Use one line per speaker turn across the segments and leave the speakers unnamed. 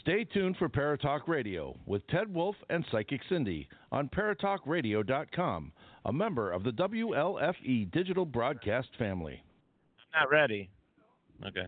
Stay tuned for Paratalk Radio with Ted Wolf and Psychic Cindy on paratalkradio.com, a member of the WLFE digital broadcast family.
I'm not ready. Okay.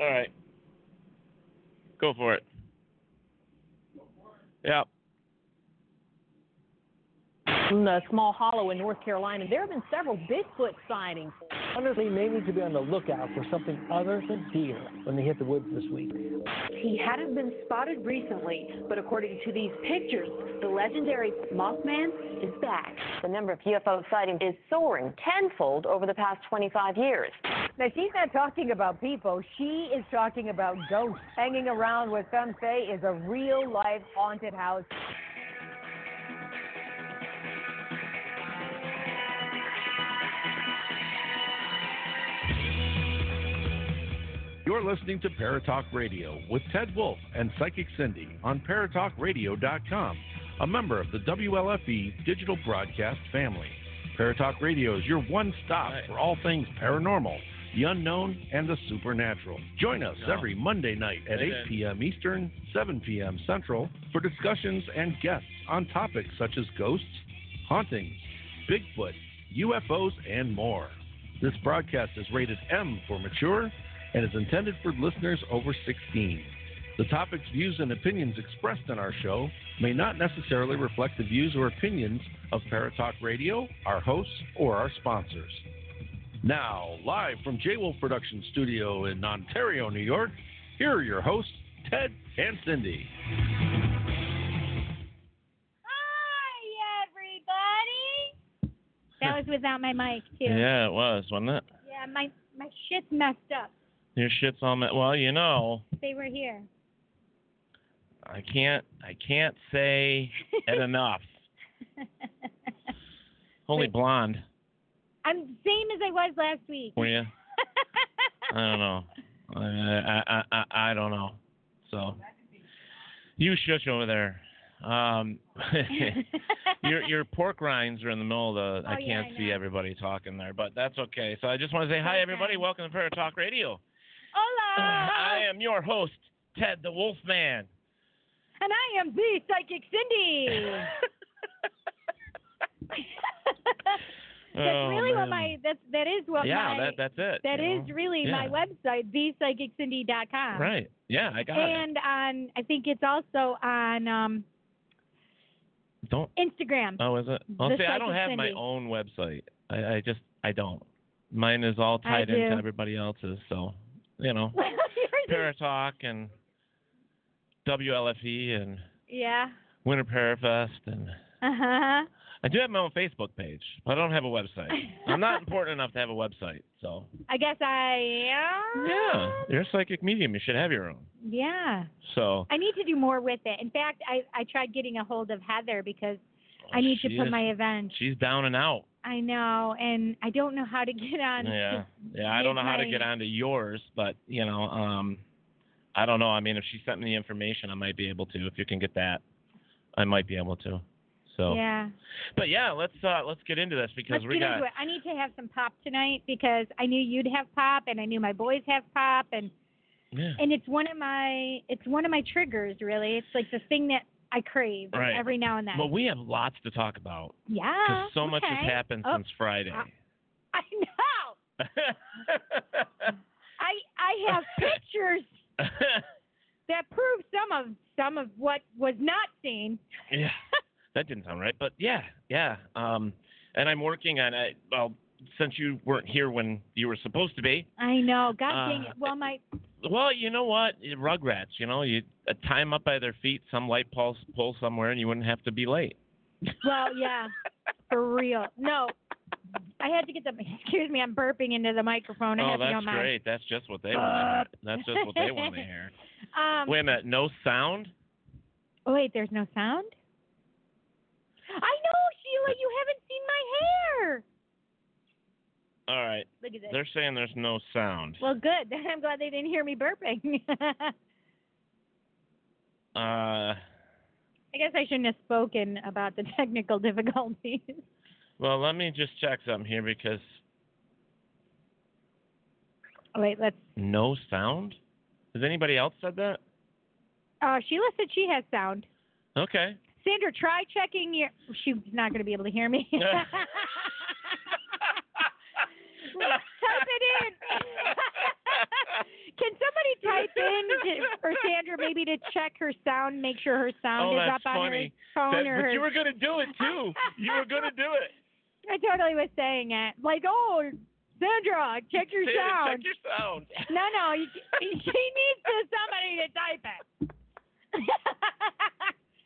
All right. Go for it. Yep.
In the small hollow in North Carolina, there have been several Bigfoot sightings.
Hunters may need to be on the lookout for something other than deer when they hit the woods this week.
He hadn't been spotted recently, but according to these pictures, the legendary Mothman is back.
The number of UFO sightings is soaring tenfold over the past 25 years.
Now, she's not talking about people. She is talking about ghosts hanging around what some say is a real life haunted house.
You're listening to Paratalk Radio with Ted Wolf and Psychic Cindy on paratalkradio.com, a member of the WLFE digital broadcast family. Paratalk Radio is your one stop for all things paranormal, the unknown, and the supernatural. Join us every Monday night at 8 p.m. Eastern, 7 p.m. Central for discussions and guests on topics such as ghosts, hauntings, Bigfoot, UFOs, and more. This broadcast is rated M for mature and is intended for listeners over 16. The topics, views, and opinions expressed in our show may not necessarily reflect the views or opinions of Paratalk Radio, our hosts, or our sponsors. Now, live from J Wolf Production Studio in Ontario, New York, here are your hosts, Ted and Cindy.
Hi, everybody. That was without my mic too.
Yeah, it was, wasn't it?
Yeah, my my shit's messed up.
Your shit's all met. Well, you know,
They were here.
I can't. I can't say it enough. Holy
Wait.
blonde,
I'm same as I was last week.
were you? I don't know. I, I I I I don't know. So You shush over there. Um, your your pork rinds are in the middle of the. I
Oh, yeah,
can't
I
see everybody talking there, but that's okay. So I just want to say hi, everybody. Welcome to Paratalk Radio.
Hola.
I am your host, Ted the Wolfman.
And I am the psychic Cindy. that's
Oh,
really what my that's that is what
yeah,
my
that that's it.
that is
know?
really my website, thepsychiccindy.com.
Right. Yeah, I got it.
And on I think it's also on um
Don't.
Instagram.
Oh, is it? Well, see, I don't have my own website. I, I just I don't. Mine is all tied into everybody else's. So, you know, Paratalk and WLFE and
yeah.
Winter Parafest and
Uh-huh.
I do have my own Facebook page, but I don't have a website. I'm not important enough to have a website, so
I guess I am.
yeah, you're a psychic medium. You should have your own.
Yeah.
So
I need to do more with it. In fact, I I tried getting a hold of Heather because I need to put
is-
my event.
She's down and out.
I know, and I don't know how to get on.
Yeah, yeah. I don't know
make
how to
my-
get onto yours, but you know, um, I don't know. I mean, if she sent me the information, I might be able to. If you can get that, I might be able to. So,
Yeah.
but yeah, let's uh let's get into this because
Let's
we
get
got
into it. I need to have some pop tonight because I knew you'd have pop, and I knew my boys have pop, and
yeah.
and it's one of my it's one of my triggers. Really, it's like the thing that I crave
Right.
every now and then.
Well, we have lots to talk about
yeah.
because so much has
okay.
happened
Oh,
since Friday.
I know. I I have pictures that prove some of some of what was not seen.
yeah, that didn't sound right, but yeah, yeah. Um, and I'm working on it. Well, since you weren't here when you were supposed to be,
I know. God dang
Uh,
it. Well, my
Well, you know what? Rugrats, you know, you tie them up by their feet, some light pulse pull somewhere, and you wouldn't have to be late.
well, yeah, for real. No, I had to get the. Excuse me, I'm burping into the microphone. I
oh, that's great. That's just what they want to hear. That's just what they want to hear.
Um,
Wait a minute, no sound?
oh wait, there's no sound. I know, Sheila. You haven't seen my hair.
All right.
Look at this.
They're saying there's no sound.
Well, good. I'm glad they didn't hear me burping.
Uh,
I guess I shouldn't have spoken about the technical difficulties.
well, let me just check something here because
Oh, wait, let's.
no sound? Has anybody else said that?
Uh, Sheila said she has sound.
Okay.
Sandra, try checking your. She's not going to be able to hear me. type it in. Can somebody type in to, for Sandra maybe to check her sound, make sure her sound
Oh,
is up on her phone
That-
or
but
her.
you were going to do it too. You were going to do it.
I totally was saying it. Like, oh, Sandra, check your
Sandra,
sound.
Check your sound.
No, no, she needs to somebody to type it.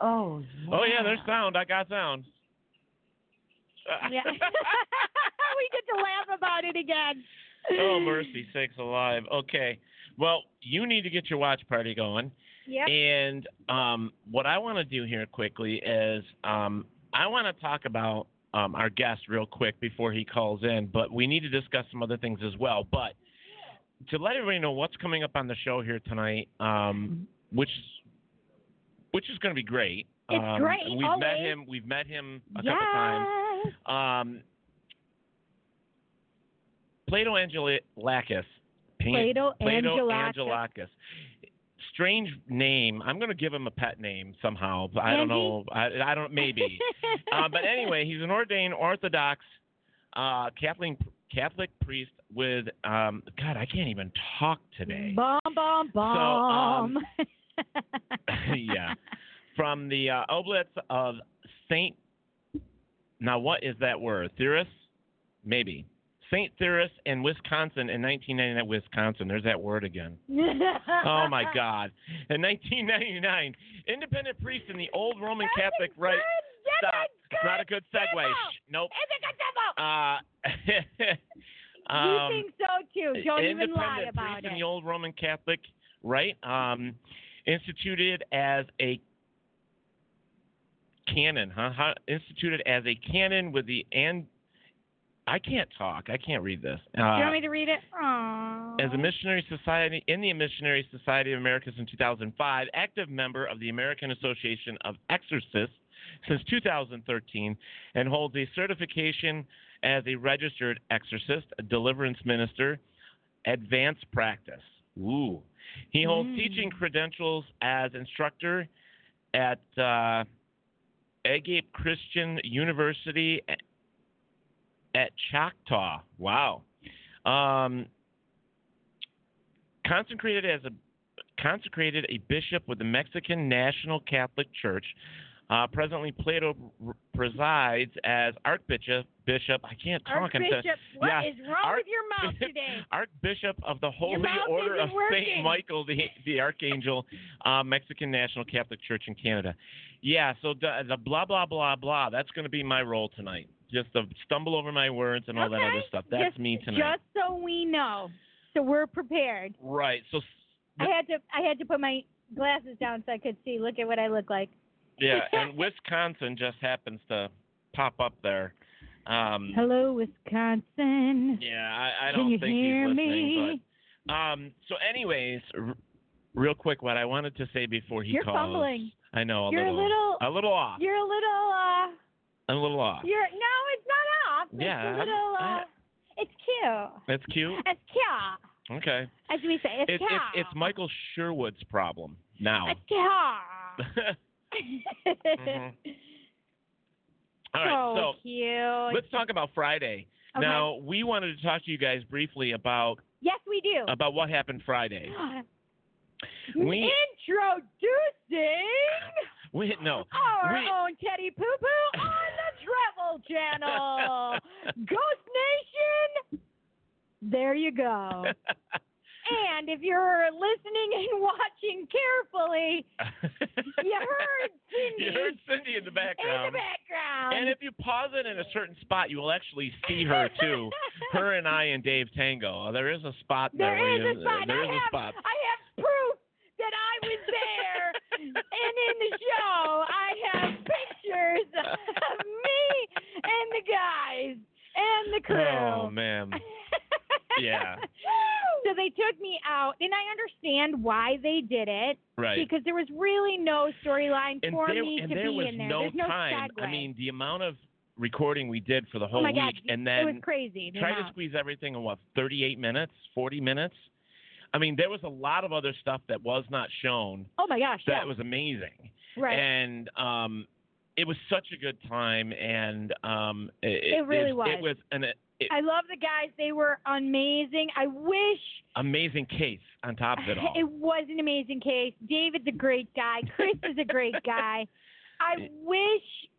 Oh,
Oh yeah, there's sound. I got sound.
yeah. we get to laugh about it again.
oh mercy sakes alive. Okay. Well, you need to get your watch party going.
Yep.
And um, what I want to do here quickly is um, I want to talk about um, our guest real quick before he calls in, but we need to discuss some other things as well. But to let everybody know what's coming up on the show here tonight, um, which which is going to be great.
It's
um,
great,
We've met him. We've met him a
yes.
couple times. Um, Plato Angelakis.
Plato
Plato
Angelakis.
Angelakis. Strange name. I'm going to give him a pet name somehow. but I don't know. I, I don't. Maybe. uh, but anyway, he's an ordained Orthodox uh, Catholic Catholic priest with. Um, God, I can't even talk today.
Bum bum bum.
um, yeah. From the uh, of Saint. Now, what is that word? Theris? Maybe. St. Theris in Wisconsin in 1999. Wisconsin. There's that word again. Oh my God! In 1999, independent priest in the old Roman Catholic rite. Stop. It's not a good segue. Shh. Nope. Uh,
you
um,
think so too? Don't even lie
independent
about
priest in
it.
the old Roman Catholic rite, um, instituted as a canon, huh? How, instituted as a canon with the and I can't talk. I can't read this.
Do you
Uh,
want me to read it? Aww.
as a missionary society in the Missionary Society of Americas in 2005, active member of the American Association of Exorcists since 2013, and holds a certification as a registered exorcist, a deliverance minister, advanced practice. Ooh. He holds
Mm.
teaching credentials as instructor at uh, Agape Christian University at Choctaw. Wow. Um, consecrated as a consecrated a bishop with the Mexican National Catholic Church. Uh, presently, Plato presides as Archbishop. Bishop, I can't talk.
Archbishop,
t-
what
yeah,
is wrong
Arch-
with your mouth today?
Archbishop of the Holy Order of. Saint Michael, the the Archangel, uh, Mexican National Catholic Church in Canada. Yeah, so the, the blah blah blah blah. That's going to be my role tonight. Just to stumble over my words and all that other stuff. That's
just,
me tonight.
Just so we know, so we're prepared.
Right. So
I had to I had to put my glasses down so I could see. Look at what I look like.
Yeah, and Wisconsin just happens to pop up there. Um,
Hello, Wisconsin.
yeah, I, I don't
you
think
hear
he's
me?
listening. But um, so, anyways, r- real quick, what I wanted to say before he
You're
calls.
fumbling.
I know a
You're a
little,
little.
a little off.
You're a little. Uh.
a little off.
You're no, it's not off. It's
Yeah,
little. Uh.
I-
It's cute.
That's cute.
It's cute.
Okay.
As we say, it's
It's
cute.
it's, it's Michael Sherwood's problem now.
It's cute.
Mhm. All right,
so,
so
cute.
let's talk about Friday.
Okay.
Now, we wanted to talk to you guys briefly about
Yes, we do.
about what happened Friday. We-
Introducing
We no.
our
we-
own Teddy Poo Poo on the Travel Channel. Ghost Nation. There you go. And if you're listening and watching carefully, you heard Cindy
you heard Cindy in the background.
in the background.
And if you pause it in a certain spot, you will actually see her too. her and I and Dave Tango. Oh, there is a spot there.
There is a spot.
There
I
is a
have,
spot.
I have proof that I was there. and in the show, I have pictures of me and the guys and the crew.
Oh man. Yeah.
So they took me out, and I understand why they did it
Right.
because there was really no storyline for
there,
me to be in there.
no
There's no
time.
segue.
I mean, the amount of recording we did for the whole
oh
week,
God,
and
it was
then
crazy. the
try to squeeze everything in what 38 minutes, 40 minutes. I mean, there was a lot of other stuff that was not shown
Oh my gosh,
that
yeah.
was amazing.
right.
and um, it was such a good time, and um, it,
It really
it,
was.
It was an it,
I love the guys. They were amazing. I wish
amazing case on top of it all.
It was an amazing case. David's a great guy. Chris is a great guy. I wish I wish you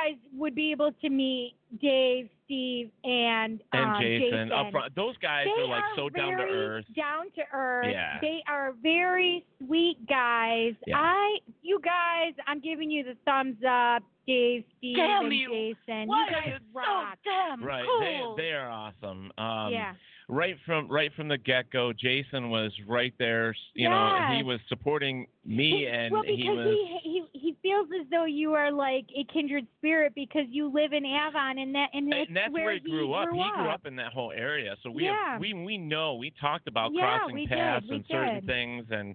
guys would be able to meet Dave, Steve, and
and
um,
Jason, up
Jason.
front, those guys
they
are like so down to earth.
Down to earth.
Yeah.
They are very sweet guys.
Yeah.
I, you guys, I'm giving you the thumbs up, Dave, Steve,
Damn
and
you.
Jason.
Why
you
are
guys
you
rock.
so damn
Right,
cool?
they they are awesome. Um,
yeah.
right from right from the get go, Jason was right there. You know, he was supporting me, and
well, because
he was.
he, he he feels as though you are like a kindred spirit because you live in Avon and that and,
and that's
where
where he grew up.
Grew
he grew up in that whole area, so we
Yeah.
have, we we know we talked about
Yeah,
crossing paths and certain things, and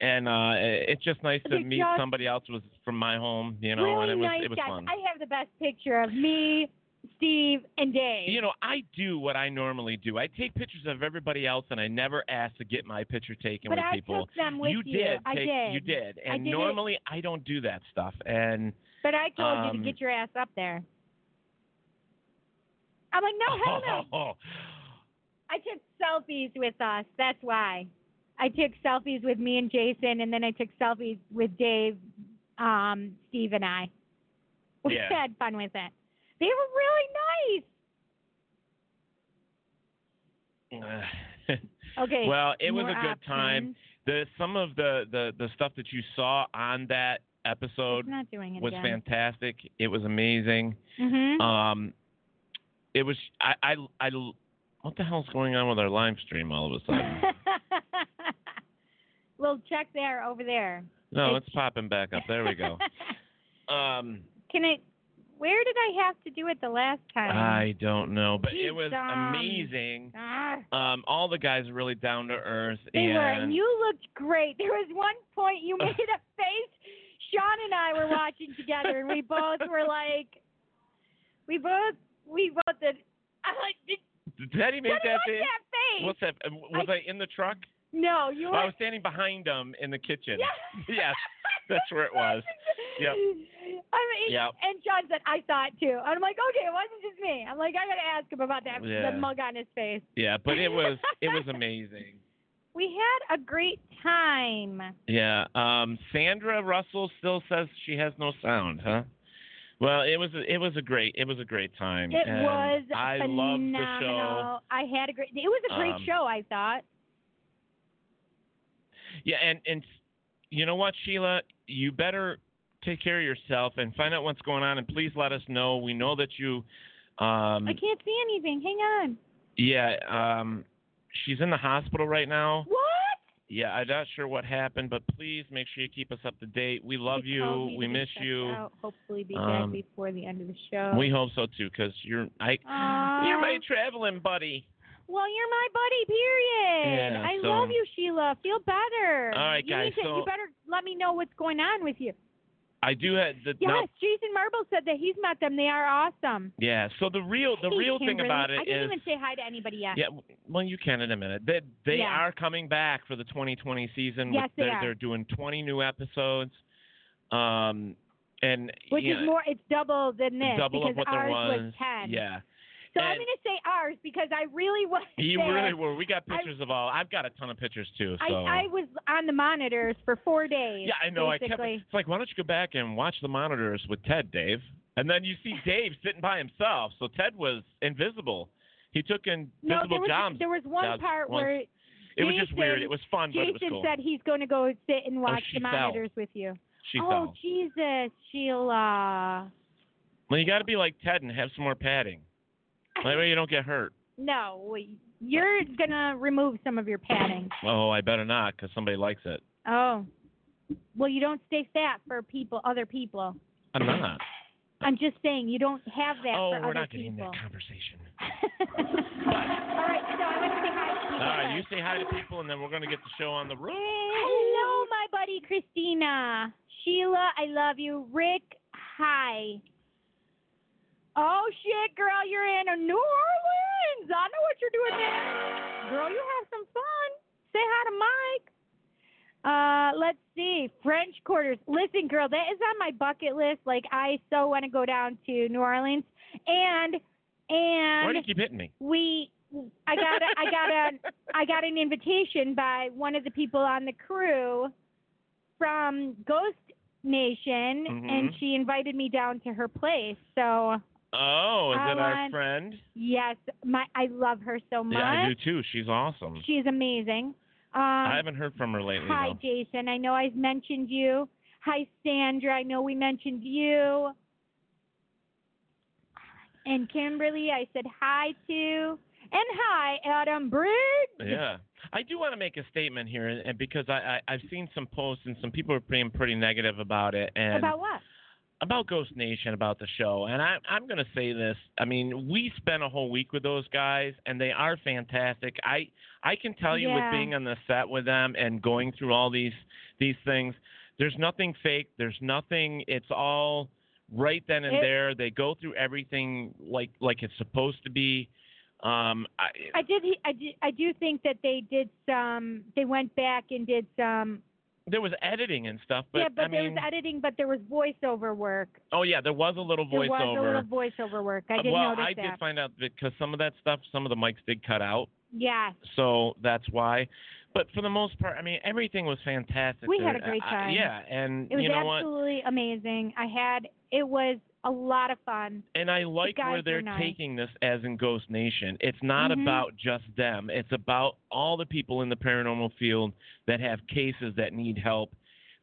and uh it's just nice to meet somebody else was from my home, you know,
really
and it was
nice
it was
guys.
fun.
I have the best picture of me, Steve, and Dave.
You know, I do what I normally do. I take pictures of everybody else, and I never ask to get my picture taken
but
with
I
people.
took them with
you
you.
did.
I
take,
did.
You did.
I
And
did it.
normally I don't do that stuff. And
But I told you
Um,
to get your ass up there. I'm like, no, hell no. I took selfies with us. That's why. I took selfies with me and Jason, and then I took selfies with Dave, um, Steve, and I. We
Yeah.
had fun with it. They were really nice. Okay.
well, it was a good time. The some of the, the the stuff that you saw on that episode
not doing it
was
again.
fantastic. It was amazing.
Mm-hmm.
Um, it was I, I I what the hell's going on with our live stream all of a sudden?
well, check there, over there.
No,
It's-
it's popping back up. There we go. Um,
Can I? Where did I have to do it the last time?
I don't know, but it was
dumb.
amazing.
Ah,
Um, all the guys are really down to earth,
they
and
were, and you looked great. There was one point you made a face. Sean and I were watching together, and we both were like, we both, we both did. I'm like, did,
did Teddy make that face?
that face?
What's that? uh, Was I, in the truck?
No, you were.
I was standing behind him in the kitchen.
Yeah.
yes, that's where it was. Yep.
I mean,
Yep.
and John said, I saw it too. And I'm like, okay, it wasn't just me. I'm like, I gotta ask him about that
Yeah.
the mug on his face.
Yeah, but it was it was amazing.
We had a great time.
Yeah. Um, Sandra Russell still says she has no sound, huh? Well, it was a, it was a great it was a great time.
It
and
was
I
phenomenal.
loved the show.
I had a great. It was a great
Um,
show. I thought.
Yeah, and and you know what, Sheila, you better take care of yourself and find out what's going on, and please let us know. We know that you. Um,
I can't see anything. Hang on.
yeah. Um, she's in the hospital right now.
What?
Yeah, I'm not sure what happened, but please make sure you keep us up to date. We love you. We miss you.
Out. Hopefully, be
Um,
back before the end of the show.
We hope so too, because you're I you're my traveling buddy.
Well, you're my buddy. Period.
Yeah,
I
so-
love you, Sheila. Feel better.
All right,
you
guys,
to,
so-
you better let me know what's going on with you.
I do have the
Yes,
now,
Jason Marble said that he's met them. They are awesome.
yeah. So the real the
Hey,
real thing about it
I didn't
is
even say hi to anybody yet.
yeah. Well, you can in a minute. They they
Yeah.
are coming back for the 2020 season.
Yes,
with,
they
they're,
are.
They're doing 20 new episodes. Um, and
Which is
know,
more, it's double than this
double
because
of what there
ours
was.
ten.
Yeah.
So I'm going to say ours because I really was.
You
there.
really were. We got
I-
pictures of all. I've got a ton of pictures too.
I,
So.
I was on the monitors for four days.
Yeah, I know. I kept. It's like, why don't you go back and watch the monitors with Ted, Dave? And then you see Dave sitting by himself. So Ted was invisible. He took
no,
invisible
there was
jobs.
there was one
jobs
part
once.
where
It was just weird.
Jason-
It was fun, but it was
Jason
cool.
said he's going to go sit and oh, watch
she
the
fell.
monitors with you.
she
oh
fell.
Jesus, Sheila.
Well, you got to be like Ted and have some more padding. That way you don't get hurt.
No, you're gonna remove some of your padding.
Oh, I better not, because somebody likes it.
Oh, well, you don't stay fat for people, other people.
I'm not.
I'm just saying you don't have that
oh,
for
we're
other
not getting
people.
that conversation.
All right, so I want to say hi to people.
All right, you say hi to people, and then we're to get the show on the road.
Hello, my buddy Christina. Sheila, I love you. Rick, hi. Oh shit, girl, you're in New Orleans. I know what you're doing there. Girl, you have some fun. Say hi to Mike. Uh, let's see. French quarters. Listen, girl, that is on my bucket list. Like I so want to go down to New Orleans. And and
Why do you keep hitting me?
we I got a, I got a I got an invitation by one of the people on the crew from Ghost Nation and
Mhm.
she invited me down to her place. So
Oh, is it our friend?
yes, my I love her so much.
Yeah, I do too. She's awesome.
She's amazing. Um
I haven't heard from her lately
Hi
though.
Jason. I know I've mentioned you. Hi Sandra. I know we mentioned you. And Kimberly, I said hi to. And hi, Adam Briggs.
Yeah, I do want to make a statement here, and because I, I I've seen some posts and some people are being pretty negative about it, and
About what?
About Ghost Nation, about the show, and I I'm gonna say this. I mean, we spent a whole week with those guys, and they are fantastic. I I can tell you
Yeah.
with being on the set with them and going through all these these things, there's nothing fake. There's nothing. It's all right then and
It-
there. They go through everything like like it's supposed to be. Um, I,
I did. I did. I do think that they did some. They went back and did some.
There was editing and stuff, but
yeah, but
I
there
mean,
was editing, but there was voiceover work.
oh yeah, there was a little voiceover.
There was a little voiceover work. I uh, did
well,
notice
I
that.
did find out because some of that stuff, some of the mics did cut out,
yeah.
so that's why. But for the most part, I mean, everything was fantastic.
We had a great
I-
time.
yeah, and
It was
you know what?
absolutely amazing. I had. It was a lot of fun.
And I like
guys
where they're
nice.
taking this as in Ghost Nation. It's not
Mhm.
about just them. It's about all the people in the paranormal field that have cases that need help.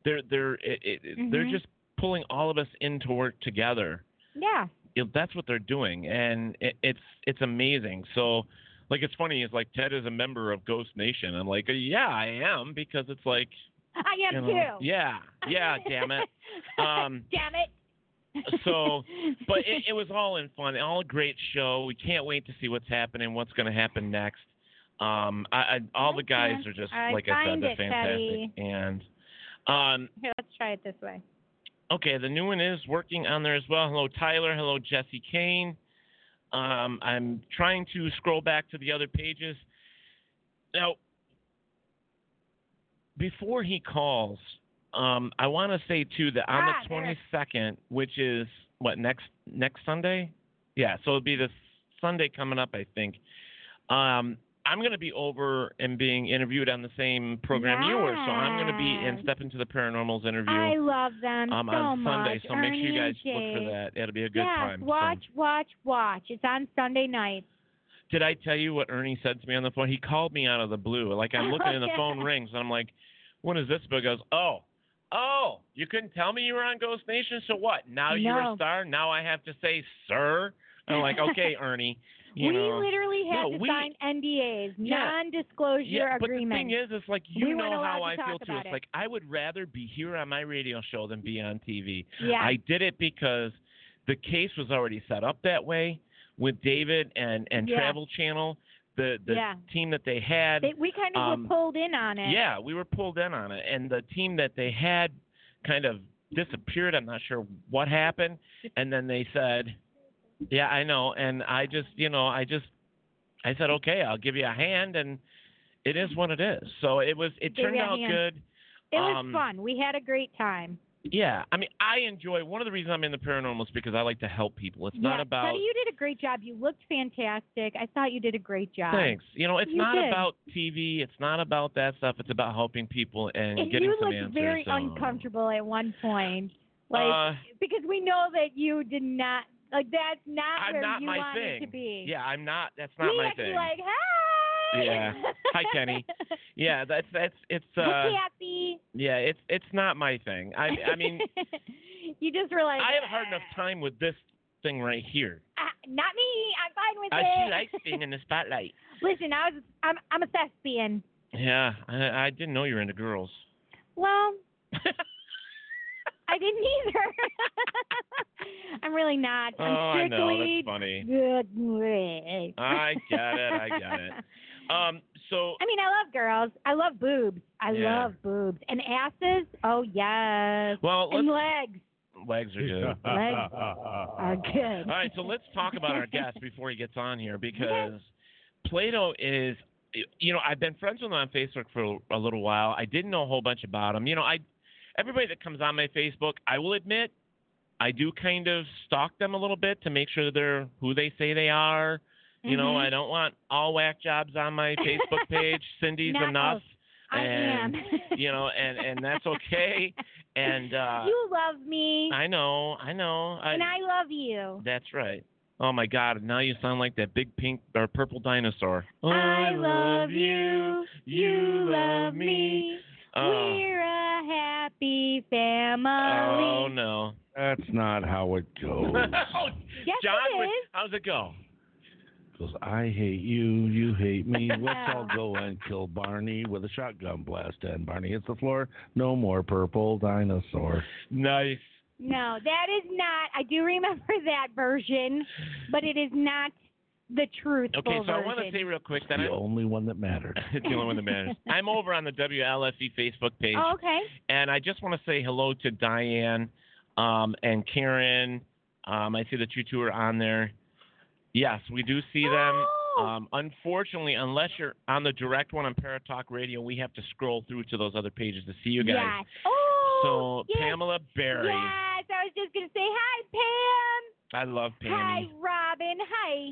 They're they're it, it, they're
Mhm.
just pulling all of us in to work together.
Yeah.
know, that's what they're doing, and it, it's it's amazing. So, like, it's funny. It's like Ted is a member of Ghost Nation. I'm like, yeah, I am because it's like,
I am
you know,
too.
yeah, yeah, damn it. Um,
damn it.
So, but it, it was all in fun, all a great show. We can't wait to see what's happening, what's going to happen next. Um, I, I all the guys are just
I
like I said, they're fantastic. And um,
Here, let's try it this way.
okay, the new one is working on there as well. Hello, Tyler. Hello, Jesse Kane. Um, I'm trying to scroll back to the other pages. Now, before he calls, um, I want to say too that on
Ah,
the
there.
22nd, which is what next next Sunday, yeah, so it'll be this Sunday coming up, I think. Um, I'm going to be over and being interviewed on the same program you were, so I'm going to be in Step into the Paranormal's interview
I love them
um,
so
on Sunday,
much.
so make sure you
Ernie
guys look for that. It'll be a good
yes,
time. So-
watch, watch, watch. It's on Sunday night.
Did I tell you what Ernie said to me on the phone? He called me out of the blue. Like I'm looking and the phone rings and I'm like, "What is this?" But he goes, "Oh, oh, you couldn't tell me you were on Ghost Nation. So what? Now you're
No.
a star. Now I have to say, sir." I'm like, "Okay, Ernie." You
we
know.
literally had
No,
to
we-
sign NDAs,
Yeah.
non-disclosure
yeah, but
agreements.
the thing is, it's like you
weren't
know how
to
I feel too.
about
It's like I would rather be here on my radio show than be on TV.
yeah.
I did it because the case was already set up that way with David and and
Yeah.
Travel Channel, the the
Yeah.
team that they had.
They- we kind of
um,
were pulled in on it.
Yeah, we were pulled in on it, and the team that they had kind of disappeared. I'm not sure what happened, and then they said, "Yeah, I know," and I just, you know, I just, I said, "Okay, I'll give you a hand," and it is what it is. So it was, it
Give
turned out
hand.
good.
It was
um,
fun. We had a great time.
Yeah, I mean, I enjoy. One of the reasons I'm in the paranormal is because I like to help people. It's not
yeah.
about.
Buddy, you did a great job. You looked fantastic. I thought you did a great job.
Thanks. You know, it's
You
not
did.
about TV. It's not about that stuff. It's about helping people and,
And
getting
you looked very
so-
uncomfortable at one point. Like
uh,
because we know that you did not like that's not
I'm
where
not
you wanted
thing.
to be.
Yeah, I'm not. That's not
we
my
had to be
thing.
like, hi.
Yeah. Hi, Kenny. yeah, that's that's it's uh
Kathy.
yeah, it's it's not my thing. I I mean,
you just like,
I have hard enough time with this thing right here.
"Ah, not me. I'm fine with
Uh,
it.
she likes being in the spotlight.
Listen, I was I'm I'm a thespian.
Yeah, I, I didn't know you were into girls.
Well, I didn't either. I'm really not.
oh,
I'm
I know that's funny.
good.
I get it. I get it. Um, so
I mean, I love girls. I love boobs. I
Yeah.
love boobs and asses. Oh yes.
well,
and legs
legs are good.
Legs are good.
All right, so let's talk about our guest before he gets on here because Plato is, you know, I've been friends with him on Facebook for a little while. I didn't know a whole bunch about him. You know, I everybody that comes on my Facebook, I will admit, I do kind of stalk them a little bit to make sure they're who they say they are. You know,
Mhm.
I don't want all whack jobs on my Facebook page. Cindy's
Not
enough.
most. I
and,
am.
you know, and and that's okay. And uh
you love me,
I know, I know. I,
and I love you.
that's right. Oh my God! Now you sound like that big pink or purple dinosaur.
I love you. You love me.
Oh,
We're a happy family.
oh no.
That's not how it goes.
oh,
Yes,
John,
it
wait, how's it go?
Goes, I hate you, you hate me. Let's all go and kill Barney with a shotgun blast. And Barney hits the floor. No more purple dinosaur.
Nice.
No, that is not. I do remember that version, but it is not the truthful
Okay, so I want to say real quick that
The
I'm
only one that mattered.
it's the only one that matters. I'm over on the WLFE Facebook page,
Oh, okay.
and I just want to say hello to Diane um, and Karen. Um, I see that you two are on there. Yes, we do see them.
Oh.
Um, unfortunately, unless you're on the direct one on Paratalk Radio, we have to scroll through to those other pages to see you guys.
Yes. Oh.
So
yes.
Pamela Barry.
Yes, I was just gonna say hi, Pam.
I love
Pam.
Hi,
Robin. Hi.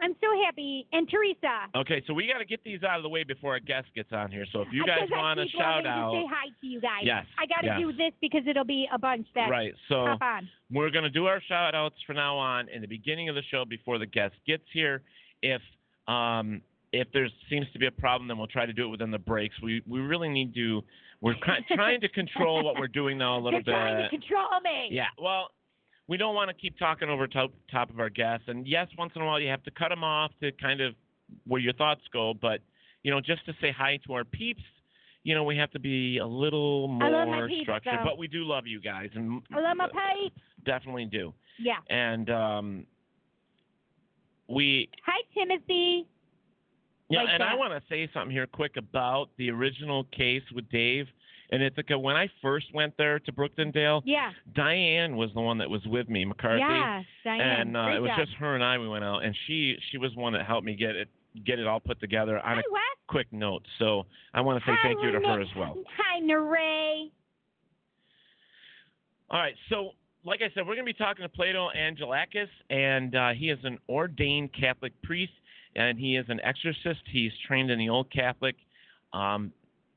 I'm so happy. And Teresa.
Okay, so we got to get these out of the way before our guest gets on here. So if you guys want to shout out,
To say hi to you guys.
Yes,
I got to
yes.
do this because it'll be a bunch that
right? So
hop on.
we're going to do our shout outs from now on in the beginning of the show before the guest gets here. If um, if there seems to be a problem, then we'll try to do it within the breaks. We we really need to. We're trying to control what we're doing now a little
They're trying
bit.
to control me.
Yeah, well, we don't want to keep talking over top top of our guests, and yes, once in a while you have to cut them off to kind of where your thoughts go. But you know, just to say hi to our peeps, you know, we have to be a little
I love my
more
peeps,
structured.
though.
But we do love you guys, and
I love my pipes.
definitely do.
Yeah.
And um, we
Hi, Timothy.
Yeah,
Like
and I want to say something here quick about the original case with Dave and Ithaca. When I first went there to Brooktondale,
Yeah.
Diane was the one that was with me, McCarthy.
Yes, Diane.
And uh, it was
job.
just her and I. We went out, and she she was one that helped me get it get it all put together on
Hi,
a
Wes.
quick note. So I want to say
Hi,
thank you to
Lynette.
her as well.
Hi, Neray.
All right, so like I said, we're going to be talking to Plato Angelakis, and uh, he is an ordained Catholic priest, and he is an exorcist. He's trained in the Old Catholic um,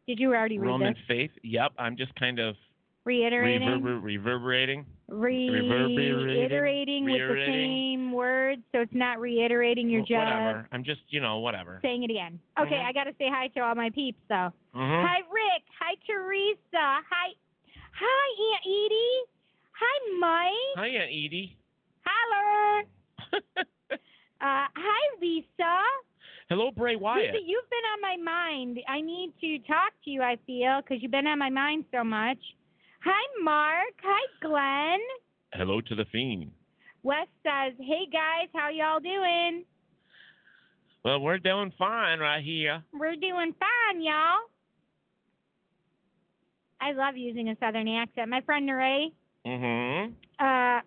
Did you already read
Roman
this?
faith. Yep, I'm just kind of
Reiterating.
reverber- reverberating.
reiterating
reverberating,
with the same words, so it's not reiterating.
Wh-
just
whatever. I'm just, you know, whatever.
saying it again. Okay,
Mhm.
I got to say hi to all my peeps, though.
Mhm.
Hi, Rick. Hi, Teresa. Hi, hi, Aunt Edie. Hi, Mike.
Hi, Aunt Edie.
Holler. Uh, hi, Lisa.
Hello, Bray Wyatt.
Lisa, you've been on my mind. I need to talk to you. I feel because you've been on my mind so much. Hi, Mark. Hi, Glenn.
Hello to the fiend.
Wes says, "Hey guys, how y'all doing?
Well, we're doing fine right here.
We're doing fine, y'all." I love using a southern accent. My friend Neray,
Mm-hmm.
uh,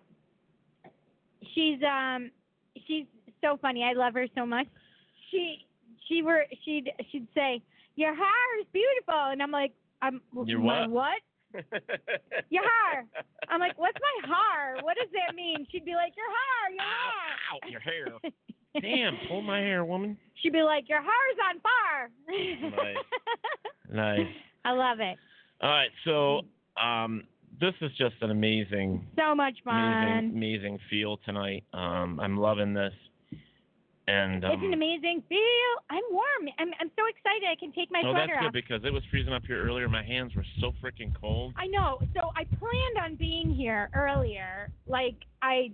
she's um, she's so funny. I love her so much. She she were she'd she'd say, "Your hair is beautiful," and I'm like, "I'm
Your what?
what?" Your hair. I'm like, "What's my hair? What does that mean?" She'd be like, "Your hair, your hair."
Ow, ow, your hair. Damn, pull my hair, woman.
She'd be like, "Your hair's on fire."
Nice. Nice.
I love it.
All right, so um, this is just an amazing,
So much fun.
amazing, amazing feel tonight. Um, I'm loving this, and um,
it's an amazing feel. I'm warm. I'm I'm so excited. I can take my sweater off.
oh, that's good
off.
because it was freezing up here earlier. My hands were so freaking cold.
I know. So I planned on being here earlier. Like I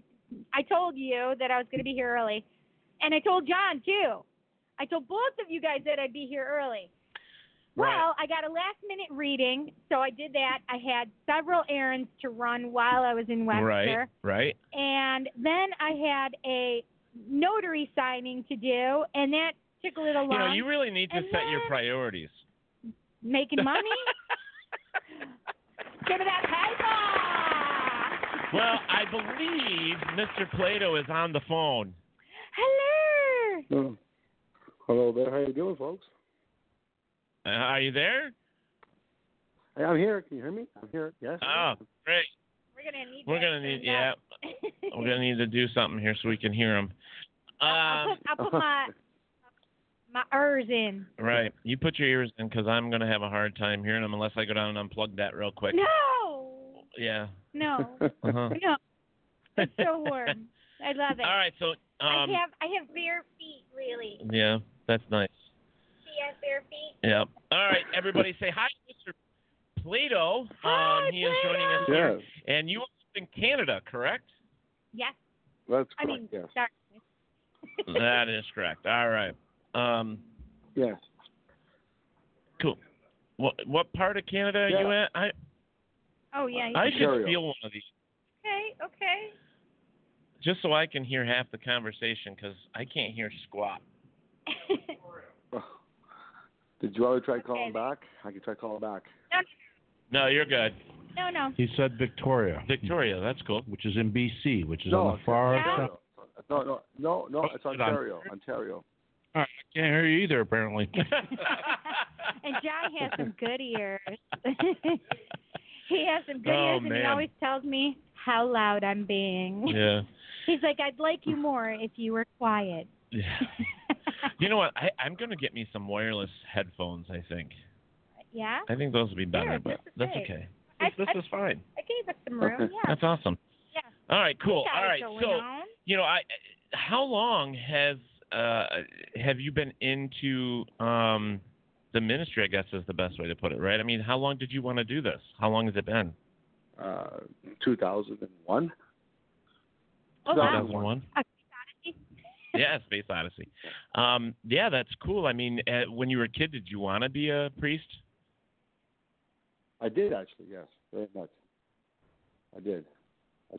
I told you that I was going to be here early. And I told John too. I told both of you guys that I'd be here early.
Right.
Well, I got a last minute reading, so I did that. I had several errands to run while I was in Webster.
Right, right.
And then I had a notary signing to do, and that took a little
You
long.
know, you really need to
And
set your priorities.
Making money? Give me that paper!
Well, I believe Mr. Plato is on the phone.
Hello!
Oh. Hello there. How you doing, folks?
Uh, are you there?
Hey, I'm here. Can you hear me? I'm here. Yes.
Oh, great.
We're gonna need.
We're gonna need, yeah, we're gonna need to do something here so we can hear him.
I'll, I'll
Um,
put, I'll put my my ers in.
right. You put your ears in because I'm gonna have a hard time hearing them unless I go down and unplug that real quick.
No,
Yeah.
no,
Uh-huh.
no. It's so warm. I love it.
All right. So,
I
um,
have I have bare feet, really.
yeah, that's nice.
See, I have bare feet.
Yep. All right, everybody, say hi, Mr. Plato.
Hi,
um, he is joining us
Plato.
here, and you live in Canada, correct?
Yes,
That's
I mean,
yes.
sorry.
That is correct. All right. Um,
Yes.
cool. What what part of Canada are you
Yeah.
at? I
Oh yeah.
I should
Ontario.
steal one of these
Okay. Okay.
just so I can hear half the conversation because I can't hear squat.
Did you want to try calling
Okay.
back? I can try calling back.
No, you're good.
no, no.
He said Victoria,
Victoria, that's cool.
which is in BC, which is
no,
on the far
Yeah.
side.
Ontario. No, no, no, no.
Oh,
It's
hold on.
Ontario. Ontario.
I can't hear you either, apparently.
and John has some good ears. he has some good
Oh,
ears, and he always tells me how loud I'm being.
yeah.
He's like, I'd like you more if you were quiet.
Yeah. You know what? I, I'm going to get me some wireless headphones, I think.
yeah?
I think those would be better,
Sure,
but that's
great.
okay.
I-
This, this
I-
is fine.
I gave us some room. Yeah.
That's awesome.
Yeah.
All right, cool.
All right, got
All
it
right.
going
So,
on.
You know, I how long has uh have you been into um the ministry, I guess is the best way to put it, right? I mean, how long did you want to do this? How long has it been?
Uh, 2001.
Oh, wow.
2001?
A
yeah, Space Odyssey. Um, yeah, that's cool. I mean, uh, when you were a kid, did you want to be a priest?
I did actually, yes, very much. I did.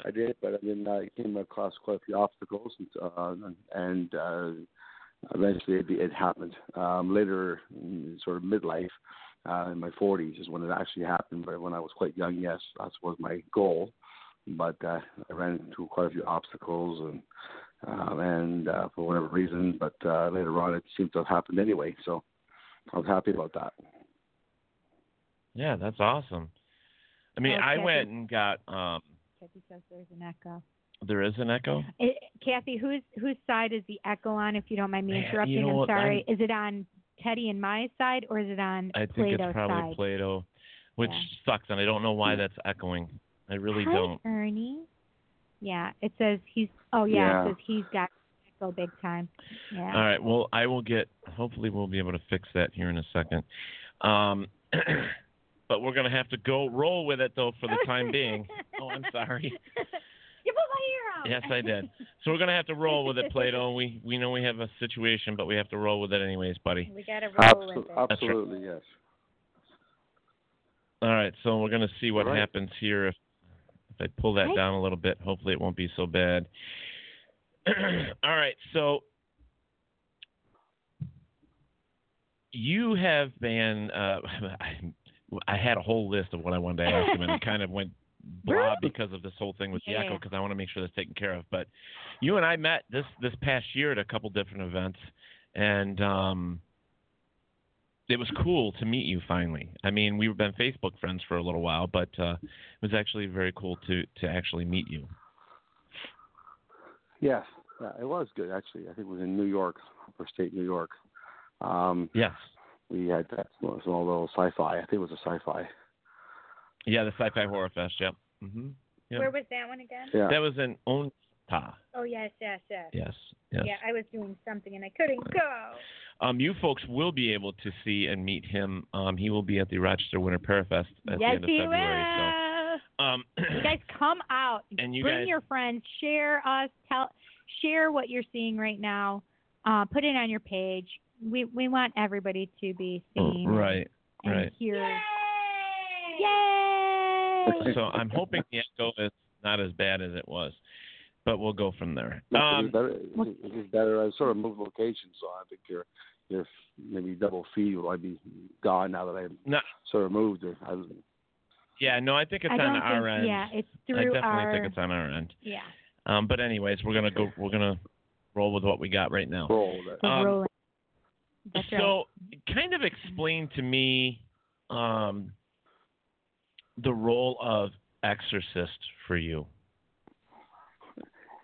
I did, but then I came across quite a few obstacles, and, uh, and uh, eventually it, it happened. Um, later, in sort of midlife, uh, in my 40s, is when it actually happened. But when I was quite young, yes, that was my goal. But uh, I ran into quite a few obstacles, and um, and uh, for whatever reason, but uh, later on, it seemed to have happened anyway. So I was happy about that.
Yeah, that's awesome. I mean,
Oh,
I went and got. um
Kathy says there's an echo.
There is an echo.
Eh, Kathy, whose whose side is the echo on? If you don't mind me
Man, you
interrupting,
know
I'm
what,
sorry. Is it on Teddy and my side, or is it on Plato's side?
I think
Plato's
it's probably
side?
Plato, which
Yeah.
sucks, and I don't know why that's echoing. I really
Hi,
don't.
Ernie. Yeah, it says he's. Oh yeah,
Yeah.
it says he's got echo big time. Yeah.
All right. Well, I will get. Hopefully, we'll be able to fix that here in a second. Um, but we're gonna have to go roll with it though for the time being. Oh, I'm sorry.
You put my ear out.
Yes, I did. So we're gonna have to roll with it, Plato. We we know we have a situation, but we have to roll with it anyways, buddy.
We gotta roll with
Absolutely,
it.
absolutely yes.
All right. So we're gonna see what
All right.
happens here if if I pull that
Hi.
down a little bit. Hopefully, it won't be so bad. All right. So you have been. Uh, I, I had a whole list of what I wanted to ask him, and it kind of went blah because of this whole thing with the
Yeah.
echo because I want to make sure that's taken care of. But you and I met this this past year at a couple different events, and um, it was cool to meet you finally. I mean, we've been Facebook friends for a little while, but uh, it was actually very cool to to actually meet you.
Yes, yeah, it was good actually. I think it was in New York, upstate New York. Um,
Yes.
We had that small, small little sci-fi. I think it was a sci-fi.
Yeah, the Sci-Fi Horror Fest. Yep. hmm Yep.
Where was that one again?
Yeah.
That was in Onta.
Oh yes, yes, yes.
Yes. Yes.
Yeah, I was doing something and I couldn't go.
Um, you folks will be able to see and meet him. Um, he will be at the Rochester Winter Parafest at the end of
he
February.
will.
So, um,
you guys come out.
And you
bring
guys-
your friends. Share us. Tell. Share what you're seeing right now. Uh, put it on your page. We we want everybody to be seen.
right.
And
Right.
hear. Yay!
So I'm hoping the echo is not as bad as it was, but we'll go from there.
No,
Um,
it better. It was, it was better. I sort of moved location, so I think your your maybe double fee will i be gone now that I
no,
sort of moved. It. I
yeah, no, I think it's
I
on our
think,
end.
Yeah, it's through I
definitely
our.
think it's on our end.
yeah.
Um, but anyways, we're gonna go. We're gonna roll with what we got right now.
roll it.
Um,
rolling. That's right.
So, kind of explain to me um, the role of exorcist for you.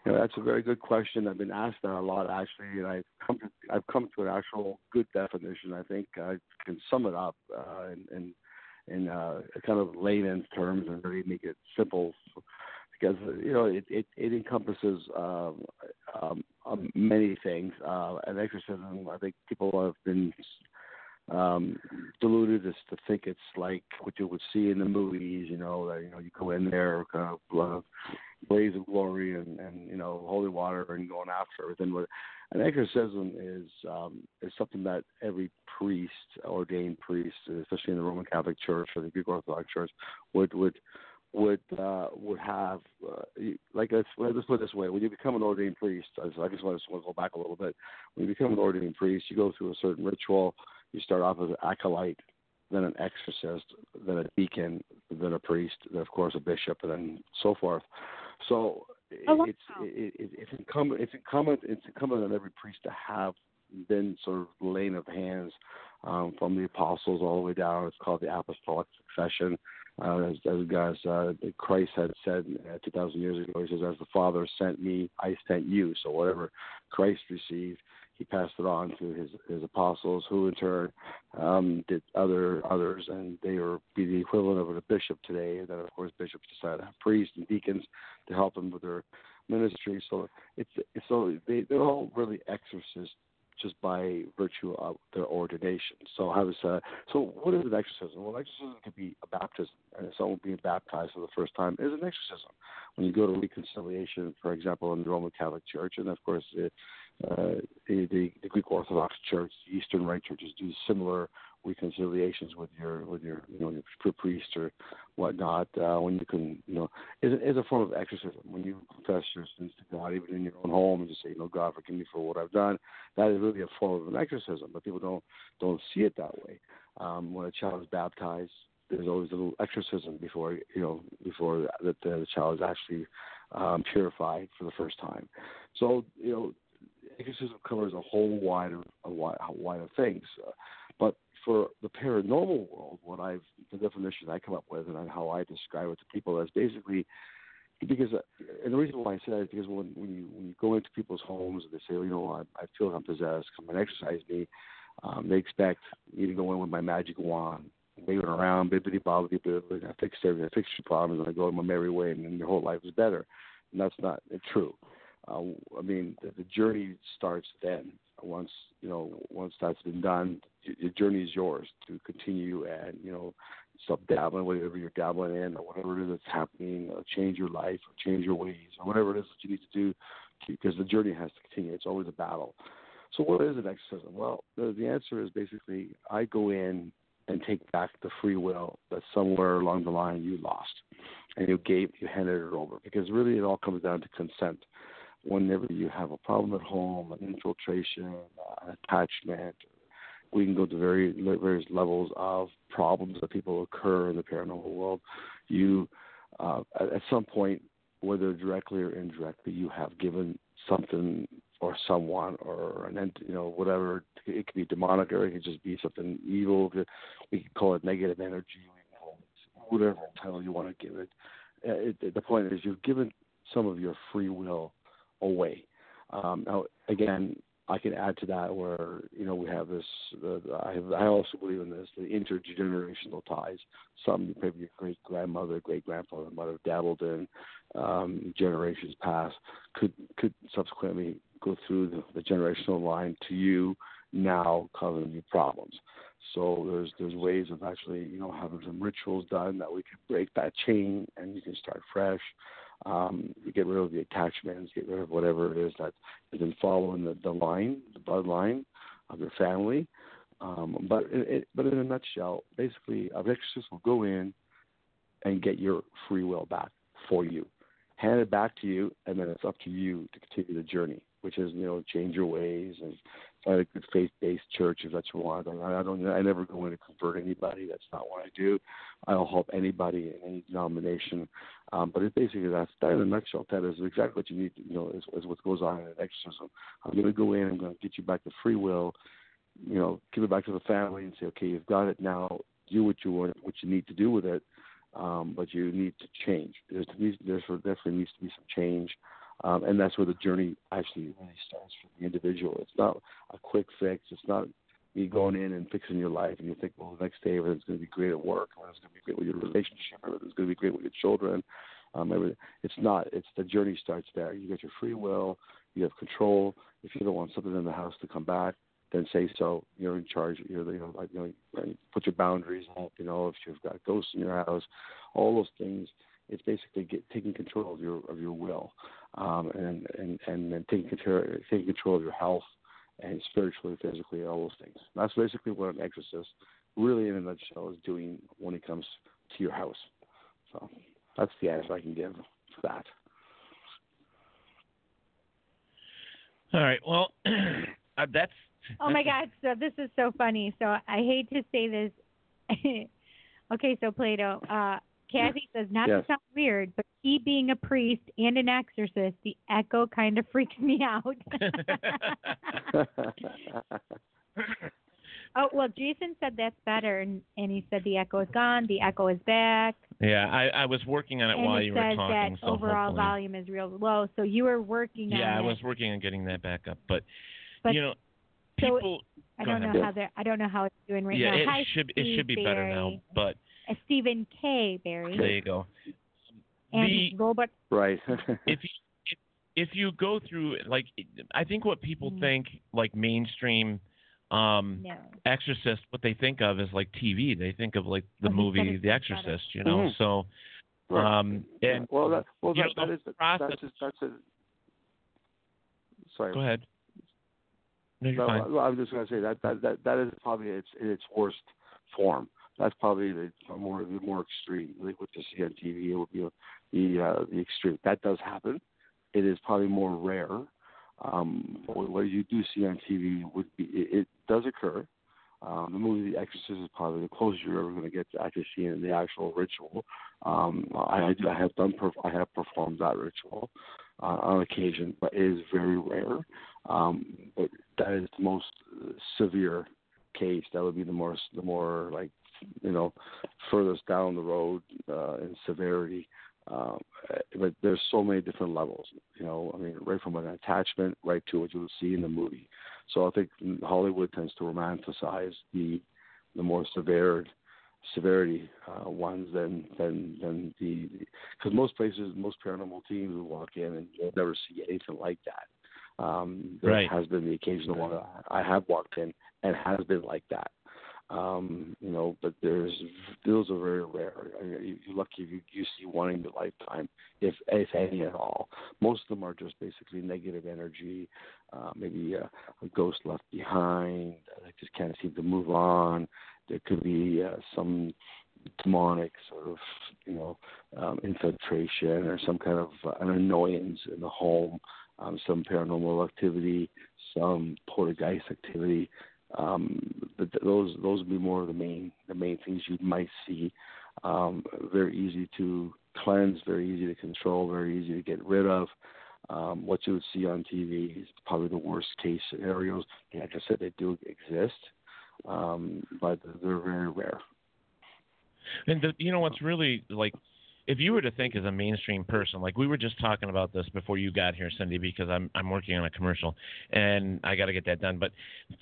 You know, that's a very good question. I've been asked that a lot actually, and I've come to I've come to an actual good definition. I think I can sum it up uh, in in, in uh, kind of layman's terms and really make it simple, because you know it it, it encompasses um, um, um, many things. Uh, an exorcism, I think people have been um deluded as to think it's like what you would see in the movies you know that you know you go in there kind of uh, blaze of glory and and you know holy water and going after everything but an exorcism is um is something that every priest ordained priest especially in the roman catholic church or the greek orthodox church would would would uh would have uh, like let's let's put it this way when you become an ordained priest I just, I just want to go back a little bit when you become an ordained priest you go through a certain ritual you start off as an acolyte, then an exorcist, then a deacon, then a priest, then of course a bishop, and then so forth. So
Oh, wow.
it's it, it, it's incumbent it's incumbent it's incumbent on every priest to have been sort of laying of hands um, from the apostles all the way down. It's called the apostolic succession. Uh, as, as guys, uh, Christ had said uh, 2,000 years ago, he says, "As the Father sent me, I sent you." So whatever Christ received, he passed it on to his his apostles, who in turn um, did other others, and they were be the equivalent of a bishop today. Then, of course, bishops decided to have priests and deacons to help them with their ministry. So it's so they they're all really exorcists just by virtue of their ordination. So how does uh, so what is an exorcism? Well, an exorcism could be a baptism, and someone being baptized for the first time is an exorcism. When you go to reconciliation, for example, in the Roman Catholic Church, and of course, it, uh, the, the the Greek Orthodox Church, the Eastern Rite churches do similar reconciliations with your with your you know your priest or whatnot uh, when you can you know is is a form of exorcism. When you confess your sins to God even in your own home and just say you know God forgive me for what I've done that is really a form of an exorcism but people don't don't see it that way. Um, when a child is baptized there's always a little exorcism before you know before that the, the child is actually um, purified for the first time. So you know exorcism covers a whole wide of a wide, a wide of things uh, but for the paranormal world, what I've the definition I come up with and how I describe it to people is basically because and the reason why I say that is because when when you when you go into people's homes and they say, well, you know, I, I feel I'm possessed, come and exorcise me, um, they expect me to go in with my magic wand, waving around, bibbity bobbity bibbity, I fix everything, I fix your problems, and I go in my merry way, and then your whole life is better. And that's not true. Uh, I mean, the, the journey starts then. Once you know, once that's been done, your journey is yours to continue and you know stop dabbling whatever you're dabbling in or whatever it is that's happening or change your life or change your ways or whatever it is that you need to do because the journey has to continue. It's always a battle. So what is an exorcism well the, the answer is basically i go in and take back the free will that somewhere along the line you lost and you gave you handed it over because really it all comes down to consent whenever you have a problem at home an infiltration an attachment we can go to very various levels of problems that people occur in the paranormal world. You, uh, at some point, whether directly or indirectly, you have given something or someone or an entity, you know, whatever. It could be demonic or it could just be something evil. We could call it negative energy. whatever title you want to give it. Uh, it. The point is, you've given some of your free will away. Um, now, again, I can add to that where you know we have this. Uh, I have, I also believe in this the intergenerational ties. Some maybe your great grandmother, great grandfather have dabbled in um, generations past could could subsequently go through the, the generational line to you now, causing you problems. So there's there's ways of actually you know having some rituals done that we can break that chain and you can start fresh. Um, you get rid of the attachments, get rid of whatever it is that has been following the, the line, the bloodline of your family. Um, but it, it, but in a nutshell, basically, a exorcist will go in and get your free will back for you, hand it back to you, and then it's up to you to continue the journey, which is you know change your ways and find a good faith-based church if that's what you want. I don't. I never go in to convert anybody. That's not what I do. I'll help anybody in any denomination. Um, but it basically that's that in a nutshell. That is exactly what you need. To, you know, is, is what goes on in an exorcism. I'm going to go in. I'm going to get you back to free will. You know, give it back to the family and say, okay, you've got it now. Do what you want, what you need to do with it. Um, but you need to change. There's, there's definitely needs to be some change. Um, and that's where the journey actually really starts for the individual. It's not a quick fix. It's not me going in and fixing your life and you think, well, the next day everything's going to be great at work, or it's going to be great with your relationship, or it's going to be great with your children. Um, everything. It's not. It's the journey starts there. You get your free will. You have control. If you don't want something in the house to come back, then say so. You're in charge. You're you know like you know put your boundaries up. You know if you've got ghosts in your house, all those things. It's basically get, taking control of your of your will, um, and and and then taking control taking control of your health and spiritually, physically, all those things. That's basically what an exorcist, really in a nutshell, is doing when it comes to your house. So that's the answer I can give to that.
All right. Well, uh, that's.
Oh my God! So this is so funny. So I hate to say this. okay, so Plato, uh, Kathy says, not
yes.
to sound weird, but he being a priest and an exorcist, the echo kind of freaks me out. oh well, Jason said that's better, and, and he said the echo is gone, the echo is back.
Yeah, I, I was working on it
and
while you were talking.
that
so
overall
hopefully-
volume is real low. So you were working on
Yeah, I was working on getting that back up, but,
But
you know,
so
people.
I don't
ahead.
know how they're. I don't know how it's doing right
yeah,
now.
it
Hi,
should it should be better now, but
Stephen K. Barry
there you go.
and
the
Robert.
right.
if you if, if you go through like I think what people
Mm.
think like mainstream um
No.
Exorcist, what they think of is like TV. They think of like the
Oh,
movie The. Exorcist, you know.
Mhm.
So
Right.
um
Yeah.
and
well, that, well,
you
that,
know,
that
the process-
that's a, that's a. Sorry.
go ahead. No, you're
no,
fine.
well, I was just going to say that, that that that is probably its in its worst form. That's probably the more the more extreme. Like what you see on TV, it would be the uh, the extreme. That does happen. It is probably more rare. Um, what what you do see on TV would be it, it does occur. Um, the movie The Exorcist is probably the closest you're ever going to get to actually seeing the actual ritual. Um, I, I, I have done I have performed that ritual uh, on occasion, but it is very rare. Um, but that is the most severe case. That would be the more the more like you know furthest down the road uh, in severity. Um, but there's so many different levels. You know, I mean, right from an attachment right to what you'll see in the movie. So I think Hollywood tends to romanticize the the more severe severity uh, ones than than than the because most places, most paranormal teams will walk in and you'll never see anything like that. Um, there
Right.
has been the occasional one I have walked in and has been like that. Um, you know, but there's those are very rare. I mean, you, you're lucky if you, you see one in your lifetime, if if any at all. Most of them are just basically negative energy, uh, maybe a, a ghost left behind. They just can't seem to move on. There could be uh, some demonic sort of, you know, um, infiltration or some kind of uh, an annoyance in the home, um, some paranormal activity, some poltergeist activity. Um, those those would be more of the main the main things you might see. Um, very easy to cleanse, very easy to control, very easy to get rid of. Um, what you would see on TV is probably the worst case scenarios. Like I said, they do exist, um, but they're very rare.
And the, you know what's really like, if you were to think as a mainstream person, like we were just talking about this before you got here, Cindy, because I'm I'm working on a commercial and I got to get that done. But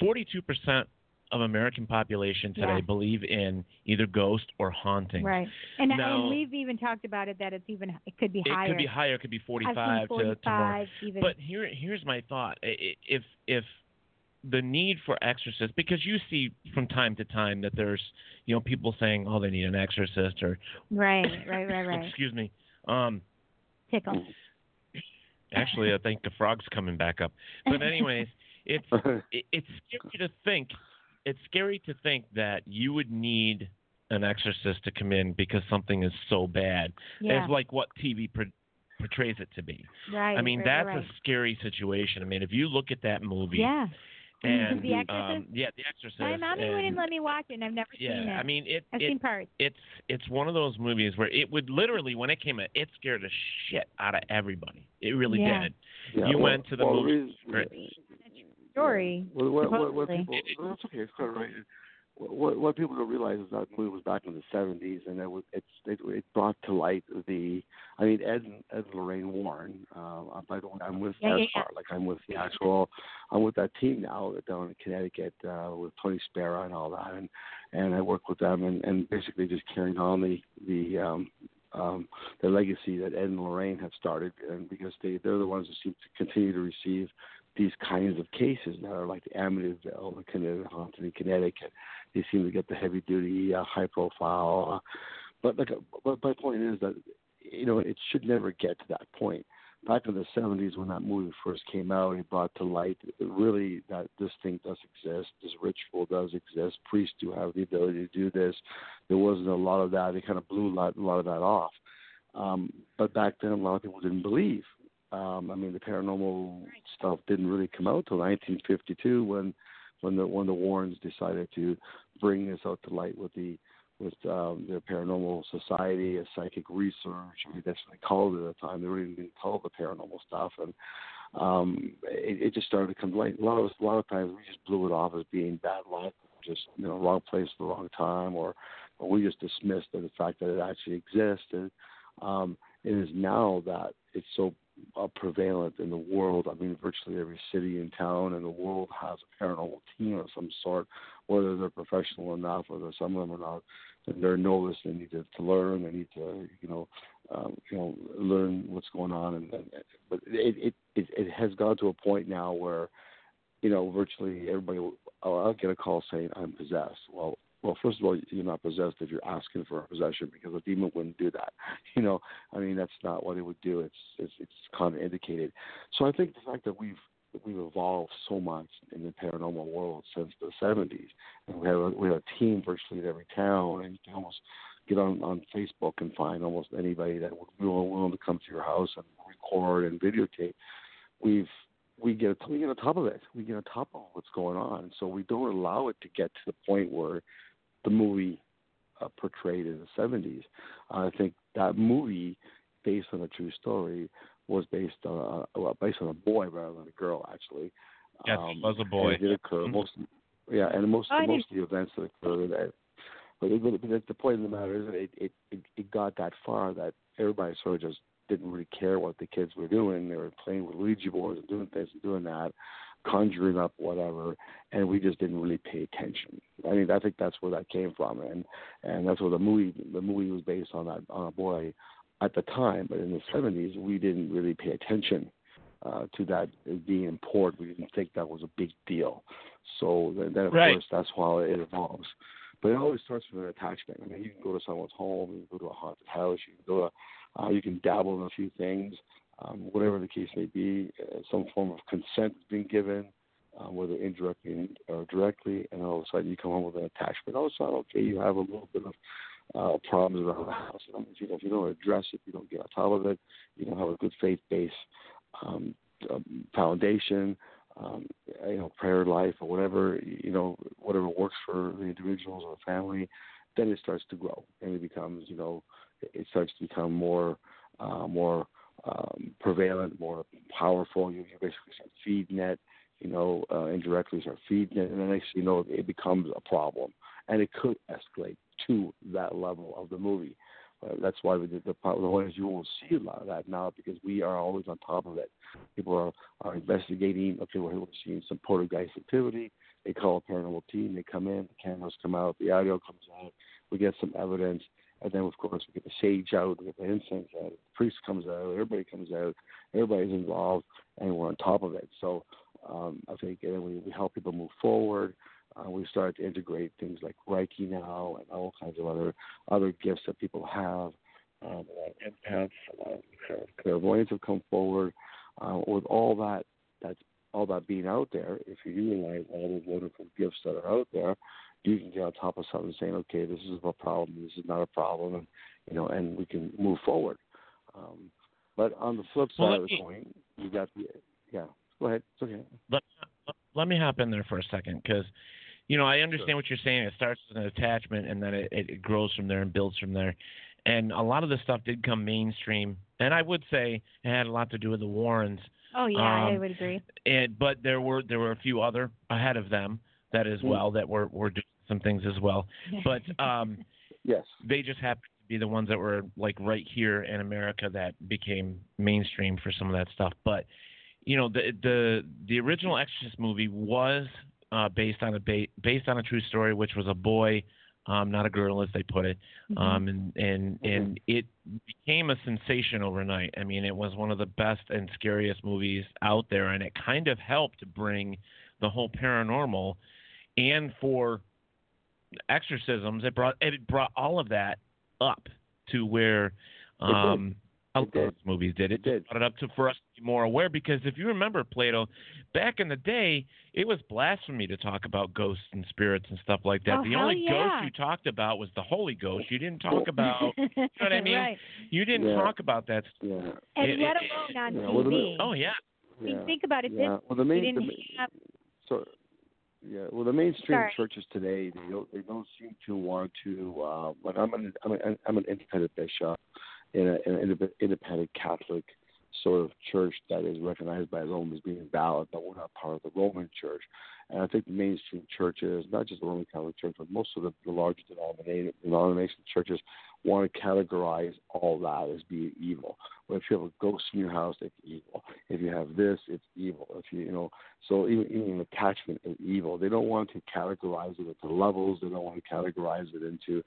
42 percent of American population today
Yeah.
believe in either ghost or haunting.
Right. And,
Now-
and we've even talked about it that it's even it could be
It
higher.
It could be higher. It could be
I've
45 to, to more.
even.
But here, here's my thought: if if the need for exorcists, because you see from time to time that there's, you know, people saying, "Oh, they need an exorcist," or
right, right, right, right.
excuse me. Um,
Tickle.
actually, I think the frog's coming back up. But anyways, it's it, it's scary to think. It's scary to think that you would need an exorcist to come in because something is so bad,
Yeah.
as like what TV pro- portrays it to be.
Right.
I mean,
right,
that's
right.
a scary situation. I mean, if you look at that movie,
Yeah.
And
The Exorcist?
um, yeah, The Exorcist.
My mommy
and,
wouldn't let me watch it, and I've never
yeah,
seen it.
I mean, it,
I've
it
seen parts.
it's it's one of those movies where it would literally when it came out, it scared the shit out of everybody. It really
Yeah.
did.
Yeah,
you
well-
went to the
well,
movie.
reason-
right.
Story.
What, what, what, what people, that's okay, it's quite right. What, what people don't realize is that movie was back in the '70s, and it was it's it, it brought to light the. I mean, Ed and Ed and Lorraine Warren. Uh, by the way, I'm with
Yeah, yeah,
NASCAR, like I'm with the actual. I'm with that team now down in Connecticut uh, with Tony Spera and all that, and and I work with them, and and basically just carrying on the the um, um, the legacy that Ed and Lorraine have started, and because they they're the ones that seem to continue to receive these kinds of cases that are like the Amityville, the Connecticut haunted in Connecticut. They seem to get the heavy duty, uh, high profile. Uh, but like, but my point is that you know it should never get to that point. Back in the '70s, when that movie first came out, it brought to light really that this thing does exist, this ritual does exist. Priests do have the ability to do this. There wasn't a lot of that. They kind of blew a lot, a lot of that off. Um, but back then, a lot of people didn't believe. Um, I mean, the paranormal stuff didn't really come out till 1952 when when the when the Warrens decided to bring this out to light with the with um, the Paranormal Society of Psychic Research. That's what they called it at the time. They really didn't call it the paranormal stuff, and um, it, it just started to come to light. A lot of a lot of times, we just blew it off as being bad luck, just you know, wrong place at the wrong time, or, or we just dismissed the fact that it actually existed. Um, it is now that it's so uh, prevalent in the world. I mean, virtually every city and town in the world has a paranormal team of some sort, whether they're professional or not, whether some of them are not. And they're novice. They need to, to learn. They need to, you know, um, you know, learn what's going on. And, and but it, it it it has gone to a point now where, you know, virtually everybody. Will, oh, I'll get a call saying I'm possessed. Well, well, first of all, you're not possessed if you're asking for a possession because a demon wouldn't do that. You know, I mean, that's not what it would do. It's it's, it's contraindicated. So I think the fact that we've we've evolved so much in the paranormal world since the 70s, and we have a, we have a team virtually in every town, and you can almost get on on Facebook and find almost anybody that would be willing to come to your house and record and videotape. We've we get we get on top of it. We get on top of what's going on. So we don't allow it to get to the point where the movie uh, portrayed in the 70s. I think that movie, based on a true story, was based on a, well, based on a boy rather than a girl, actually.
Yes,
um,
it was a boy.
It did occur.
Mhm.
Most, yeah, and most
Oh,
most of the events that occurred. That, but, it, but, but the point of the matter is that it, it it it got that far that everybody sort of just didn't really care what the kids were doing. They were playing with Ouija boards and doing this and doing that, conjuring up whatever, and we just didn't really pay attention. I mean, I think that's where that came from, and and that's where the movie the movie was based on that on a boy at the time. But in the '70s, we didn't really pay attention uh, to that being important. We didn't think that was a big deal. So then, then of
Right.
course, that's how it evolves. But it always starts with an attachment. I mean, you can go to someone's home, you can go to a haunted house, you can go to, uh, you can dabble in a few things, um, whatever the case may be. Uh, some form of consent is being given, uh, whether indirectly or directly, and all of a sudden you come home with an attachment. All of a sudden, okay, you have a little bit of uh, problems around the house. And if you don't, if you don't address it, you don't get on top of it, you don't have a good faith base um, um, foundation, um, you know, prayer life or whatever, you know, whatever works for the individuals or the family, then it starts to grow and it becomes, you know, it starts to become more, uh, more um, prevalent, more powerful. You, you basically start feeding you know, uh, indirectly start feeding it, and then next you know, it becomes a problem, and it could escalate to that level of the movie. Uh, that's why we did the the point is you won't see a lot of that now because we are always on top of it. People are, are investigating. Okay, we're we're seeing some poltergeist activity. They call a paranormal team. They come in. The cameras come out. The audio comes out. We get some evidence, and then of course we get the sage out. We get the incense out. The priest comes out. Everybody comes out. Everybody's involved, and we're on top of it. So um, I think and we, we help people move forward. Uh, we start to integrate things like Reiki now and all kinds of other other gifts that people have. Um, like empaths, uh, clairvoyants have come forward. Uh, with all that, that's all that being out there. If you utilize all those wonderful gifts that are out there, you can get on top of something, saying, "Okay, this is a problem. This is not a problem," and you know, and we can move forward. Um, but on the flip side
Well,
of the coin, you got the yeah. Go ahead. It's okay.
let, let me hop in there for a second because you know i understand what you're saying it starts with an attachment and then it, it grows from there and builds from there and a lot of this stuff did come mainstream and i would say it had a lot to do with the warrens
Oh yeah, I
Um,
would agree.
and but there were there were a few other ahead of them that as
Mm.
well that were were doing some things as well but um
Yes.
they just happened to be the ones that were like right here in America that became mainstream for some of that stuff. But you know, the the the original Exorcist movie was uh, based on a ba- based on a true story, which was a boy, um, not a girl, as they put it, um, and and and it became a sensation overnight. I mean, it was one of the best and scariest movies out there, and it kind of helped bring the whole paranormal and for exorcisms it brought it brought all of that up to where um a lot of
did.
movies did. It,
It did.
brought it up to for us to be more aware because if you remember Plato, back in the day, it was blasphemy to talk about ghosts and spirits and stuff like that.
Oh,
the only
yeah.
ghost you talked about was the Holy Ghost. You didn't talk about you know what I mean?
Right.
You didn't
Yeah.
talk about that.
Yeah.
And
It-
let alone on
yeah, well, the-
TV.
Oh yeah.
I mean,
yeah.
think about it.
Yeah.
This,
Well, the
we
main,
didn't
the,
have
so yeah. Well, the mainstream
Sorry.
churches today they don't they don't seem to want to. Uh, like I'm an I'm an I'm an independent bishop in, a, in an indep- independent Catholic sort of church that is recognized by Rome as being valid, but we're not part of the Roman Church. And I think the mainstream churches, not just the Roman Catholic Church, but most of the, the larger denomination churches, want to categorize all that as being evil. Well, if you have a ghost in your house, it's evil. If you have this, it's evil. If you, you know, so even even attachment is evil. They don't want to categorize it into levels. They don't want to categorize it into,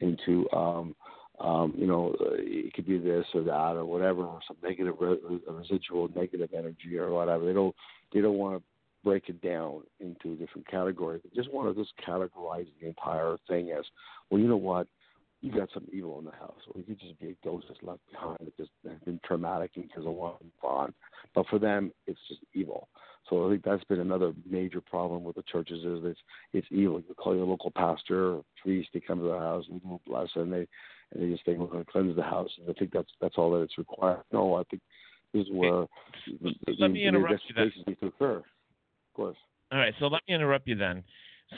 into, um, um, you know, uh, it could be this or that or whatever, or some negative re- residual negative energy or whatever. They don't, they don't want to break it down into different categories. They just want to just categorize the entire thing as, well, you know what? You got some evil in the house, or it could just be a ghost that's left behind that just has been traumatic and because of one bond. But for them, it's just evil. So I think that's been another major problem with the churches is it's it's evil. You call your local pastor or priest, they come to the house and bless, and they and they just think we're going to cleanse the house. And I think that's that's all that it's required. No, I think this is where
let
the,
me interrupt you then.
need to occur. Of course.
All right, so let me interrupt you then.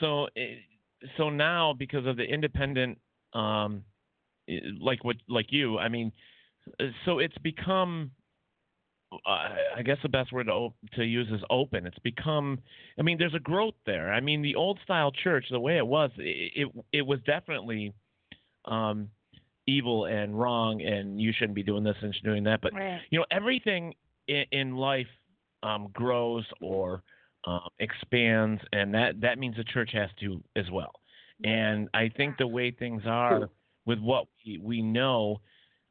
So, eh, so now because of the independent, um, eh, like what, like you, I mean, eh, so it's become. I guess the best word to to use is open. It's become. I mean, there's a growth there. I mean, the old style church, the way it was, it it, it was definitely um, evil and wrong, and you shouldn't be doing this and doing that. But
Right.
you know, everything in, in life um, grows or um, expands, and that that means the church has to as well. And I think the way things are with what we, we know,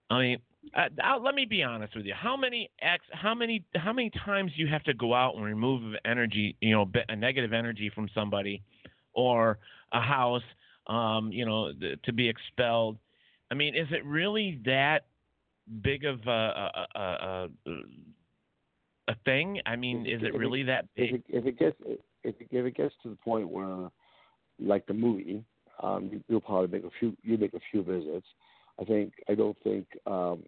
I mean, uh, uh, let me be honest with you. How many ex, how many how many times you have to go out and remove energy, you know, a negative energy from somebody, or a house, um, you know, th- to be expelled. I mean, is it really that big of a a, a, a, a thing? I mean, is it really that
if
big?
it, if it gets if it, if it gets to the point where, like the movie, um, you, you'll probably make a few you make a few visits. I think I don't think um,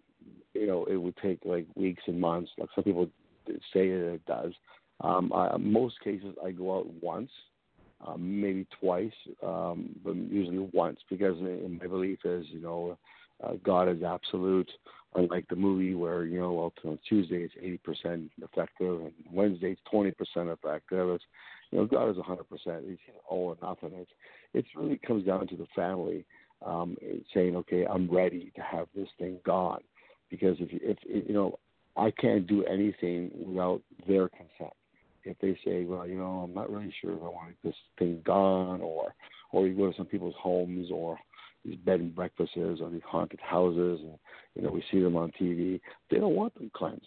you know it would take like weeks and months like some people say it does. Um, I, most cases I go out once, um, maybe twice, um, but usually once because in my belief is you know uh, God is absolute. Unlike the movie where you know, well, on Tuesday it's eighty percent effective, and Wednesday it's twenty percent effective. It's you know, God is hundred percent. He's all or nothing. It's it's really comes down to the family um, saying, okay, I'm ready to have this thing gone, because if if you know, I can't do anything without their consent. If they say, well, you know, I'm not really sure if I want this thing gone, or or you go to some people's homes or these bed and breakfasts or these haunted houses, and you know we see them on TV. They don't want them cleansed.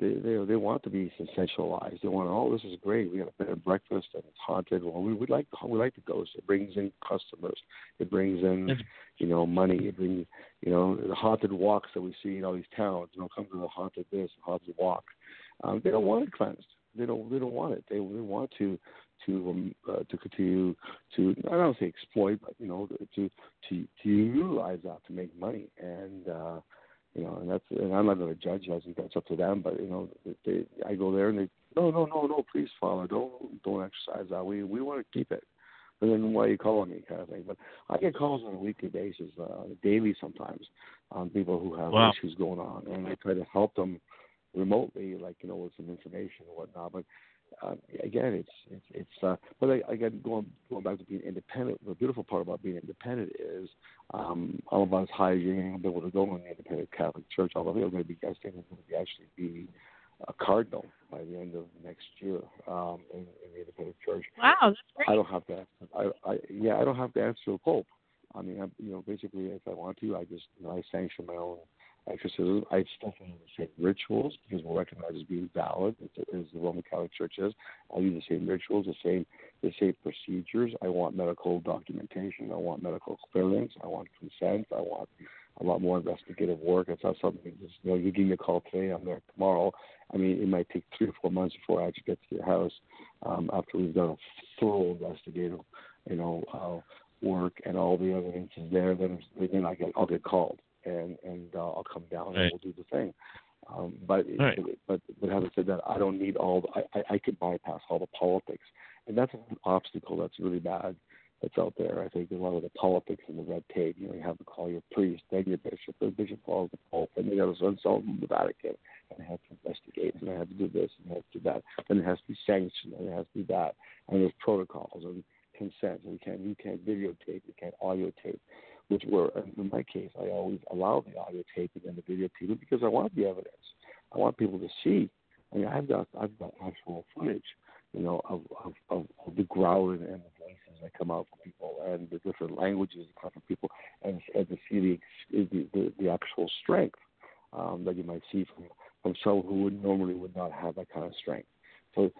They they they want to be sensationalized. They want, oh, this is great. We got a bed and breakfast and it's haunted. Well, we we like we like the ghost. It brings in customers. It brings in you know money. It brings you know the haunted walks that we see in all these towns. You know, come to the haunted this, haunted walk. Um, they don't want it cleansed. They don't they don't want it. They they want to to um, uh, to continue to I don't say exploit, but you know to to to utilize that to make money and. uh you know, and that's and I'm not going to judge. I think that's up to them. But you know, they, I go there and they, no, no, no, no, please, Father, don't don't exorcise that. We we want to keep it. And then why are you calling me, kind of thing. But I get calls on a weekly basis, uh, daily sometimes, on people who have
Wow.
issues going on, and I try to help them remotely, like you know, with some information and whatnot. But uh, again, it's it's it's. Uh, but I, again, going going back to being independent. The beautiful part about being independent is um, I'm about as high as you're going to be able to go in the independent Catholic Church. Although I'm going to be, I think I'm going to be actually be a cardinal by the end of next year um, in, in the independent church.
Wow, that's great.
I don't have to. I, I yeah, I don't have to answer the Pope. I mean, I'm, you know, basically, if I want to, I just you know, I sanction my own exorcism. I still follow the same rituals because we're recognized as being valid, as, the Roman Catholic Church is. I use the same rituals, the same the same procedures. I want medical documentation. I want medical clearance. I want consent. I want a lot more investigative work. It's not something just, you know, you give me a call today, I'm there tomorrow. I mean, it might take three or four months before I actually get to your house um, after we've done a thorough investigative, you know, uh, work and all the evidence is there. Then, then I get, I'll get called and and uh, I'll come down
Right.
and we'll do the thing. Um, but
Right.
but but having said that, I don't need all. The, I I I could bypass all the politics, and that's an obstacle that's really bad that's out there. I think a lot of the politics and the red tape. You know, you have to call your priest, then your bishop, the bishop calls the pope, and they got to consult the Vatican, and they have to investigate, and they have to do this, and they have to do that, and it has to be sanctioned, and it has to be that, and there's protocols and consent. And we can't you can't videotape, you can't audio tape, which were in my case, I always allow the audio taping and the videotaping because I want the evidence. I want people to see. I mean, I've got I've got actual footage, you know, of of, of, of the growling and the voices that come out from people and the different languages that come from people, and, and to see the, the the the actual strength um, that you might see from from someone who would normally would not have that kind of strength. So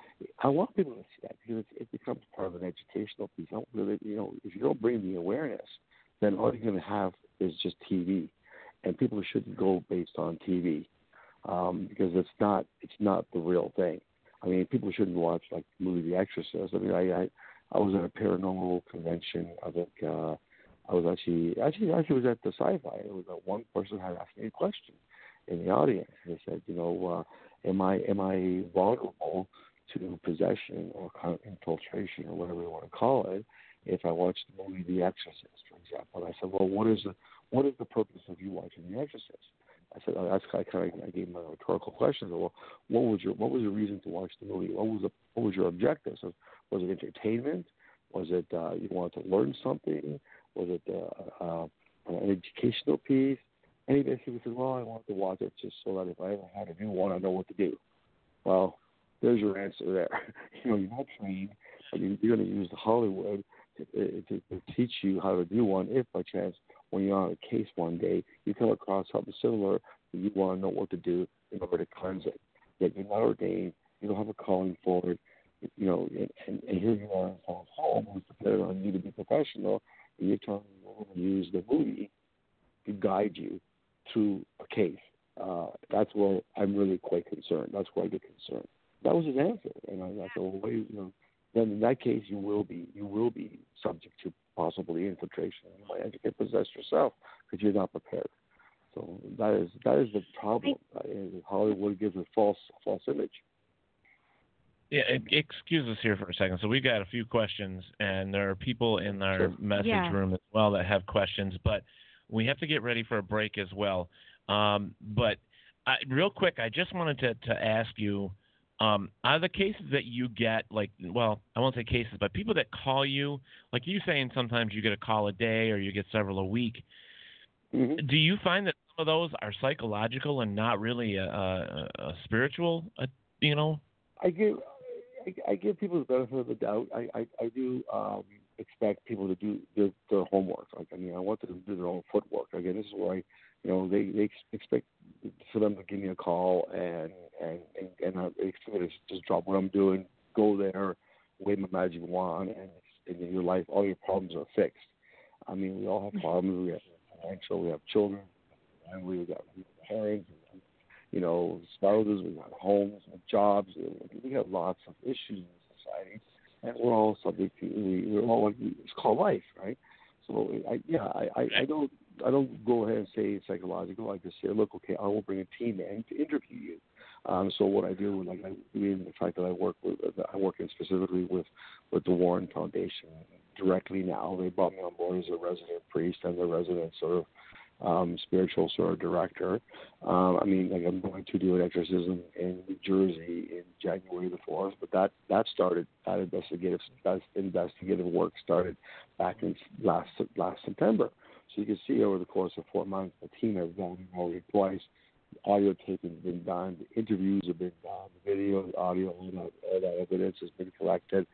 I want people to see that because it, it becomes part of an educational piece. I don't really, you know, if you don't bring the awareness, then all you're going to have is just TV, and people shouldn't go based on TV um, because it's not it's not the real thing. I mean, people shouldn't watch like the movie The Exorcist. I mean, I I, I was at a paranormal convention. I think uh, I was actually actually actually was at the Sci-Fi. It was that one person had asked me a question in the audience. They said, you know, uh, am I am I vulnerable to possession or kind of infiltration or whatever you want to call it if I watch the movie The Exorcist, for example? And I said, well, what is the what is the purpose of you watching The Exorcist? I said, oh, that's I kind of I gave my rhetorical question. Well, what was your what was your reason to watch the movie? What was the what was your objective? So, was it entertainment? Was it uh, you wanted to learn something? Was it uh, uh, an educational piece? And he basically said, well, I wanted to watch it just so that if I ever had a new one, I know what to do. Well, there's your answer there. you know, you're not trained. You're going to use Hollywood to, to, teach you how to do one if by chance when you're on a case one day, you come across something similar that you want to know what to do in order to cleanse it. Yet you're not ordained, you don't have a calling for it, you know, and, and, and here you are someone's home who's dependent on you to be professional, and you're them to use the movie to guide you through a case. Uh, that's where I'm really quite concerned. That's where I get concerned. That was his answer, and I, I said, well, wait, you know, then in that case you will be you will be subject to possibly infiltration. You might get possessed yourself because you're not prepared. So that is that is the problem. I, Hollywood gives a false false image.
Yeah, excuse us here for a second. So we've got a few questions, and there are people in our sure. message yeah. room as well that have questions, but we have to get ready for a break as well. Um, but I, real quick, I just wanted to, to ask you um, are the cases that you get, like, well, I won't say cases, but people that call you, like you saying sometimes you get a call a day or you get several a week. Mm-hmm. Do you find that some of those are psychological and not really a, a, a spiritual, uh, you know?
I give I, I give people the benefit of the doubt. I I, I do um, expect people to do their, their homework. Like I mean, I want them to do their own footwork. Again, this is I, you know, they they expect for them to give me a call and and and, and I expect to just drop what I'm doing, go there, wave my magic wand, and, and in your life, all your problems are fixed. I mean, we all have mm-hmm. problems. We have financial, we have children, and we got parents, you know, spouses, we got homes, we got jobs. We have lots of issues in society, and we're all subject to. We, we're all like it's called life, right? So I, yeah, I, I, I don't I don't go ahead and say it's psychological. I just say, look, okay, I will bring a team in to interview you. Um, so what I do, like I, mean, the fact that I work with, I work in specifically with with the Warren Foundation directly now. They brought me on board as a resident priest and the resident sort of um, spiritual sort of director. Um, I mean, like I'm going to do an exorcism in New Jersey in January the fourth, but that that started that investigative that investigative work started back in last last September. So you can see over the course of four months, the team has gone already twice. Audio taping has been done, the interviews have been done, the video, the audio, all that, all that evidence has been collected.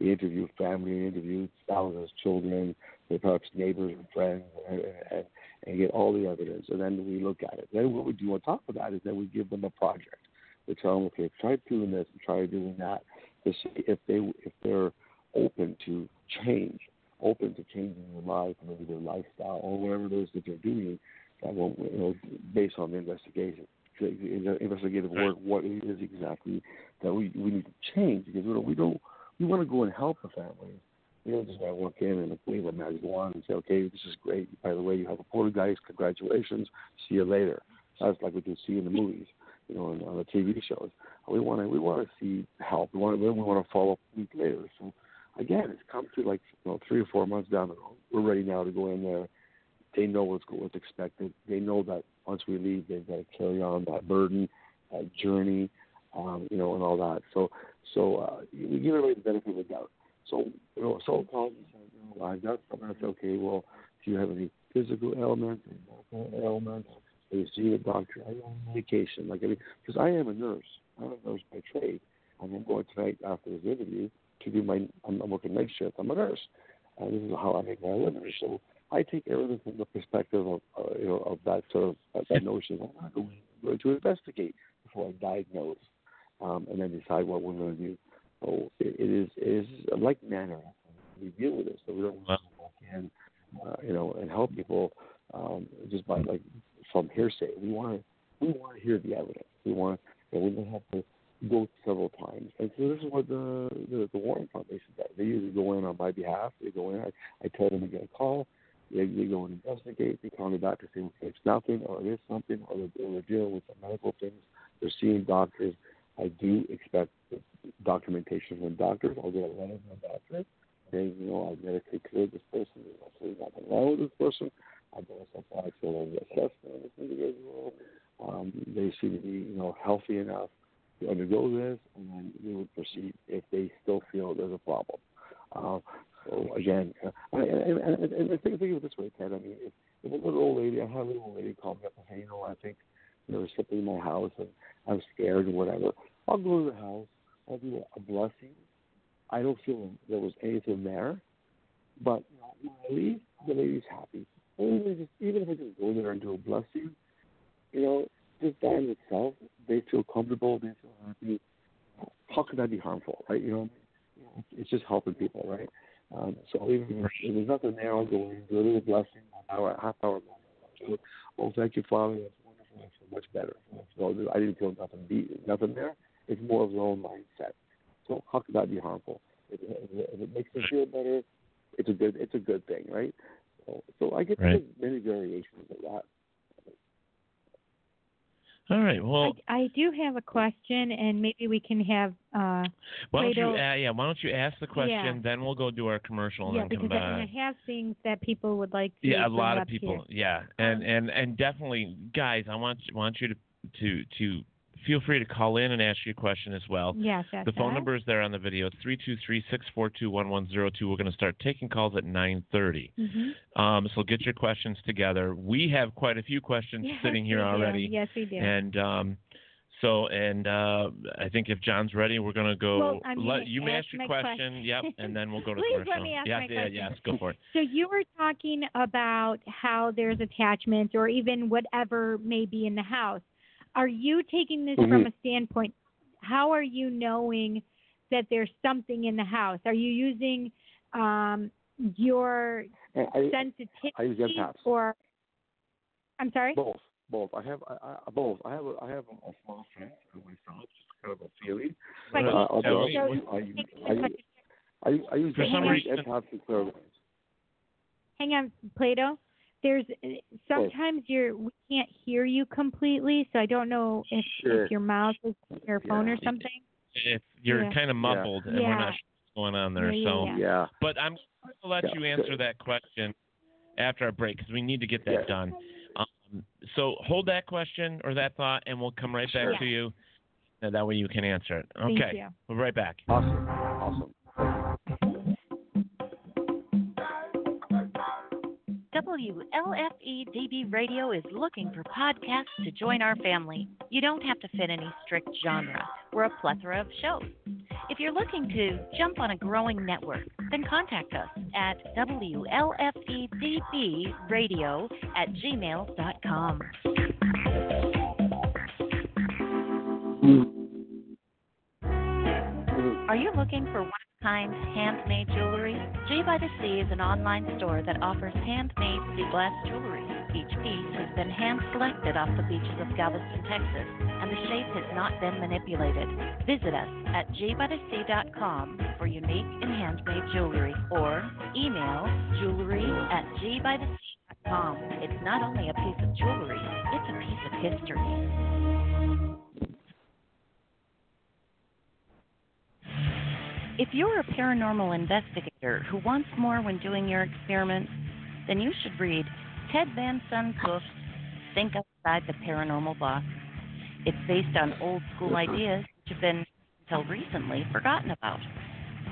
The interview family, interviewed thousands of children, perhaps neighbors and friends, and, and, and get all the evidence. And then we look at it. Then what we do on top of that is that we give them a project. We tell them, okay, try doing this and try doing that to see if they if they're open to change, open to changing their life, maybe their lifestyle or whatever it is that they're doing. That will, you know, based on the investigation, the investigative work, what is exactly that we we need to change because you know, we don't we want to go and help the family. We don't just to walk in and wave a magic wand and say, okay, this is great. By the way, you have a poltergeist. Congratulations. See you later. That's like we can see in the movies, you know, on, on the TV shows. We want to we want to see help. We want to we want to follow up a week later. So again, it's come to like you know three or four months down the road. We're ready now to go in there. They know what's what's expected. They know that once we leave, they've got to carry on that burden, that journey, um, you know, and all that. So so uh, we give everybody the benefit of the doubt. So you know, and says, you know, I've got something. I say, okay, well, do you have any physical ailments, any ailments? Do you see a doctor? Are you on medication? Like, I mean, because I am a nurse. I'm a nurse by trade. And I'm going tonight after this interview to do my. I'm, I'm working night shift. I'm a nurse, and this is how I make my living. So I take everything from the perspective of uh, you know of that sort of uh, that notion. I'm going to investigate before I diagnose, um, and then decide what we're going to do. So it, it is it is like manner we deal with this. So we don't walk in, uh, you know, and help people um, just by like from hearsay. We want to we want to hear the evidence. We want and we don't have to go several times. And so this is what the the, the Warren Foundation does. They usually go in on my behalf. They go in. I, I tell them to get a call. They, they go and investigate. They call back to say okay, it's nothing, or it is something, or they're, they're dealing with some medical things. They're seeing doctors. I do expect documentation from doctors. I'll get a letter from a doctor saying, you know, I've medically cleared this person. There's absolutely nothing wrong with this person. I've done a psychological assessment of this individual. Um, they seem to be, you know, healthy enough to undergo this, and then we would proceed if they still feel there's a problem. Uh, so again, uh, and, and, and, and think, think of it this way, Ted. I mean, if, if a little old lady, I had a little old lady call me up and say, you know, I think there was something in my house and I'm scared or whatever. I'll go to the house. Do a blessing. I don't feel there was anything there, but when I leave, the lady's happy. Even if, I just go there and do a blessing, you know, just that in itself, they feel comfortable, they feel happy. How could that be harmful, right? You know, it's just helping people, right? Um, so even if there's nothing there, I'll go in, do a little blessing, an hour, half hour. Well, thank you, Father. That's wonderful. I feel much better. So I didn't feel nothing, be, nothing there. It's more of their own mindset. So how could that be harmful? If, if, if it makes them feel better, it's a good it's a good thing, right? So, so I get
right.
many variations of that.
All right. Well,
I, I, do have a question, and maybe we can have. Uh,
why don't
Plato,
you? Uh, yeah. Why don't you ask the question?
Yeah.
Then we'll go do our commercial and
yeah,
then
because
come
I,
back.
I have things that people would like to.
Yeah, a lot of people.
Here.
Yeah, and and and definitely, guys, I want want you to to to feel free to call in and ask your question as well.
Yes, that's
The phone
that.
number is there on the video. It's three two three six four two one one zero two. We're going to start taking calls at nine thirty.
Mm-hmm.
Um, so get your questions together. We have quite a few questions
Yes,
sitting here
we do.
already.
Yes, we do.
And um, so, and uh, I think if John's ready, we're going to go.
Well, I'm
let you may
ask
your question.
question.
Yep, and then we'll go to
Please
commercial.
let me ask
yeah,
my
yeah,
question.
yes, go for it.
So you were talking about how there's attachments or even whatever may be in the house. Are you taking this from
Mhm.
a standpoint? How are you knowing that there's something in the house? Are you using um, your
I,
sensitivity
I use empaths.
or? I'm sorry.
Both, both. I have I, I, both. I have a, I have a, a small sense of myself, just kind of a feeling.
But
Uh, I'll
so-
be honest with you, I, use- I, use- I, use- I use
For some
I use
reason-
empaths and clairvoyants.
hang on, Plato. There's sometimes you're we can't hear you completely, so I don't know if,
Sure.
if your mouth is your phone or something.
If you're
Yeah.
kind of muffled and we're not sure what's going on there,
Yeah, yeah,
so.
yeah.
Yeah.
But I'm going to let
Yeah.
you answer that question after our break because we need to get that
Yeah.
done. Um, so hold that question or that thought, and we'll come right back
Sure.
to you. And that way you can answer it. Okay.
Thank you.
We'll be right back.
Awesome. Awesome.
WLFE DB Radio is looking for podcasts to join our family. You don't have to fit any strict genre. We're a plethora of shows. If you're looking to jump on a growing network, then contact us at WLFEDBradio at gmail.com. Hmm. Are you looking for one kind handmade jewelry? G by the Sea is an online store that offers handmade sea glass jewelry. Each piece has been hand selected off the beaches of Galveston, Texas, and the shape has not been manipulated. Visit us at gbythesea.com for unique and handmade jewelry or email jewelry at gbythesea.com. It's not only a piece of jewelry, it's a piece of history. If you're a paranormal investigator who wants more when doing your experiments, then you should read Ted Van Cook's Think Outside the Paranormal Box. It's based on old school ideas which have been, until recently, forgotten about.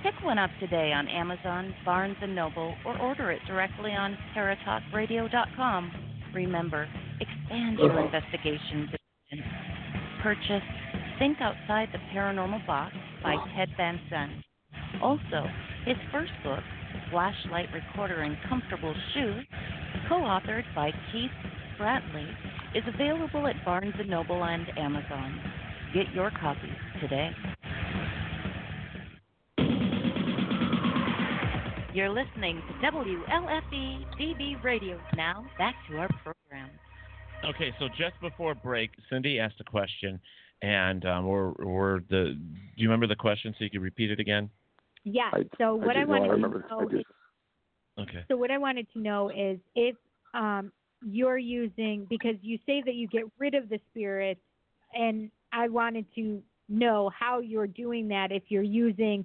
Pick one up today on Amazon, Barnes & Noble, or order it directly on paratalkradio.com. Remember, expand your investigations. Purchase Think Outside the Paranormal Box by Ted Van Son. Also, his first book, Flashlight Recorder and Comfortable Shoes, co-authored by Keith Spratley, is available at Barnes & Noble and Amazon. Get your copies today. You're listening to WLFE DB Radio. Now, back to our program.
Okay, so just before break, Cindy asked a question, and um, we're, we're the. Do you remember the question? So you could repeat it again.
Yeah.
I-
so what
I
I,
do know, I
wanted to know is
Okay.
So what I wanted to know is if um, you're using because you say that you get rid of the spirits, and I wanted to know how you're doing that. If you're using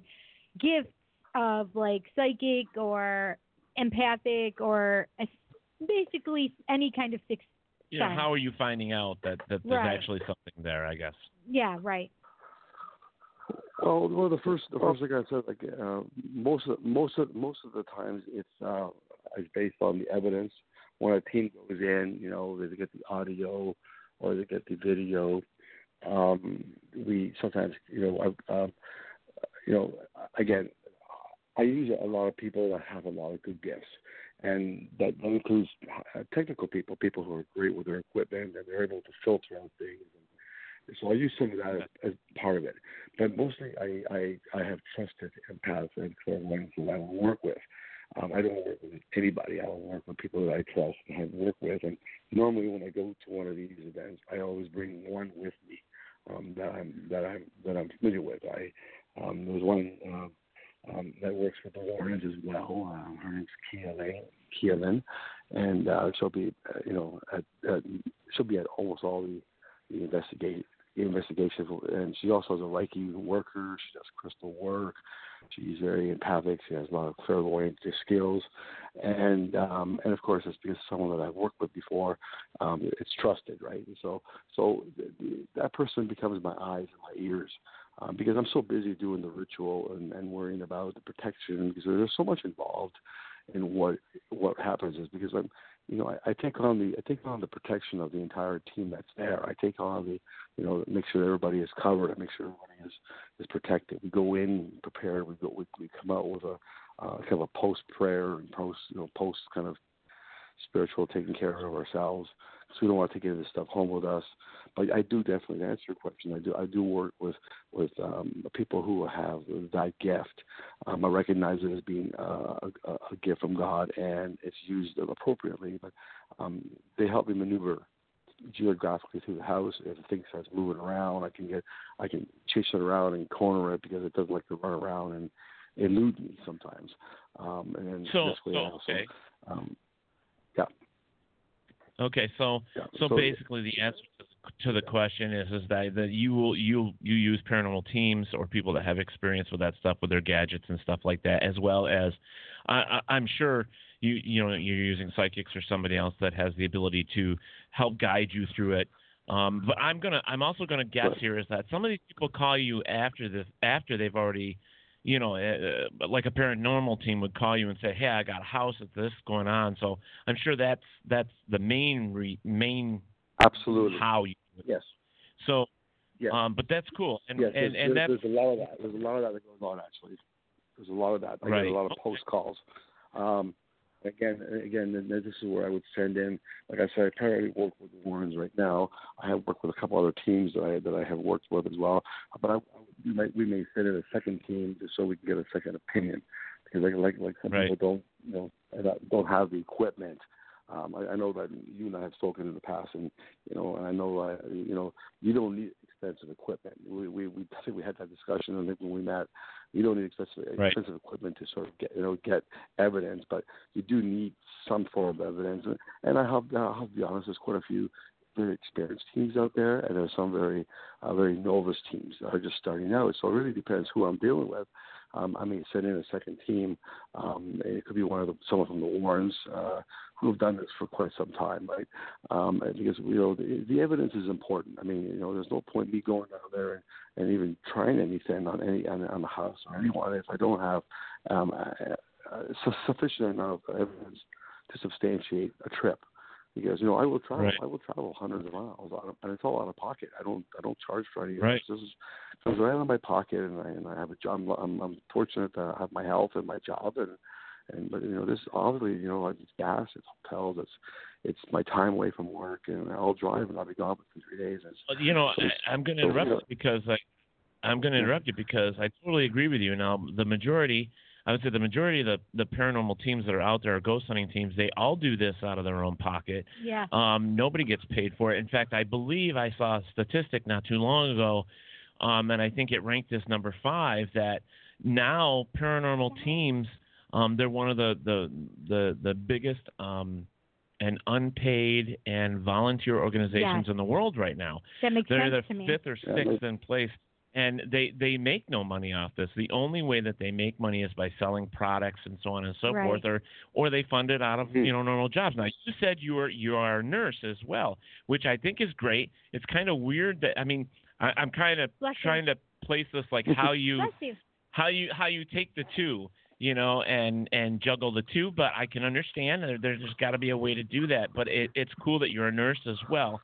gifts of like psychic or empathic or a, basically any kind of sixth
You know,
sense.
how are you finding out that, that there's
Right.
actually something there? I guess.
Yeah, right.
Well, well, the first, the first thing I said, like uh, most of most of most of the times, it's uh, it's based on the evidence. When a team goes in, you know, they get the audio or they get the video. Um, we sometimes, you know, I, um, you know, again, I use a lot of people that have a lot of good gifts, and that, that includes uh, technical people, people who are great with their equipment and they're able to filter out things. And so I use some of that as, as part of it, but mostly I I, I have trusted empaths and clairvoyants that I will work with. Um, I don't work with anybody. I will work with people that I trust and have worked with. And normally, when I go to one of these events, I always bring one with me um, that I'm that I'm that I'm familiar with. I um, there was one uh, um, that works with the Warrens as well. Uh, her name's Kia Lane, Kia Lynn, and uh, she'll be uh, you know at, at she'll be at almost all the the investigate investigations, and she also is a Reiki worker. She does crystal work. She's very empathic. She has a lot of clairvoyant skills, and um, and of course it's because someone that I've worked with before. Um, it's trusted, right? And so so th- th- that person becomes my eyes and my ears. Um, because I'm so busy doing the ritual and, and worrying about the protection because there's so much involved in what what happens is because I'm you know I, I take on the I take on the protection of the entire team that's there. I take on the you know make sure everybody is covered. I make sure everybody is is protected. We go in prepared. We go we, we come out with a uh, kind of a post prayer and post you know post kind of spiritual taking care of ourselves. So we don't want to take any of this stuff home with us. But I do definitely to answer your question. I do I do work with with um, people who have that gift. Um, I recognize it as being uh, a, a gift from God, and it's used appropriately. But um, they help me maneuver geographically through the house. If things starts moving around, I can get I can chase it around and corner it because it doesn't like to run around and elude me sometimes. Um, and
So,
this way
so
also,
okay.
um.
Okay, so
Yeah,
so,
so-
basically the answer to the question is is that that you will you you use paranormal teams or people that have experience with that stuff with their gadgets and stuff like that, as well as I, I, I'm sure you you know you're using psychics or somebody else that has the ability to help guide you through it. Um, but I'm gonna I'm also gonna guess here is that some of these people call you after this after they've already you know, uh, like a paranormal team would call you and say, "Hey, I got a house with this going on." So I'm sure that's that's the main re, main
Absolutely.
how you. do it.
Yes.
So,
Yes.
um, but that's cool, and
yes,
and
there's,
and
there's, there's a lot of that. There's a lot of that that goes on actually. There's a lot of that. I
Right.
get a lot of post calls. Um, again, again, this is where I would send in. Like I said, I currently work with the Warrens right now. I have worked with a couple other teams that I that I have worked with as well. But I, we may we may send in a second team just so we can get a second opinion because like like like some
Right.
people don't you know don't- uh, don't have the equipment. Um, I, I know that you and I have spoken in the past, and you know, and I know, uh, you know, you don't need expensive equipment. We, we, we, I think we had that discussion, I think when we met, you don't need expensive,
Right.
expensive equipment to sort of get, you know, get evidence, but you do need some form of evidence. And, and I have, I'll have to be honest, there's quite a few very experienced teams out there, and there's some very, uh, very novice teams that are just starting out. So it really depends who I'm dealing with. Um, I may send in a second team. Um, it could be one of the, someone from the Warrens uh, who have done this for quite some time, right? Um, because you know the, the evidence is important. I mean, you know, there's no point me going down there and, and even trying anything on any on, on the house or anyone if I don't have um, a, a sufficient amount of evidence to substantiate a trip. Because you know I will travel,
Right.
I will travel hundreds of miles, of, and it's all out of pocket. I don't, I don't charge for any of
Right.
this. This is comes right out of my pocket, and I, and I have a job. I'm, I'm, I'm fortunate to have my health and my job, and and but you know this obviously you know like it's gas, it's hotels, it's it's my time away from work, and I'll drive and I'll be gone within three days. It's,
Well, you know,
So-
I, I'm going to
so,
interrupt
you know-
because I, I'm going to interrupt you because I totally agree with you. Now, the majority, I would say the majority of the the paranormal teams that are out there, are ghost hunting teams, they all do this out of their own pocket.
Yeah.
Um, nobody gets paid for it. In fact, I believe I saw a statistic not too long ago, um, and I think it ranked this number five that now paranormal teams, um, they're one of the the the the biggest um, and unpaid and volunteer organizations
Yes.
in the world right now.
That makes
They're
sense
the
to me.
fifth or
Yeah,
sixth in place, and they they make no money off this. The only way that they make money is by selling products and so on and so
Right.
forth, or or they fund it out of
Mhm.
you know normal jobs. Now you said you are you are a nurse as well, which I think is great. It's kind of weird that I mean I, I'm kind of
Bless you.
trying to place this like how you
you.
how you how you take the two you know and and juggle the two but i can understand there, there's just got to be a way to do that but it, it's cool that you're a nurse as well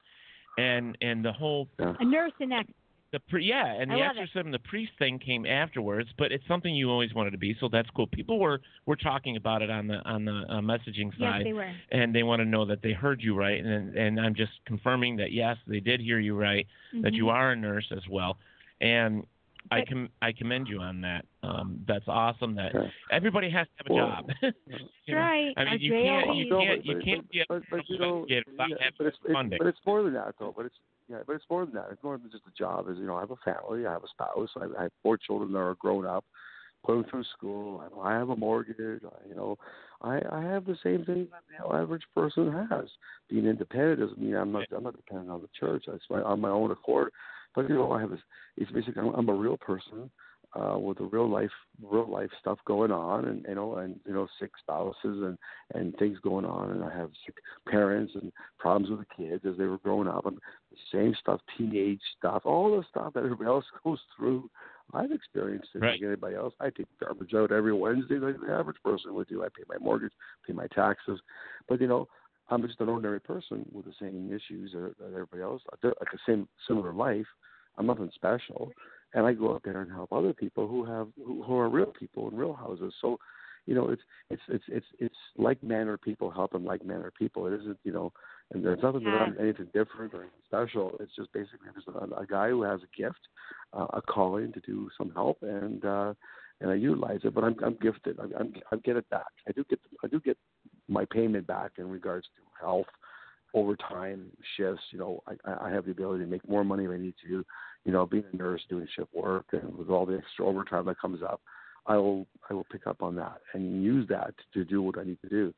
and and the whole
A nurse and ex.
The pre, yeah and
I
the
love it.
exorcism the priest thing came afterwards but it's something you always wanted to be so that's cool people were were talking about it on the on the uh, messaging
Yes,
side
they were.
and they want to know that they heard you right and and i'm just confirming that yes they did hear you right that you
Mhm.
are a nurse as well and I
But-
com- I commend you on that. Um, that's awesome. That
Okay.
everybody has to have a
Well,
job.
That's
You know,
right.
I mean,
Our
you can't you can't you can't be a
but, but you know,
investigator
yeah, but it's, it's
funding.
but it's more than that though. But it's yeah, but it's more than that. It's more than just a job. Is you know, I have a family, I have a spouse, I, I have four children that are grown up, going through school. I, I have a mortgage. I, you know, I I have the same thing that the average person has. Being independent doesn't mean I'm not I'm not dependent on the church. My on my own accord. But you know, I have this. It's basically I'm, I'm a real person uh, with the real life, real life stuff going on, and you know, and you know, sick spouses and and things going on, and I have sick parents and problems with the kids as they were growing up, and the same stuff, teenage stuff, all the stuff that everybody else goes through. I've experienced it
Right.
like anybody else. I take garbage out every Wednesday like the average person would do. I pay my mortgage, pay my taxes, but you know, I'm just an ordinary person with the same issues that, that everybody else, like the same similar life. I'm nothing special, and I go out there and help other people who have who, who are real people in real houses. So, you know, it's it's it's it's it's like mannered people helping like mannered people. It isn't, you know, and there's nothing that I'm anything different or special. It's just basically just a, a guy who has a gift, uh, a calling to do some help, and uh, and I utilize it. But I'm I'm gifted. I'm, I'm I get it back. I do get I do get my payment back in regards to health overtime shifts. You know, I, I have the ability to make more money if I need to. You know, being a nurse, doing shift work, and with all the extra overtime that comes up, I will I will pick up on that and use that to do what I need to do.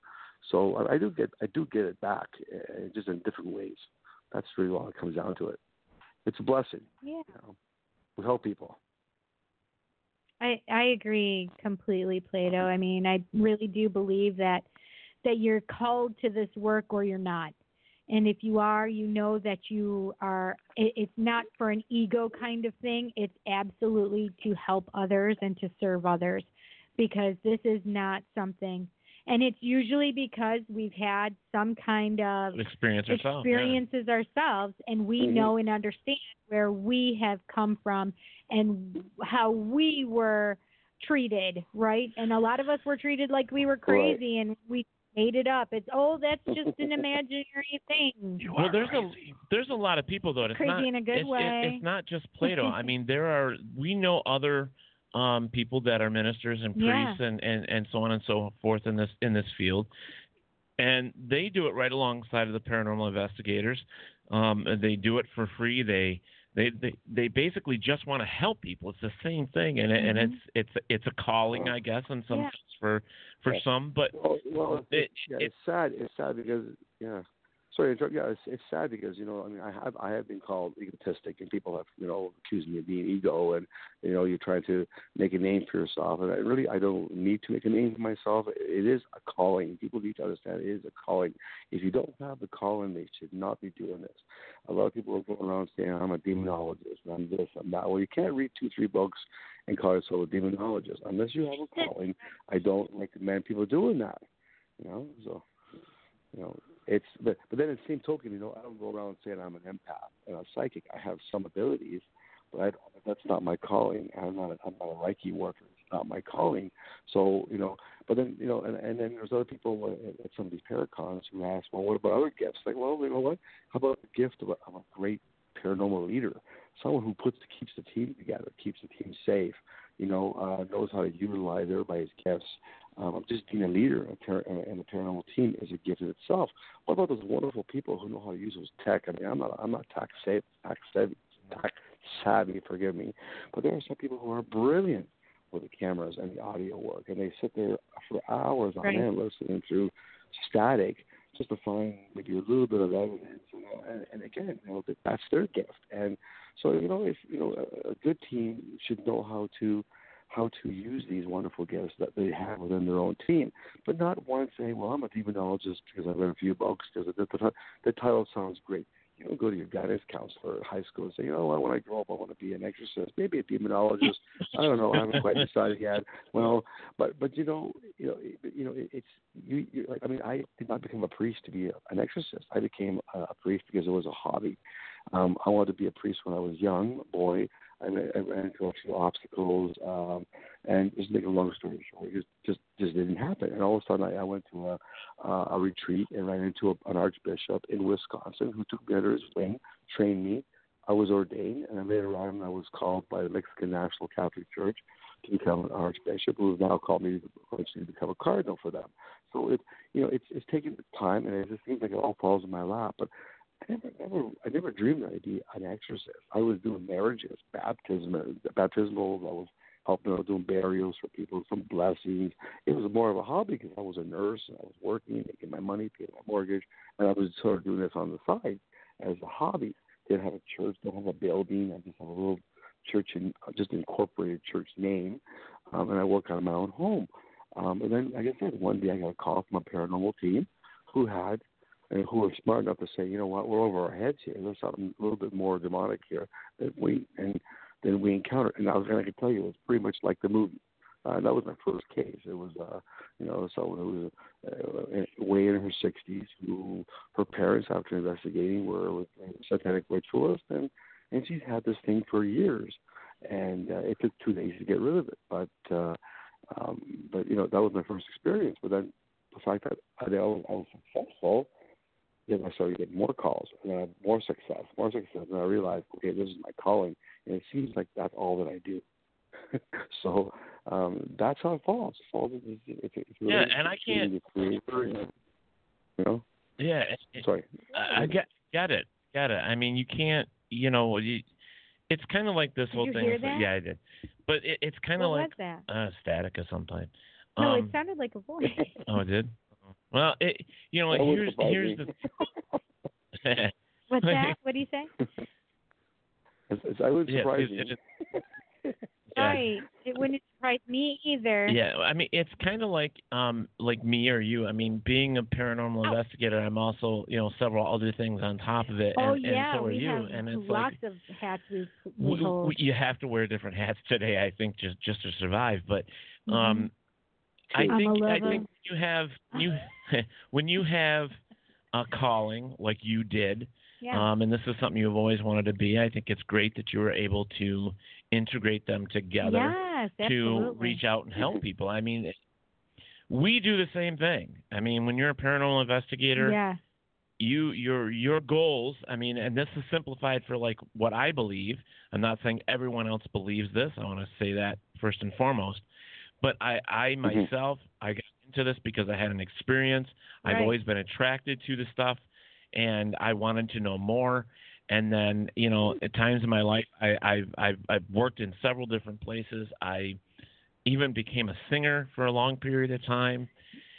So I, I do get I do get it back, uh, just in different ways. That's really all it comes down to it. It's a blessing.
Yeah.
You know, we help people.
I I agree completely, Plato. I mean, I really do believe that that you're called to this work or you're not. And if you are, you know that you are it, it's not for an ego kind of thing. It's absolutely to help others and to serve others because this is not something and it's usually because we've had some kind of
Experience yourself. yeah.
experiences ourselves and we
Mhm.
know and understand where we have come from and how we were treated, right? And a lot of us were treated like we were crazy and we made it up. It's oh, that's just an imaginary thing.
Well, there's a there's a lot of people though. It's
Crazy
not,
in a good
it's, it- it's not just Plato. I mean, there are we know other um, people that are ministers and
Yeah.
priests and, and, and so on and so forth in this in this field, and they do it right alongside of the paranormal investigators. Um, they do it for free. They they they, they basically just want to help people. It's the same thing, and it and
mm-hmm.
it's it's it's a calling, I guess, in some
Yeah.
sense for for
Yeah.
some. But
Well, well
It-
yeah,
it-
it's sad. It's sad because yeah. Sorry, yeah, it's it's sad because you know I mean I have I have been called egotistic and people have you know accused me of being ego and you know you're trying to make a name for yourself and I really I don't need to make a name for myself. It is a calling. People need to understand it is a calling. If you don't have the calling, they should not be doing this. A lot of people are going around saying I'm a demonologist and I'm this I'm that. Well, you can't read two three books and call yourself a demonologist unless you have a calling. I don't recommend people doing that. You know, so you know, it's but but then in the same token, you know, I don't go around saying I'm an empath and a psychic. I have some abilities, but I, that's not my calling. I'm not a, I'm not a Reiki worker. It's not my calling. So you know, but then you know, and, and then there's other people at, at some of these paracons who ask, well, what about other gifts? Like, well, you know what? How about the gift of a, of a great paranormal leader, someone who puts keeps the team together, keeps the team safe. You know, uh, knows how to utilize everybody's gifts. Um, just being a leader in a, paranormal team is a gift in itself. What about those wonderful people who know how to use those tech? I mean, I'm not, I'm not tech savvy, tech savvy, tech savvy, forgive me, but there are some people who are brilliant with the cameras and the audio work, and they sit there for hours on
Right.
end listening through static just to find maybe a little bit of evidence. You know, and, and again, you know, that that's their gift. And so, you know, if you know, a, a good team should know how to how to use these wonderful gifts that they have within their own team, but not one say, "Well, I'm a demonologist because I've read a few books." Because the, the, the title sounds great. You don't go to your guidance counselor at high school and say, "You know what? When I grow up, I want to be an exorcist, maybe a demonologist." I don't know. I haven't quite decided yet. Well, but but you know, you know, it- you know, it, it's you, you. Like, I mean, I did not become a priest to be an exorcist. I became a, a priest because it was a hobby. Um, I wanted to be a priest when I was young, boy. I, ran- into a few obstacles, um, and just make a long story short, it just just just didn't happen. And all of a sudden, I, I went to a uh, a retreat and ran into a, an archbishop in Wisconsin who took me under his wing, trained me. I was ordained, and then later on, I was called by the Mexican National Catholic Church to become an archbishop, who has now called me to become a cardinal for them. So it, you know, it's it's taken time, and it just seems like it all falls in my lap. But I never, never, I never dreamed I'd be an exorcist. I was doing marriages, baptism, baptismals. I was helping out doing burials for people, some blessings. It was more of a hobby because I was a nurse and I was working, making my money, paying my mortgage, and I was sort of doing this on the side as a hobby. Didn't have a church, don't have a building. I just have a little church in just incorporated church name, um, and I work out of my own home. Um, and then, like I said, one day I got a call from a paranormal team who had and who were smart enough to say, you know what, we're over our heads here. There's something a little bit more demonic here that we and than we encountered. And I was going to tell you, it was pretty much like the movie. Uh, that was my first case. It was, uh, you know, someone who was uh, way in her 60s who her parents, after investigating, were a satanic ritualist, and and she's had this thing for years. And uh, it took two days to get rid of it, but uh, um, but you know that was my first experience. But then the fact that I, I was successful, then I started getting more calls, and then I had more success, more success, and I realized, okay, this is my calling, and it seems like that's all that I do. so um, that's how it falls. It falls it's, it's, it's really,
Yeah, and I can't-
the you know.
Yeah, it- it-
Sorry.
I, I get get it, get it. I mean, you can't, you know, you, it's kind of like this
Did
whole
you
thing.
hear that?
yeah, I did, but it, it's kind of like
was that?
uh, static of some type.
No,
Um,
it sounded like a voice.
oh, it did. Well, it, you know,
That
here's here's
me.
the.
What's that? What do you say?
It's, it's, I would
Yeah,
surprise
it-
you.
it-
Right. It wouldn't surprise me either.
Yeah, I mean it's kind of like um like me or you. I mean, being a paranormal investigator, I'm also you know several other things on top of it, and,
oh
and
yeah,
so are
we
you.
have
and it's
lots
like
of hats we, we
w-
hold.
you have to wear different hats today, I think, just just to survive. But
Mm-hmm.
um, I think
a
I
lover.
think you have you when you have a calling like you did,
yeah.
um, and this is something you've always wanted to be. I think it's great that you were able to integrate them together
yes,
to reach out and help people. I mean, we do the same thing. I mean, when you're a paranormal investigator,
Yeah.
you your your goals. I mean, and this is simplified for like what I believe. I'm not saying everyone else believes this. I want to say that first and foremost. But I I myself I got into this because I had an experience. I've always been attracted to the stuff, and I wanted to know more. And then, you know, at times in my life, I, I've, I've I've worked in several different places. I even became a singer for a long period of time.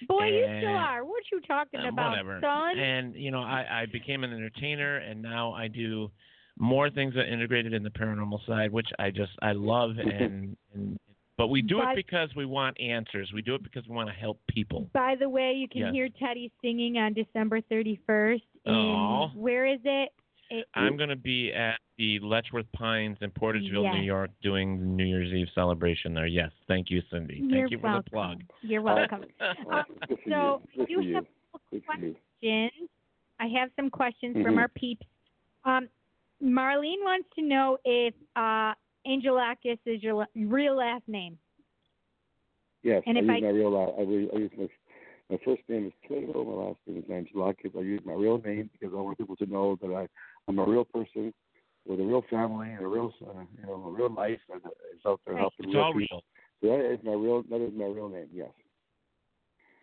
Boy, you still are. What you talking
uh,
about,
whatever.
son?
And you know, I, I became an entertainer, and now I do more things that integrated in the paranormal side, which I just I love. And, and but we do
But-
it because we want answers. We do it because we want to help people.
By the way, you can
Yes.
hear Teddy singing on December 31st. In,
Aw.
Where is it? it
I'm going to be at the Letchworth Pines in Portageville,
Yes.
New York, doing the New Year's Eve celebration there. Yes, thank you, Cindy. Thank
You're
you for
welcome.
the plug.
You're welcome.
Good for
so
you. Good
you
for you.
have
Good for you.
questions. I have some questions from
Mhm.
our peeps. Um, Marlene wants to know if uh, Angelakis is your la- real last name.
Yes,
And
I
if
use
I-
my real last. I, re- I use my my first name is Plato, my last name is Angelakis. I use my real name because I want people to know that I I'm a real person with a real family and a real uh, you know a real life and uh, out there
Right.
helping
It's
real
all
people.
real.
So that is my real that is my real name. Yes.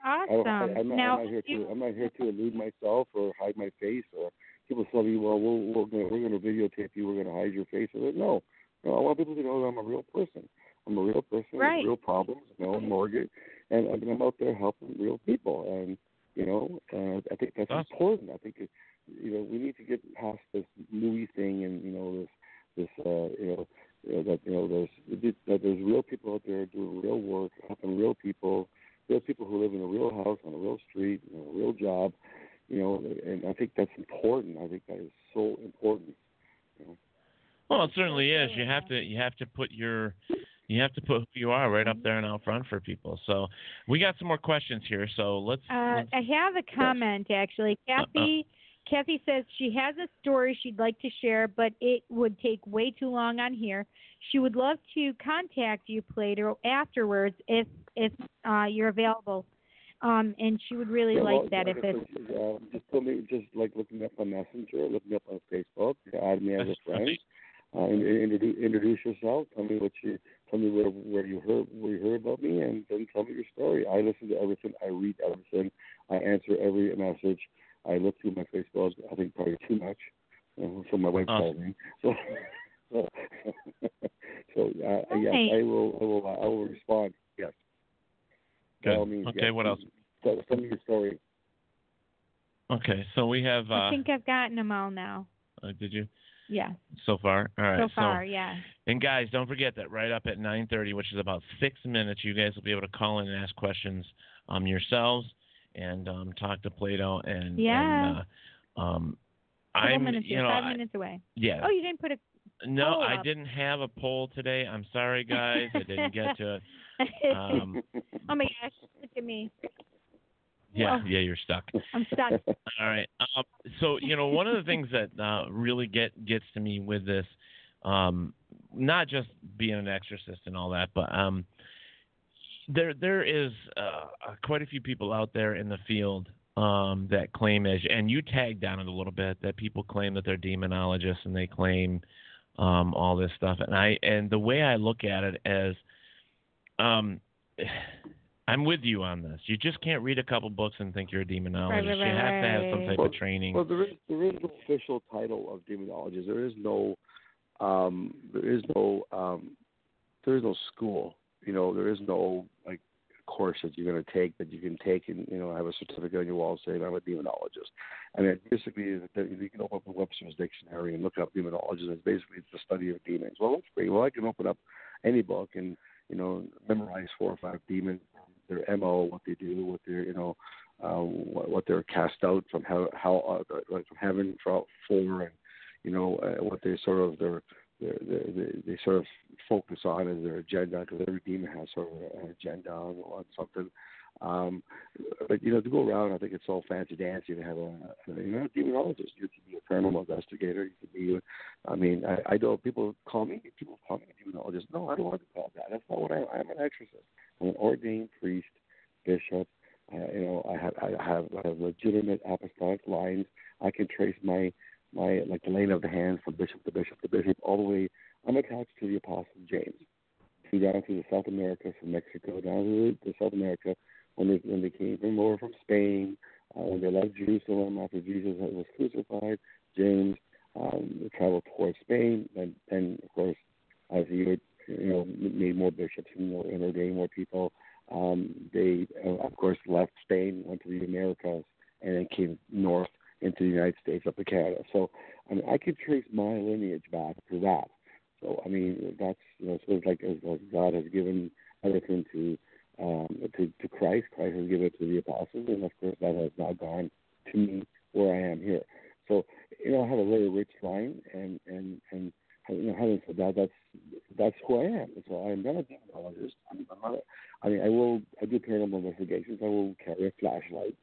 I
Awesome.
don't, I, I'm, not,
now,
I'm not here
you-
to I'm not here to elude myself or hide my face or people tell me, well, we'll we're gonna, we're going to videotape you. We're going to hide your face. I said, no, no. I want people to know that I'm a real person. I'm a real person
Right.
with real problems, no mortgage, and I mean, I'm out there helping real people. And you know, uh, I think that's
Awesome.
important. I think it, you know we need to get past this movie thing and you know this this uh, you know. You know, that you know there's that there's real people out there doing real work, helping real people, real people who live in a real house on a real street, you know, a real job, you know, and I think that's important. I think that is so important. You know.
Well, it certainly is. You have to you have to put your you have to put who you are right up there and out front for people. So we got some more questions here. So let's.
Uh,
let's
I have a comment actually. Kathy Kathy says she has a story she'd like to share, but it would take way too long on here. She would love to contact you, Plato, afterwards if if uh, you're available. Um, and she would really
Yeah,
like
well,
that
like
if
I
it's
uh, just put me just like looking up on Messenger, looking up on Facebook, add me as a friend. Uh, and, and introduce, introduce yourself. Tell me what you tell me where where you heard where you heard about me, and then tell me your story. I listen to everything. I read everything. I answer every message. I look through my Facebook. I think probably too much. You know, so my wife calls me. So so, so uh, yes,
Right.
I will. I will. I will respond. Yes. By
Good.
all means,
Okay,
yes.
what else?
Tell, tell me your story.
Okay, so we have. Uh,
I think I've gotten them all now.
uh, did you
Yeah.
so far? All right.
so far, yeah.
And guys, don't forget that right up at 9:30, which is about six minutes, you guys will be able to call in and ask questions um, yourselves and um, talk to Plato and
Yeah.
And, uh, um, I'm
minutes
you know
five
I-
minutes away.
yeah.
Oh, you didn't put a
no, I
up.
didn't have a poll today. I'm sorry, guys. I didn't get to it. Um,
oh my gosh, look at me.
Yeah,
Oh.
yeah, you're stuck.
I'm stuck.
All right. Um, so you know, one of the things that uh, really get gets to me with this, um, not just being an exorcist and all that, but um, there there is uh, quite a few people out there in the field um, that claim as and you tagged on it a little bit that people claim that they're demonologists and they claim um, all this stuff and I and the way I look at it as um, I'm with you on this. You just can't read a couple books and think you're a demonologist.
Right, right,
you have to have some type
Well-
of training.
Well, there is there is no official title of demonologist. There is no um, there is no um, there is no school. You know, there is no like course that you're going to take that you can take and you know have a certificate on your wall saying I'm a demonologist. I mean, basically, you can open up a Webster's dictionary and look up demonologist. It's basically it's the study of demons. Well, that's great. Well, I can open up any book and you know memorize four or five demons, their mo, what they do, what they're you know um, what, what they're cast out from how how uh, from heaven for, and you know uh, what they sort of their their, their, their they sort of focus on as their agenda because every demon has sort of an agenda on, something. Um, but you know, to go around, I think it's all fancy dancy to have a, a you know demonologist. You could be a paranormal investigator. You could be, I mean, I, I know people call me people call me a demonologist. No, I don't want to be called that. That's not what I am. I'm an exorcist. I'm an ordained priest, bishop. Uh, you know, I have I have, legitimate apostolic lines. I can trace my my like the of the hands from bishop to bishop to bishop all the way. I'm attached to the Apostle James, who down to the South America, from Mexico down to the, South America, when they when they came from over from Spain, uh, when they left Jerusalem after Jesus was crucified. James um, traveled towards Spain, and and of course, as he would you know made more bishops and, more, ordained more people. Um, they uh, of course left Spain, went to the Americas, and then came north into the United States up to Canada. So I mean, I could trace my lineage back to that. So I mean, that's you know, so it's like as, as God has given everything to um, to to Christ. Christ has given it to the apostles, and of course that has now gone to me where I am here. So you know, I have a very rich line, and and and you know, having said that, that's that's who I am. So I'm not a demonologist. I'm, not. A, I mean, I will. I do paranormal investigations. I will carry a flashlight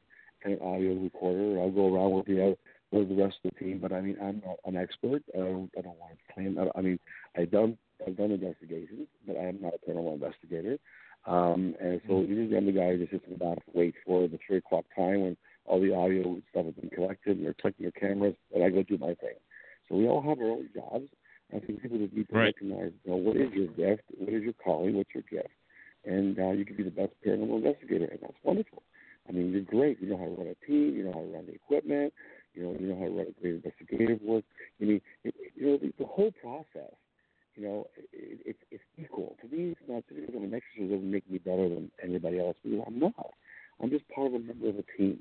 and an audio recorder. I'll go around with the with the rest of the team. But I mean, I'm not an expert. I don't. I don't want to claim. I, I mean, I've done I've done investigations, but I am not a paranormal investigator. Um, and so usually I'm the guy who just sits in the back and waits for the three o'clock time when all the audio stuff has been collected and they're clicking their cameras, and I go do my thing. So we all have our own jobs. I think people just need to
Right.
recognize, you know, what is your gift, what is your calling, what's your gift, and uh, you can be the best paranormal investigator, and that's wonderful. I mean, you're great. You know how to run a team. You know how to run the equipment. You know, you know how to run a great investigative work. I mean, it, it- you know, the, the whole process. You know, it, it, it's equal. To me, it's not just because I'm an exorcist doesn't make me better than anybody else. Because I'm not. I'm just part of a member of a team.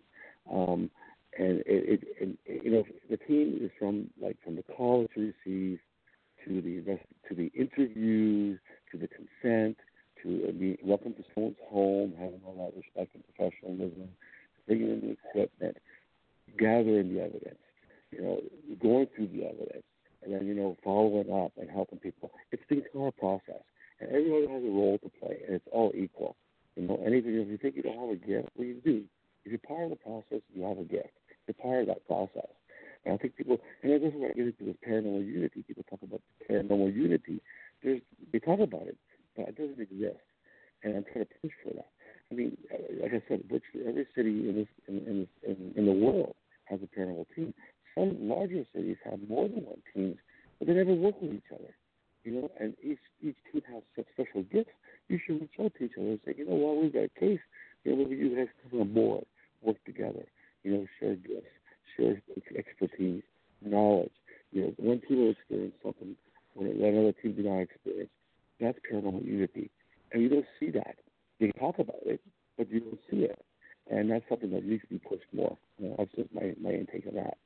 Um, and it, it, and you know, the team is from like from the call you receive to the invest, to the interviews, to the consent, to uh, the welcome to someone's home, having all that respect and professionalism, bringing in the equipment, gathering the evidence, you know, going through the evidence, and then you know following up and helping people. It's the entire process, and everyone has a role to play, and it's all equal. You know, anything if you think you don't have a gift, well, you do. If you're part of the process, you have a gift. You're part of that process. And I think people, and this is where I get into this paranormal unity. People talk about paranormal unity. There's, they talk about it, but it doesn't exist. And I'm trying to push for that. I mean, uh, like I said, virtually every city in this in in, in, in the world has a paranormal team. Some larger cities have more than one team, but they never work with each other. You know, and each each team has such special gifts. You should reach out to each other and say, you know what, we've got a case. You know, maybe you guys come on board, work together. You know, share gifts, expertise, knowledge. You know, when people experience something when another team did not experience, that's paranormal unity. And you don't see that. They talk about it, but you don't see it. And that's something that needs to be pushed more. You know, that's just my, my intake of that.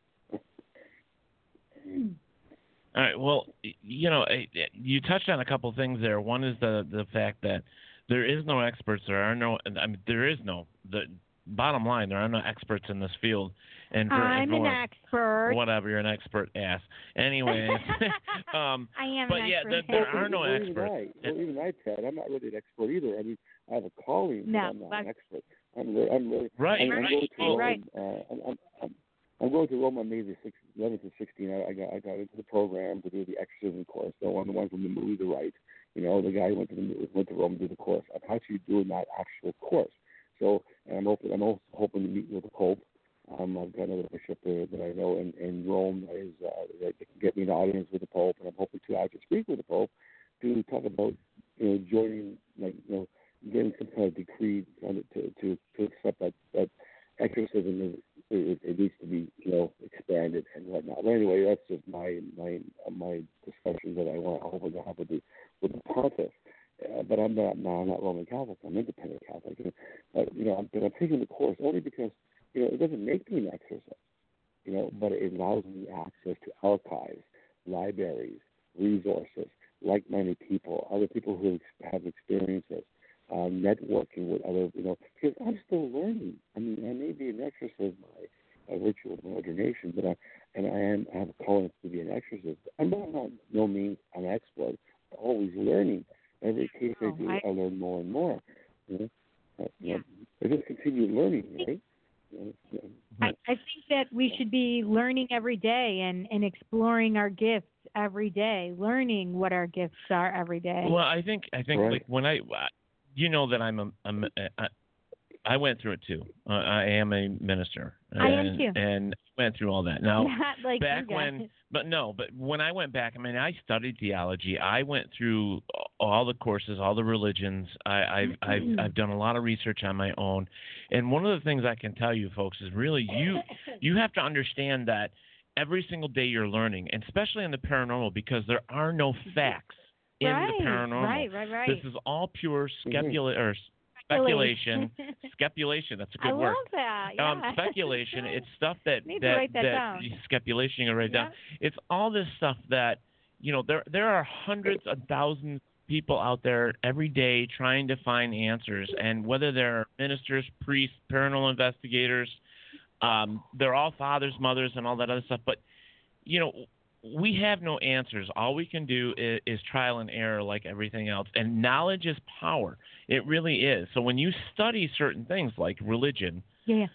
All right. Well, you know, you touched on a couple of things there. One is the the fact that there is no experts. There are no. I mean, there is no. The bottom line, there are no experts in this field. And for,
I'm
for
an expert.
Whatever, you're an expert ass. Anyways, um,
I am
but
an
yeah,
expert.
there, there are no
well,
experts.
I, well, even I, Ted, I'm not really an expert either. I mean, I have a calling,
No,
but I'm not
but-
an expert. I'm really, I'm really,
Right,
I'm, I'm
right,
going to Rome.
right.
Uh, I'm, I'm, I'm, I'm going to Rome on May the 6th, 11th and 16th. I, I got, I got into the program to do the exorcism course. So I'm the one from the movie The Rite. You know, the guy who went to the, went to Rome to do the course. I'm actually doing that actual course. So, and I'm hoping, I'm also hoping to meet with the Pope. Um, I've got another bishop there that I know in, in Rome that is uh, that can get me an audience with the Pope, and I'm hoping to actually speak with the Pope to talk about you know joining like you know getting some kind of decree to to to accept that that exorcism is it, it needs to be you know expanded and whatnot. But anyway, that's just my my my discussion that I want. I hope to have with the with the pontiff. Uh, but I'm not no, I'm not Roman Catholic. I'm independent Catholic. And, uh, you know, I'm, but I'm taking the course only because you know it doesn't make me an exorcist. You know, but it allows me access to archives, libraries, resources, like-minded people, other people who have experiences, uh, networking with other, you know, because I'm still learning. I mean, I may be an exorcist by, by virtue of ordination, but I, and I am, I have a calling to be an exorcist. I'm not, not no means an expert. Always learning. Every case oh, I
Oh,
do,
I-
I learn more and more. You know, Uh,
Yeah.
I just continue learning, right? You know, you uh, know,
I, I think that we should be learning every day and, and exploring our gifts every day, learning what our gifts are every day.
Well, I think I think
Right.
like when I, uh, you know that I'm a, I'm a uh, I, went through it too. Uh, I am a minister.
I am
and,
too.
And went through all that. Now,
Not like
back when, but no, but when I went back, I mean, I studied theology. I went through all the courses, all the religions. I, I've I've I've done a lot of research on my own, and one of the things I can tell you, folks, is really you you have to understand that every single day you're learning, and especially in the paranormal, because there are no facts in
right,
the paranormal.
Right, right, right.
This is all pure
Mhm.
or speculation. Speculation. That's a good
I
word.
love that. Yeah.
Um, speculation. It's stuff that
Need
that
write that down.
speculation. You write it down. It's all this stuff that you know. There there are hundreds of thousands of people out there every day trying to find answers, and whether they're ministers, priests, paranormal investigators, um, they're all fathers, mothers, and all that other stuff. But you know, we have no answers. All we can do is, is trial and error, like everything else. And knowledge is power. It really is. So when you study certain things like religion,
yeah.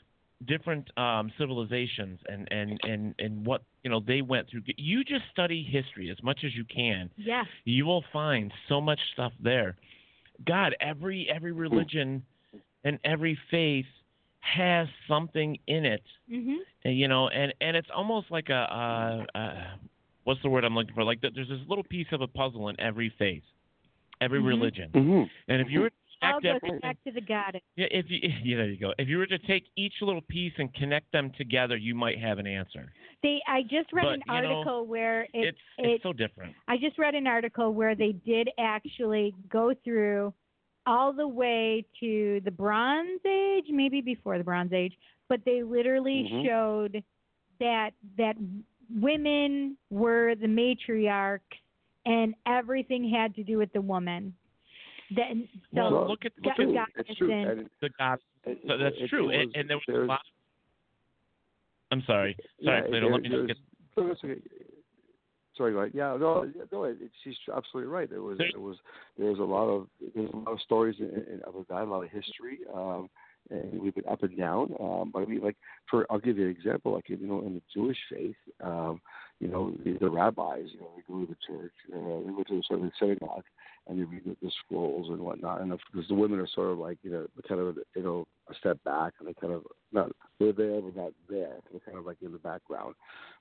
different um, civilizations, and, and, and, and what you know they went through, you just study history as much as you can.
Yeah.
You will find so much stuff there. God, every every religion and every faith has something in it
Mhm.
and, you know and and it's almost like a, a, a what's the word I'm looking for? Like that there's this little piece of a puzzle in every faith, every
Mhm.
religion.
Mm-hmm.
And if you were to
All
connect
goes
everything-
back to the goddess.
yeah, if you yeah, there you go. If you were to take each little piece and connect them together, you might have an answer.
They, I just read
But,
an
you know,
article where it,
it's
it
it's so different.
I just read an article where they did actually go through all the way to the Bronze Age, maybe before the Bronze Age, but they literally
Mhm.
showed that that women were the matriarchs and everything had to do with the woman. Then so
Well, look at
go-
look at
goddess
It's true.
and-
And
the God. So that's
it-
true.
it
and,
was-
and there was a
there's-
lot. I'm sorry. Sorry,
yeah,
Plato. Let me just get.
no, okay. Sorry, right? Yeah, no, no. It, she's absolutely right. There was, there was, there was a lot of, there's a lot of stories in, in, of a guy, a lot of history, um, and we've been up and down. Um, but I mean, like, for I'll give you an example. Like, you know, in the Jewish faith, um, you know, the, the rabbis, you know, they go to the church, uh, they go to the sort of synagogue, and they read the, the scrolls and whatnot. And because the women are sort of like, you know, kind of, you know, a step back, and they kind of not they're there but not there. They're kind of like in the background.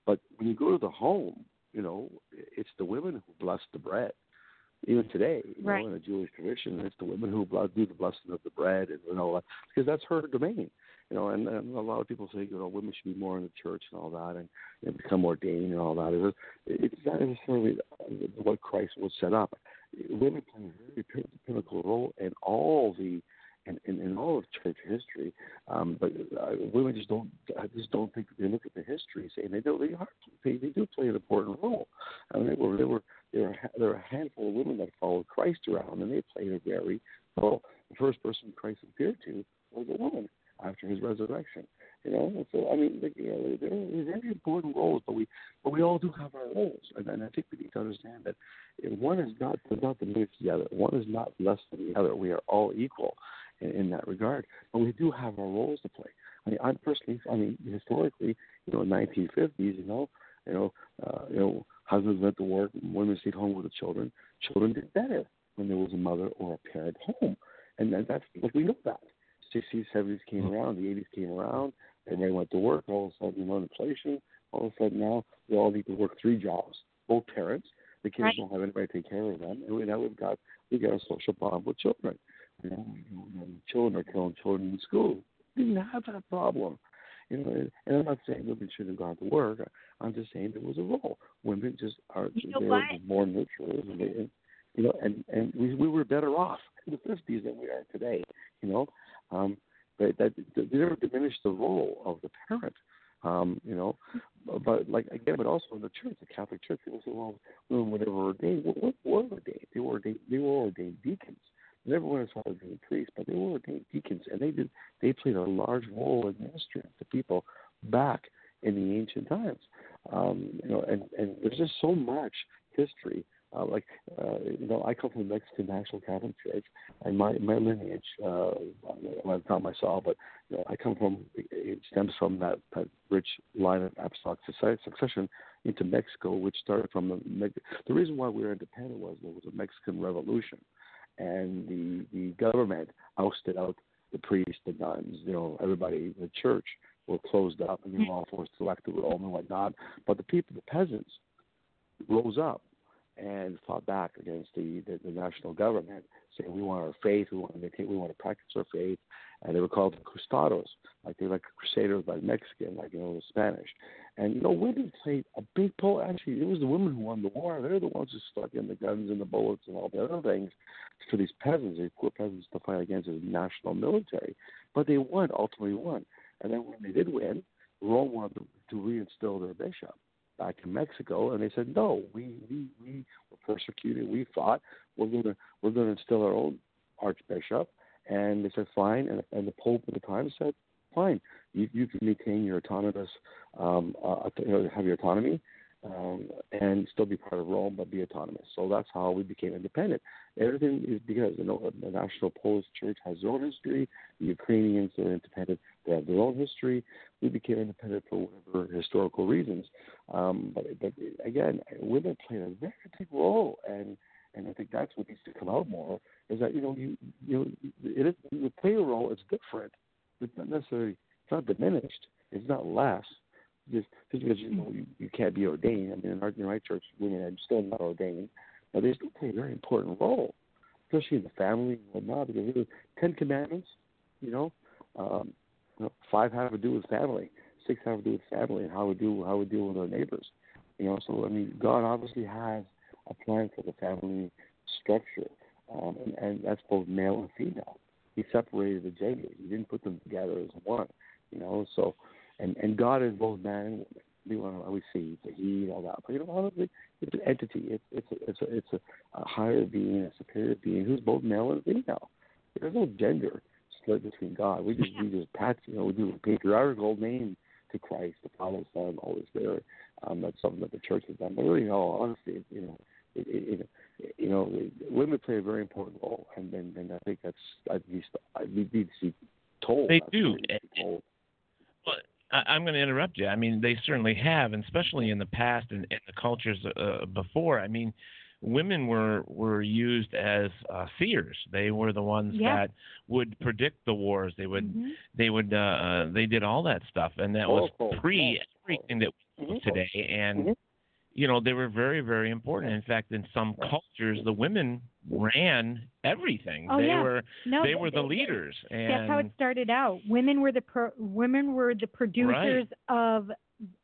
But when you go to the home, you know, it's the women who bless the bread. Even today, you
Right.
know, in the Jewish tradition, it's the women who do the blessing of the bread and, and all that, because that's her domain. You know, and, and a lot of people say, you know, women should be more in the church and all that, and, and become ordained and all that. It's it's not necessarily what Christ was set up. Women play a very pin- pinnacle role in all the in, in, in all of church history, um, but uh, women just don't. I just don't think they look at the history and they do. They are. They, they do play an important role. I mean, they were. They were. There were. There were a handful of women that followed Christ around, and they played a very well. The first person Christ appeared to was a woman after his resurrection. You know, so I mean, you know, they're, they're very important roles, but we, but we all do have our roles, and, and I think we need to understand that one is not does not diminish the other. One is not less than the other. We are all equal in, in that regard, but we do have our roles to play. I mean, I'm personally, I mean, historically, you know, in 1950s, you know, you know, uh, you know, husbands went to work, women stayed home with the children. Children did better when there was a mother or a parent home, and that, that's like we know that. 60s, 70s came around, the 80s came around, everybody went to work. All of a sudden, you know, inflation. All of a sudden now, we all need to work three jobs. Both parents, the kids
Right.
don't have anybody to take care of them, and we, now we've got we got a social bond with children. You know, you know, children are killing children in school. We didn't have that problem. You know, and, and I'm not saying women shouldn't have gone to work. I'm just saying there was a role. Women just are
You know
they're more nurturers, and they, and, you know, and and we we were better off in the 50s than we are today. You know, um, but that they never diminished the role of the parent. Um, you know, but like again, but also in the church, the Catholic Church, people say, well, women were never ordained. What, what were ordained? They were ordained. They were ordained deacons. They never went as far as being priests, but they were ordained deacons, and they did. They played a large role in ministering to people back in the ancient times. Um, you know, and and there's just so much history. Uh, like uh, you know, I come from the Mexican National Catholic Church, and my my lineage, uh, well, not myself, but you know, I come from it stems from that, that rich line of apostolic succession into Mexico, which started from the the reason why we were independent was there was a Mexican Revolution, and the the government ousted out the priests, the nuns, you know, everybody, the church were closed up, and the mm-hmm. law all forced to elect to and whatnot. But the people, the peasants, rose up and fought back against the, the, the national government, saying we want our faith, we want to maintain, we want to practice our faith, and they were called the Cruzados, like they were like crusaders, like Mexican, like you know the Spanish, and you know women played a big part. Actually, it was the women who won the war. They're the ones who stuck in the guns and the bullets and all the other things for these peasants, these poor peasants, to fight against the national military. But they won, ultimately won, and then when they did win, Rome wanted to, reinstill their bishop back in Mexico, and they said, "No, we we we were persecuted. We fought. We're gonna we're gonna instill our own archbishop." And they said, "Fine." And, and the Pope at the time said, "Fine. You you can maintain your autonomous, um, uh, you know, have your autonomy." Um, and still be part of Rome, but be autonomous. So that's how we became independent. Everything is because you know the National Polish Church has their own history. The Ukrainians are independent; they have their own history. We became independent for whatever historical reasons. Um, but but again, women played a very big role, and and I think that's what needs to come out more. Is that you know you you know it is you play a role. It's different. It's not necessarily it's not diminished. It's not less. Just just because you know you, you can't be ordained. I mean, in our, in our church, women are still not ordained, but they still play a very important role, especially in the family and whatnot. Because the Ten Commandments, you know, um, you know, five have to do with family, six have to do with family and how we do how we deal with our neighbors. You know, so I mean, God obviously has a plan for the family structure, um, and, and that's both male and female. He separated the genders. He didn't put them together as one. You know, so and and God is both man and woman. We want to we see the he all that, but you know, honestly, it's an entity. It's it's a, it's a it's a, a higher being, a superior being who's both male and female. There's no gender split between God. We just we just patch you know we do a patriarchal name to Christ, the Father, Son, Holy Spirit. Um, that's something that the church has done. But really, no, honestly, you know, it, it, it, you know, women play a very important role, and and, and I think that's at least I need to see told.
They do.
Told.
Well, I, I'm going to interrupt you. I mean, they certainly have, and especially in the past and in the cultures uh, before. I mean, women were were used as uh, seers. They were the ones
Yeah.
that would predict the wars. They would
Mhm.
they would uh, uh, they did all that stuff, and that was pre
oh,
everything that we know
Mhm.
today. And
Mhm.
You know, they were very very important. In fact, in some cultures, the women ran everything.
Oh,
they
yeah.
were
No,
they
they-
were the
they-
leaders. And
That's how it started out. Women were the pro- women were the producers of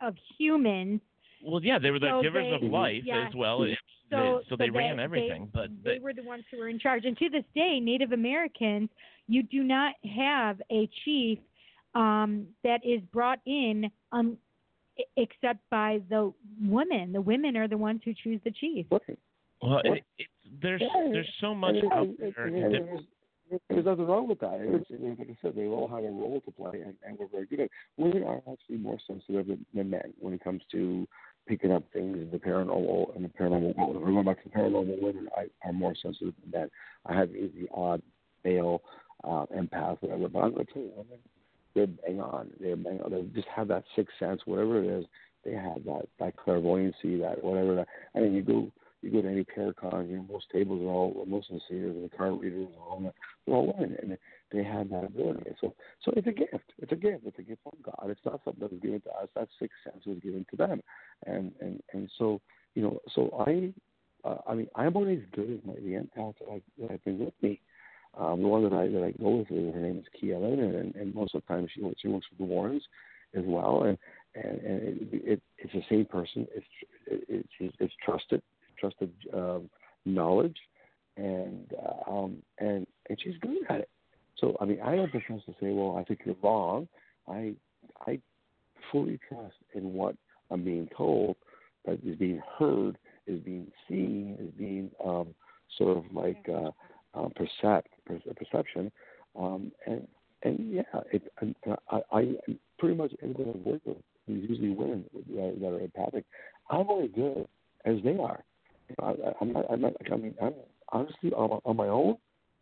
of humans.
well, yeah, they were the
So
givers
they-
of life
yeah.
as well. It-
So
they, so they
so
ran
they-
everything. but
they
they,
were the ones who were in charge. And to this day, Native Americans, you do not have a chief um, that is brought in um, except by the women. The women are the ones who choose the chief.
Well,
Well,
it, there's
yeah,
there's so much
and it-
out there.
it-
that-
there's, there's nothing wrong with that. It's, it's, like I said, they all have a role to play, and, and we're very good at. it. Women are actually more sensitive than, than men when it comes to picking up things in the paranormal and the paranormal world. If we're going back to paranormal, women I, are more sensitive than men. I have the odd male uh, empath, whatever, but I'm going to tell you, women, they're bang on. They're bang on. They just have that sixth sense, whatever it is. They have that that clairvoyancy, that whatever. That, I mean, you go you go to any paracon, you know, most tables are all most of the seers and the card readers and all that. They're all women, and they have that ability. So, so it's a gift. It's a gift. It's a gift from God. It's not something that was given to us. That sixth sense was given to them, and and and so you know, so I, uh, I mean, I'm as good as my the empath that I that I bring with me. Um, the one that I that I go with, her name is Kia Lennon, and, and most of the time she she works with the Warrens as well, and and, and it, it, it's the same person. It's it, it's it's trusted, trusted um, knowledge, and uh, um, and and she's good at it. So I mean, I don't profess to say, well, I think you're wrong. I I fully trust in what I'm being told, that is being heard, is being seen, is being um, sort of like uh, uh, percept, per- perception, um, and and yeah, it, and I, I pretty much everybody I've worked with is usually women that, that are empathic. I'm only good as they are. I, I, I'm not. I'm not. I mean, I'm honestly on, on my own.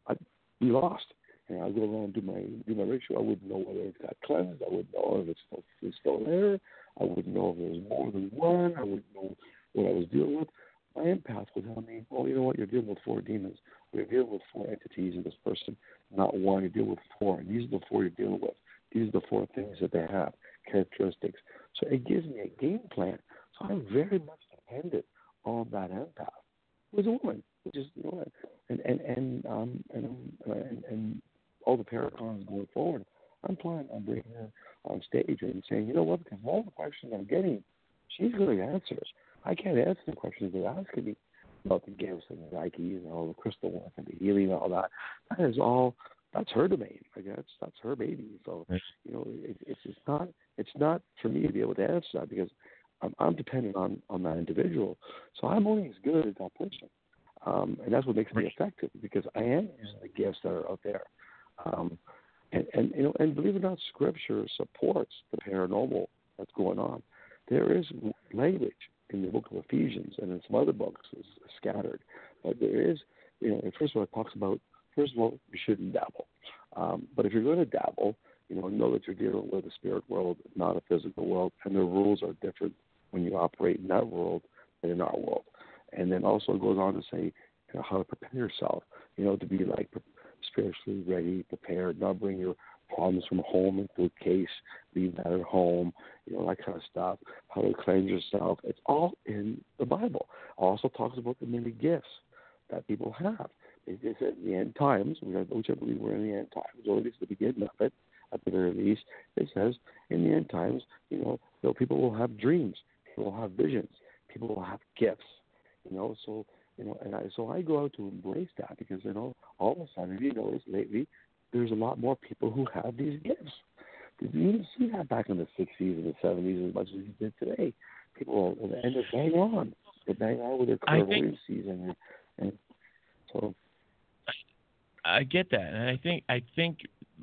I'd be lost. And I go around and do my do my ritual. I wouldn't know whether it's got cleansed. I wouldn't know if it's still, it's still there. I wouldn't know if there's more than one. I wouldn't know what I was dealing with. My empath would tell me, well, you know what? You're dealing with four demons. You're dealing with four entities in this person, not one. You're dealing with four, and these are the four you're dealing with. These are the four things that they have, characteristics. So it gives me a game plan. So I'm very much dependent on that empath, who's a woman, which is you know, and and and um and um, and, and all the paracons going forward. I'm planning on bringing her on stage and saying, you know what? Because all the questions I'm getting, she's going to answer. I can't answer the questions they're asking me about the gifts and the Nikes and all the crystal work and the healing and all that. That is all. That's her domain. I guess that's her baby. So you know, it, it's it's not it's not for me to be able to answer that because I'm, I'm dependent on on that individual. So I'm only as good as that person, um, and that's what makes me effective because I am using the gifts that are out there. Um, and, and you know, and believe it or not, Scripture supports the paranormal that's going on. There is language in the book of Ephesians and in some other books is scattered, but there is, you know, first of all, it talks about first of all, you shouldn't dabble. Um, but if you're going to dabble, you know, know that you're dealing with a spirit world, not a physical world, and the rules are different when you operate in that world than in our world. And then also it goes on to say you know, how to prepare yourself, you know, to be like spiritually ready, prepared, not bring your problems from home in good case, leave that at home, you know, that kind of stuff, how to cleanse yourself. It's all in the Bible. Also talks about the many gifts that people have. It says in the end times, which I believe we're in the end times, or at least the beginning of it, at the very least, it says in the end times, you know, know people will have dreams, people will have visions, people will have gifts, you know. So you know, and I so I go out to embrace that because you know, all of a sudden, you notice lately, there's a lot more people who have these gifts. You didn't see that back in the '60s and the '70s as much as you did today. People and they bang on, they bang on with their clairvoyance season, and, and so.
I get that, and I think I think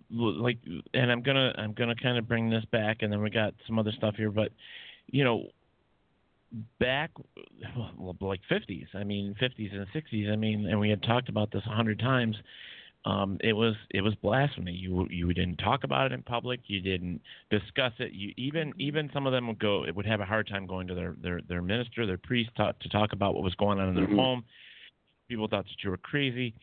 like, and I'm gonna I'm gonna kind of bring this back, and then we got some other stuff here, but you know, back well, like 50s i mean 50s and 60s i mean and we had talked about this a hundred times um it was it was blasphemy. You you didn't talk about it in public. You didn't discuss it. You even even some of them would go it would have a hard time going to their their their minister their priest to, to talk about what was going on in their
mm-hmm.
home. People thought that you were crazy.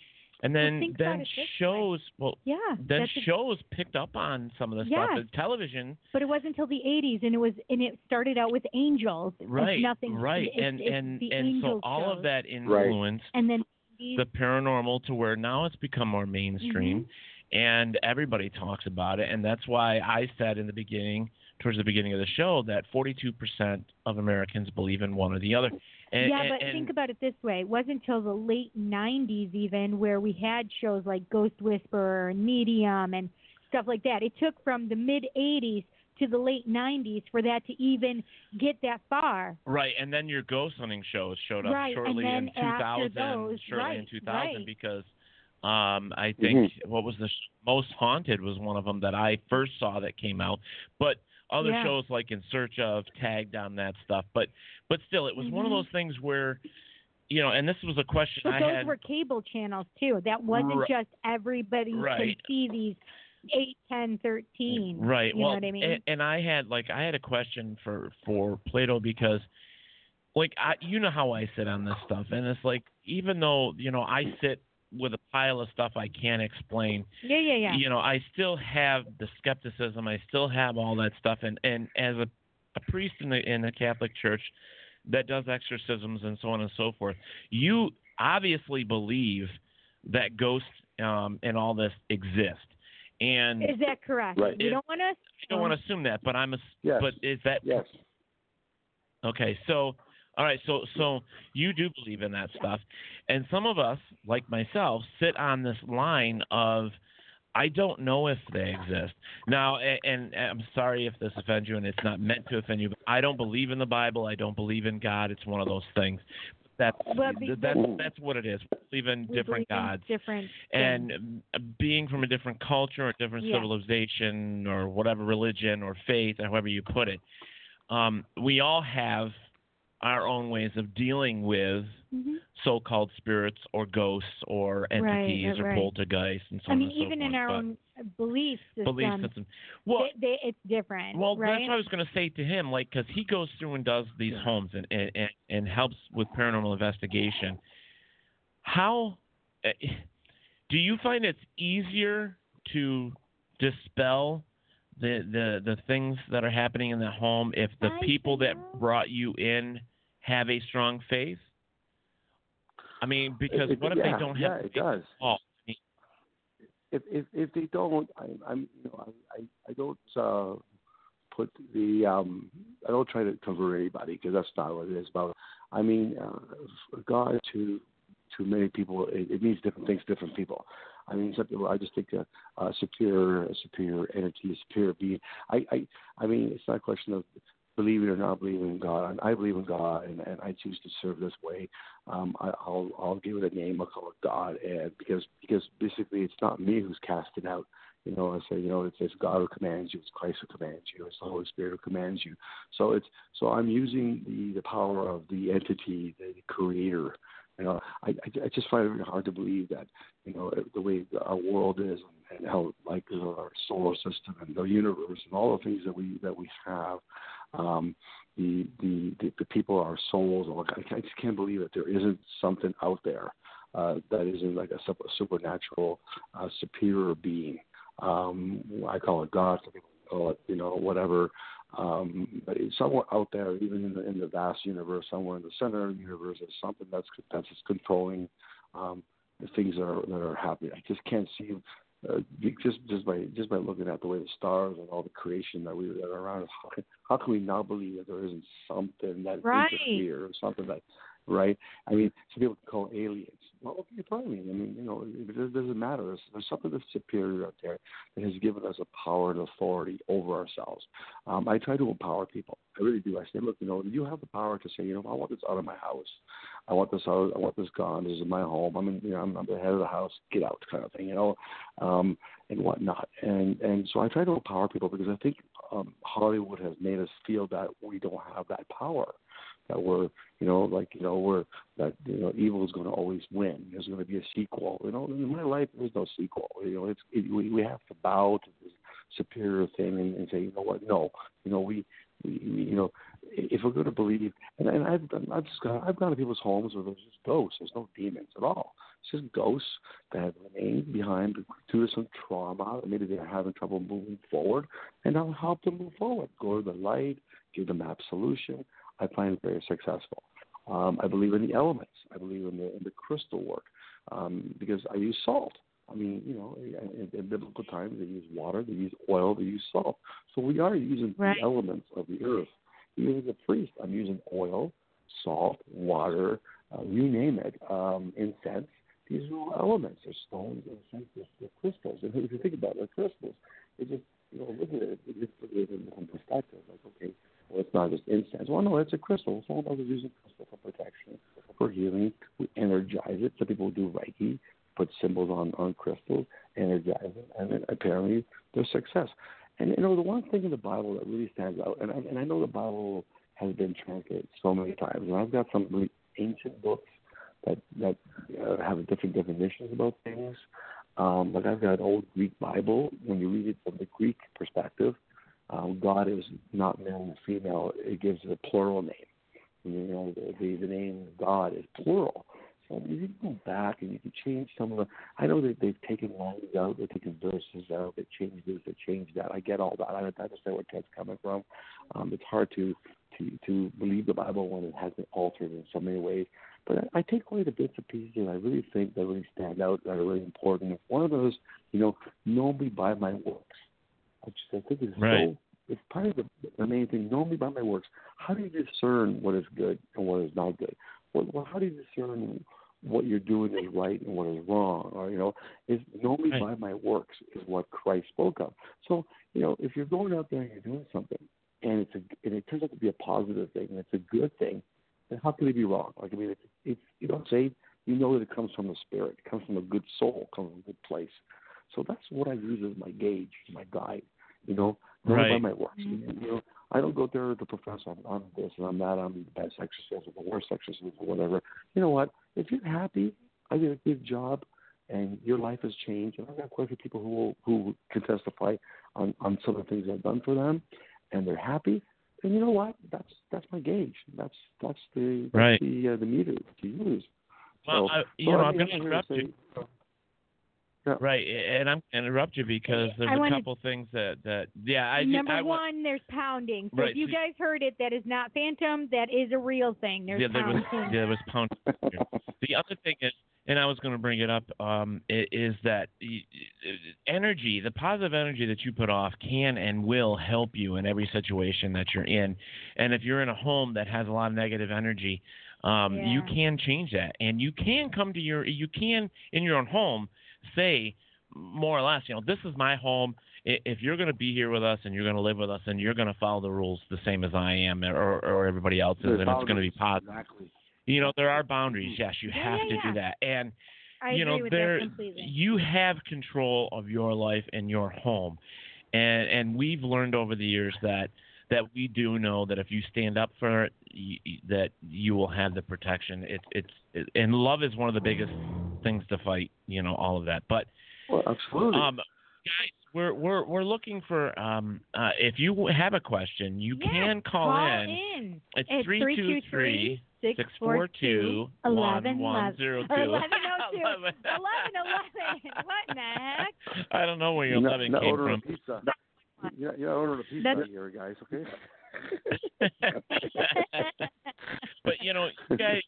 And then then shows well
yeah
then shows a, picked up on some of the
yes,
stuff television.
But it wasn't until the 80s and it was and it started out with angels.
Right
nothing
right.
it's,
and
it's
and
and
so all
shows.
of that influenced
right. and then
the paranormal to where now it's become more mainstream
mm-hmm.
and everybody talks about it and that's why I said in the beginning towards the beginning of the show that 42% of Americans believe in one or the other and,
yeah,
and,
but
and,
think about it this way: it wasn't until the late '90s even where we had shows like Ghost Whisperer and Medium and stuff like that. It took from the mid '80s to the late '90s for that to even get that far.
Right, and then your ghost hunting shows showed up
right,
shortly
in
2000,
those,
shortly
right,
in 2000
right.
because um I think
mm-hmm.
what was the sh- most haunted was one of them that I first saw that came out, but other
yeah.
shows like In Search of tagged on that stuff, but but still, it was
mm-hmm.
one of those things where, you know, and this was a question
but
I
those
had.
were cable channels too. That wasn't
right.
just everybody
right.
can see these eight, ten, thirteen.
Right.
You
well,
know what I mean?
and, and I had like I had a question for for Plato because, like I you know how I sit on this stuff, and it's like even though you know I sit with a pile of stuff I can't explain.
Yeah, yeah, yeah.
You know, I still have the skepticism. I still have all that stuff, and and as a, a priest in the in the Catholic Church that does exorcisms and so on and so forth, you obviously believe that ghosts um, and all this exist. And
is that correct?
Right.
You don't want to.
I don't want to assume that, but I'm a.
Yes.
But is that
yes?
Okay, so all right, so so you do believe in that stuff, and some of us, like myself, sit on this line of, I don't know if they exist. Now, and, and I'm sorry if this offends you, and it's not meant to offend you, but I don't believe in the Bible. I don't believe in God. It's one of those things. That's that's that's what it is. We believe in
we
different
believe in
gods
different.
and being from a different culture or a different
Yeah.
civilization or whatever religion or faith or however you put it um, we all have our own ways of dealing with
Mhm.
so-called spirits or ghosts or entities
right,
or
right.
poltergeists and so
I
on
mean,
and so
even
forth.
in our
but
own belief system,
belief system. Well,
they, they, it's different.
well,
right?
that's what I was going to say to him, like, because he goes through and does these homes and, and and and helps with paranormal investigation. How eh, do you find it's easier to dispel the the the things that are happening in the home if the
I
people that brought you in have a strong faith? I mean, because
It-
what if
yeah,
they don't
yeah,
have
it
faith
does.
at all?
If if if they don't, I, I'm you know I I, I don't uh, put the um I don't try to convert anybody because that's not what it is about. I mean, uh, God to to many people it, it means different things to different people. I mean, some people I just think a, a superior a superior entity, a superior being. I I I mean, it's not a question of believing or not believing in God. I believe in God, and, and I choose to serve this way. Um, I, I'll I'll give it a name. I'll call it God, and because because basically it's not me who's casting out. You know, I say you know it's, it's God who commands you, it's Christ who commands you, it's the Holy Spirit who commands you. So it's so I'm using the the power of the entity, the Creator. You know, I I, I just find it hard to believe that you know the way our world is and, and how like our solar system and the universe and all the things that we that we have um, the, the the the people are souls. Or I, I just can't believe that there isn't something out there uh, that isn't like a, sup- a supernatural, uh, superior being. Um, I call it God. Call it, you know, whatever. Um, but it's somewhere out there, even in the in the vast universe, somewhere in the center of the universe, is something that's that's controlling um, the things that are that are happening. I just can't see uh, just just by just by looking at the way the stars and all the creation that we that are around us. How can, how can we not believe that there isn't something that
Right.
interfere or something that right? I mean, some people call aliens. Well, what can you tell me? I mean, you know, it doesn't- doesn't matter. There's, there's something that's superior out there that has given us a power and authority over ourselves. Um, I try to empower people. I really do. I say, look, you know, you have the power to say, you know, I want this out of my house. I want this out. I want this gone. This is my home. I'm, in, you know, I'm, I'm the head of the house. Get out, kind of thing, you know, um, and whatnot. And and so I try to empower people because I think um, Hollywood has made us feel that we don't have that power that we're you know like you know we're that you know evil is going to always win. There's going to be a sequel. You know, in my life there's no sequel. You know, it's it, we we have to bow to this superior thing and, and say you know what no you know we. We, we, you know, if we're going to believe, and, and I've I've just gone, I've gone to people's homes where there's just ghosts. There's no demons at all. It's just ghosts that have remained behind due to some trauma. Maybe they're having trouble moving forward, and I'll help them move forward. Go to the light, give them absolution. I find it very successful. Um, I believe in the elements. I believe in the in the crystal work um, because I use salt. I mean, you know, in, in biblical times they use water, they use oil, they use salt. So we are using
Right.
the elements of the earth. Even as a priest, I'm using oil, salt, water, uh, you name it, um, incense. These are all elements. They're stones, incense, they're, they're crystals. And if you think about it, they're crystals. It just, you know, look at it, it just put it in perspective. Like, okay, well, it's not just incense. Well, no, it's a crystal. It's all about using crystal for protection, for healing. We energize it. Some people do Reiki, put symbols on, on crystals, energize it, and apparently there's success. And, you know, the one thing in the Bible that really stands out, and I, and I know the Bible has been translated so many times, and I've got some really ancient books that that uh, have different definitions about things. Um, like I've got an old Greek Bible. When you read it from the Greek perspective, um, God is not male and female. It gives it a plural name. You know, the, the, the name God is plural. So you can go back and you can change some of the. I know that they've taken lines out, they've taken verses out, they've changed this, they've changed that. I get all that. I understand where Ted's coming from. Um, it's hard to to to believe the Bible when it has been altered in so many ways. But I, I take away the bits and pieces that I really think that really stand out, that are really important. One of those, you know, know me by my works. I just I think is
Right.
so. It's part of the, the main thing. Know me by my works. How do you discern what is good and what is not good? Well, well how do you discern what you're doing is right and what is wrong? Or you know, is know me
Right.
by my works is what Christ spoke of. So you know, if you're going out there and you're doing something, and it's a and it turns out to be a positive thing and it's a good thing, then how could it be wrong? Like I mean, it's, it's you know, say you know that it comes from the spirit, it comes from a good soul, it comes from a good place. So that's what I use as my gauge, my guide. You know,
Right.
by my works. You know, I don't go there to profess I'm, I'm this and I'm that. I'm the best exorcist or the worst exorcist or whatever. You know what? If you're happy, I did a good job, and your life has changed. And I've got quite a few people who will, who can testify on on some of the things I've done for them, and they're happy. Then you know what? That's that's my gauge. That's that's the that's
Right.
the uh, the meter to use.
Well,
so,
I, you
so
know, I'm going to
I'm here
interrupt you. Right, and I'm going to interrupt you because there's
I
a
wanna-
couple things that that yeah, I
Number
I
one, there's pounding. So
Right,
if you
so-
guys heard it, that is not phantom. That is a real thing. There's
yeah, there was
pounding.
there was pound. the other thing is, and I was going to bring it up, um, is that energy, the positive energy that you put off, can and will help you in every situation that you're in. And if you're in a home that has a lot of negative energy, um, you can change that, and you can come to your, you can in your own home say more or less, you know, this is my home. If you're going to be here with us and you're going to live with us, and you're going to follow the rules the same as I am or, or everybody else is,
There's
and it's going to be
boundaries.
positive.
Exactly.
You know, there are mm-hmm. boundaries. Yes, you
Yeah,
have
yeah,
to
yeah.
do that. And
I
you know, there you have control of your life and your home. And and we've learned over the years that that we do know that if you stand up for it, y- y- that you will have the protection. It's it's it, and love is one of the biggest things to fight. You know, all of that. But
Well, absolutely.
um, guys, we're we're we're looking for um uh if you have a question, you
Yeah,
can call,
call
in.
in.
It's
It's
three two three
six four two eleven eleven
zero
or
two.
eleven oh two
Eleven.
eleven eleven. What in the heck?
I don't know where your
You're not,
eleven
not
came
ordering
from.
a pizza. You're not, you're not ordering a pizza
That's-
here, guys. Okay.
but you know, you guys,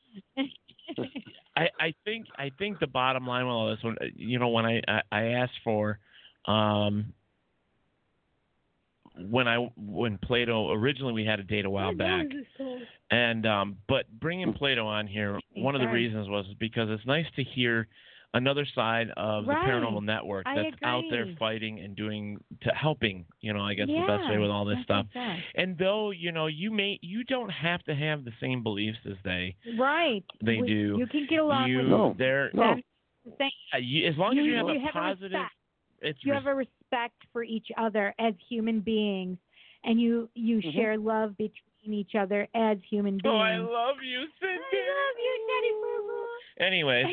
I I think I think the bottom line with all this one, you know, when I I, I asked for, um, when I when Plato originally we had a date a while back, and um, but bringing Plato on here, one of the reasons was because it's nice to hear another side of
Right.
the paranormal network that's out there fighting and doing to helping. You know, I guess
yeah,
the best way with all this stuff.
exact.
And though you know you may you don't have to have the same beliefs as they
Right.
they
We-
do.
You can get along
you
with
No.
they're
No.
That's the
uh, you, as long as you, have a
you have a
positive
respect.
it's
you
res-
have a respect for each other as human beings and you you
Mhm.
share love between each other as human beings.
Oh, I love you, Cindy.
I love you, Teddy Boo Boo.
Anyway,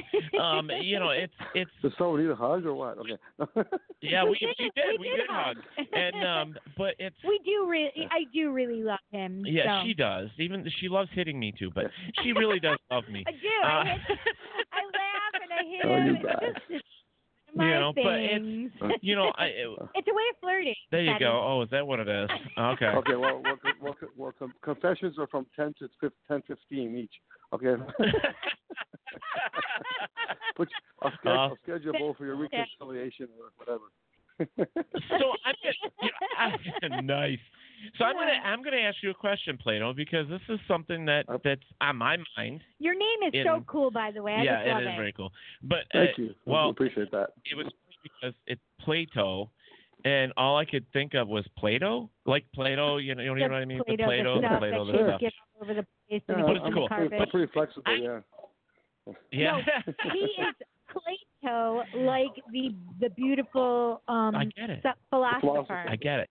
um, you know, it's it's
Does someone need a hug or what? Okay.
yeah, we
We
we
did-
did
we
we
did
did hug, and um, but it's
we do really I do really love him.
yeah,
so.
she does. Even she loves hitting me too, but she really does love me.
I do.
Uh,
I, hit, I laugh and I hit
Oh,
him.
you
It's
guys.
just it's my
You know, but it's- You know, I
it's a way of flirting.
there you
Teddy.
go. Oh, is that what it is? Okay.
okay. Well, well, well, well com- confessions are from ten to fif- ten fifteen each. Okay. Put, I'll, schedule,
Uh,
I'll schedule both for your reconciliation or whatever.
so I'm gonna, you know, I, nice. So I'm gonna I'm gonna ask you a question, Plato, because this is something that that's on my mind.
Your name is
In-
so cool, by the way. I
yeah, it is
it.
very cool. But
Thank
uh,
you.
Well,
appreciate that.
it was because it's Plato, and all I could think of was Plato, like Plato. You know, you know what I mean?
Play-Doh,
the Plato,
the
the
stuff
Plato,
that
the
you
stuff.
over the place
Yeah,
and
But
it
it's
gets
cool.
the
I'm,
carpet.
I'm pretty flexible.
I-
yeah.
Yeah.
No, he is Plato, like the the beautiful um
I get it.
philosopher.
philosopher.
I get it.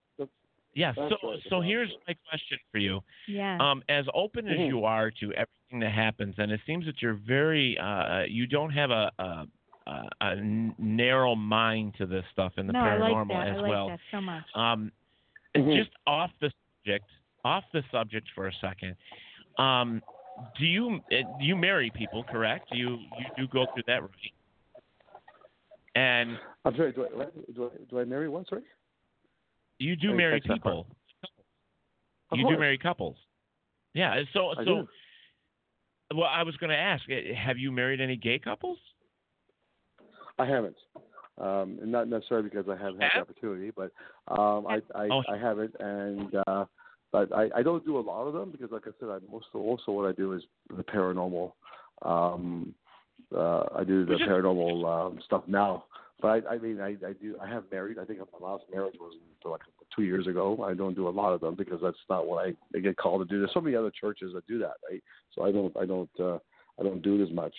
Yeah.
that's
So
right,
so here's my question for you.
Yeah.
Um, as open as
Mhm.
you are to everything that happens, and it seems that you're very, uh, you don't have a, a, a, a n- narrow mind to this stuff in the
no, I like
paranormal
that.
as
I like
well.
that so much.
Um,
Mhm.
just off the subject, off the subject for a second. Um, do you uh, you marry people? Correct? You you do go through that right? And
I'm sorry. Do I, do I do I marry one? Sorry.
you do
I
marry
catch that part.
people.
Of
you do marry couples. Yeah. So
I
so.
do.
Well, I was going to ask, eh, have you married any gay couples?
I haven't. Um, and not necessarily because I haven't had the opportunity, but um, I I,
Oh.
I haven't, and uh, but I, I don't do a lot of them because, like I said, I, most most what I do is the paranormal. Um, uh, I do the paranormal um, stuff now, but I, I mean, I, I do. I have married. I think my last marriage was like two years ago. I don't do a lot of them because that's not what I, I get called to do. There's so many other churches that do that, right? So I don't, I don't, uh, I don't do it as much.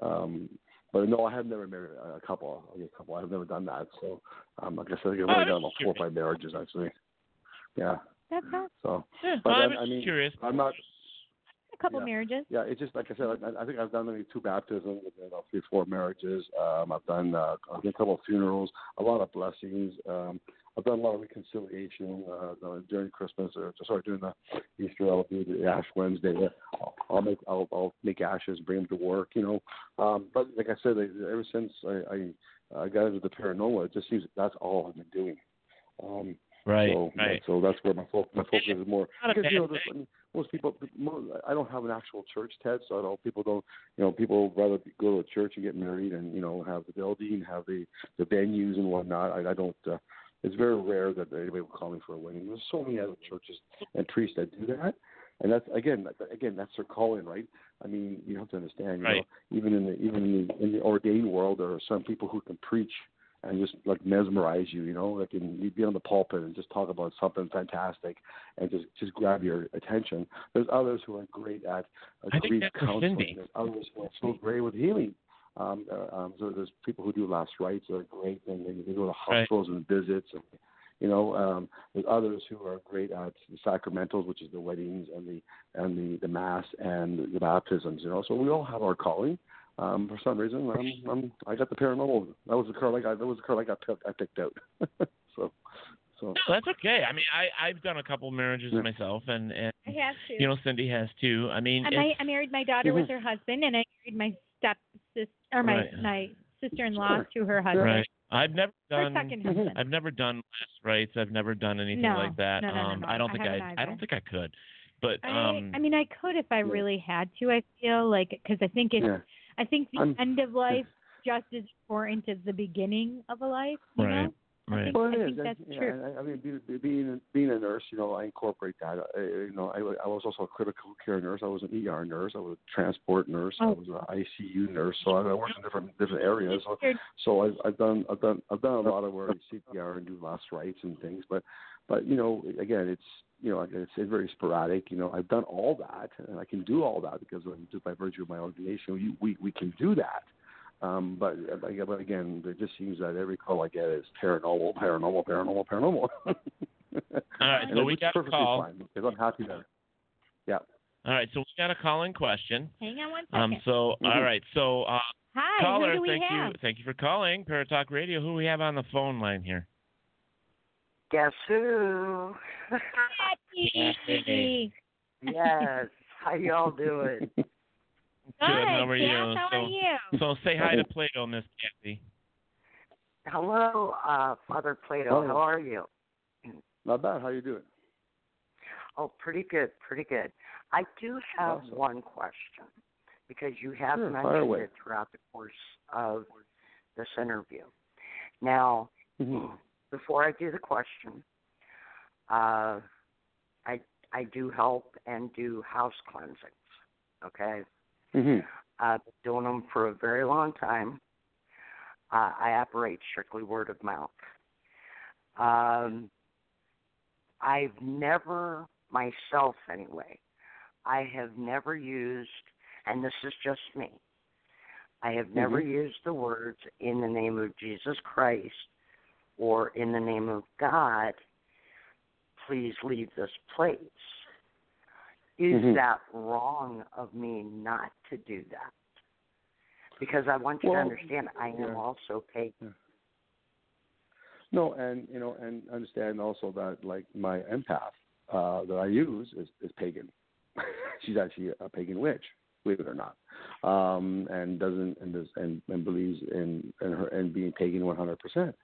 Um, but no, I have never married a couple. A couple. I've never done that. So, um, like I guess I've
Oh,
only
that's
done about four or five marriages actually. Yeah.
That's not
So,
Yeah,
but
I
I,
was
I mean,
curious.
I'm not.
a couple
Yeah.
marriages.
Yeah, it's just like I said. I, I think I've done maybe two baptisms, and about three, four marriages. Um, I've done uh, I've done a couple of funerals, a lot of blessings. Um, I've done a lot of reconciliation uh, uh, during Christmas, or sorry, during the Easter. I'll do the Ash Wednesday. I'll, I'll make I'll, I'll make ashes, bring them to work. You know, um, but like I said, I, ever since I, I uh, got into the paranormal, it just seems that's all I've been doing. Um,
Right,
so,
right.
So that's where my focus, my focus is more. Because you know. I mean, most people, I don't have an actual church, Ted. So I don't. People don't. You know, people rather go to a church and get married, and you know, have the building, have the the venues and whatnot. I, I don't. Uh, it's very rare that anybody will call me for a wedding. There's so many other churches and priests that do that, and that's again, again, that's their calling, right? I mean, you have to understand. You
Right.
know, even in the even in the in the ordained world, there are some people who can preach and just like mesmerize you, you know, like and you'd be on the pulpit and just talk about something fantastic and just just grab your attention. There's others who are great at uh, grief counseling.
Cindy.
There's others who are so great with healing. Um, uh, um, so there's people who do last rites that are great, and they, they go to
Right.
hospitals and visits, and you know, um, there's others who are great at the sacramentals, which is the weddings and the and the the mass and the baptisms. You know, so we all have our calling. Um, for some reason, I'm, I'm I got the paranormal. That was the car I got. That was the car I got picked, I picked out. so So
that's okay. I mean, I I've done a couple marriages
Yeah.
myself, and and
I have to.
you know Cindy has too. I mean,
I, I married my daughter with her husband, and I married my step sis or my
Right.
my sister-in-law
Sure.
to her husband.
right. I've never done.
second husband.
I've never done last rites. I've never done anything
No.
like that.
No, no, no,
um,
no.
I don't think
haven't
I. I don't think I could. But
I,
um,
I mean, I could if I
Yeah.
really had to. I feel like because I think it's
yeah.
I think the
I'm-
end of life just as important as the beginning of a life. You
Right.
know? I
right.
Well, it
I
is.
think
and,
that's
yeah,
true.
I, I mean, be, being being a nurse, you know, I incorporate that. I, you know, I, I was also a critical care nurse. I was an ER nurse. I was a transport nurse. I
Oh.
was an ICU nurse. So I, I worked in different different areas. So, so I've, I've done I've done I've done a lot of work in CPR and do last rites and things. But but you know, again, it's you know, it's, it's very sporadic. You know, I've done all that, and I can do all that because of, just by virtue of my organization, we we, we can do that. Um, but but but again, it just seems that every call I get is paranormal, paranormal, paranormal, paranormal.
All right, so we got a call.
fine because I'm happy there. Yeah.
All right, so we got a call-in question.
Hang on one second.
Um, so all
Mhm.
right, so uh,
Hi,
caller,
who do we
thank
have?
you, thank you for calling Paratalk Radio. Who we have on the phone line here?
Guess who?
Kathy.
yes. How y'all doing?
Good.
How are you?
Cass, how
So-
are you?
So say hi to Plato, Miss Kathy.
Hello, uh, Father Plato.
Hello.
How are you?
Not bad. How you doing?
Oh, pretty good, pretty good. I do have
Awesome.
one question because you have
Sure,
mentioned it throughout the course of this interview. Now,
Mhm.
before I do the question, uh, I I do help and do house cleansings. Okay,
Mhm.
I've been doing them for a very long time. Uh, I operate strictly word of mouth. Um, I've never myself anyway. I have never used, and this is just me. I have never
Mhm.
used the words in the name of Jesus Christ or in the name of God. Please leave this place. Is
Mhm.
that wrong of me not to do that? Because I want you
Well,
to understand, I am
yeah.
also pagan.
No, and you know, and understand also that like my empath uh, that I use is, is pagan. She's actually a pagan witch, believe it or not, um, and doesn't and does and, and believes in in her and being pagan 100 percent.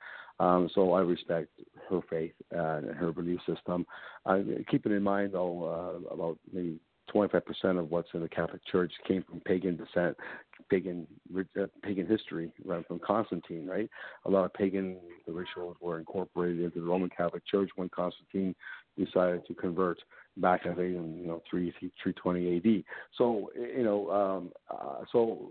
Um, so I respect her faith and her belief system. Uh, keeping in mind though, uh, about maybe 25 percent of what's in the Catholic Church came from pagan descent, pagan uh, pagan history, right from Constantine, right? A lot of pagan rituals were incorporated into the Roman Catholic Church when Constantine decided to convert back I think in you know three three twenty A.D. So you know, um, uh, so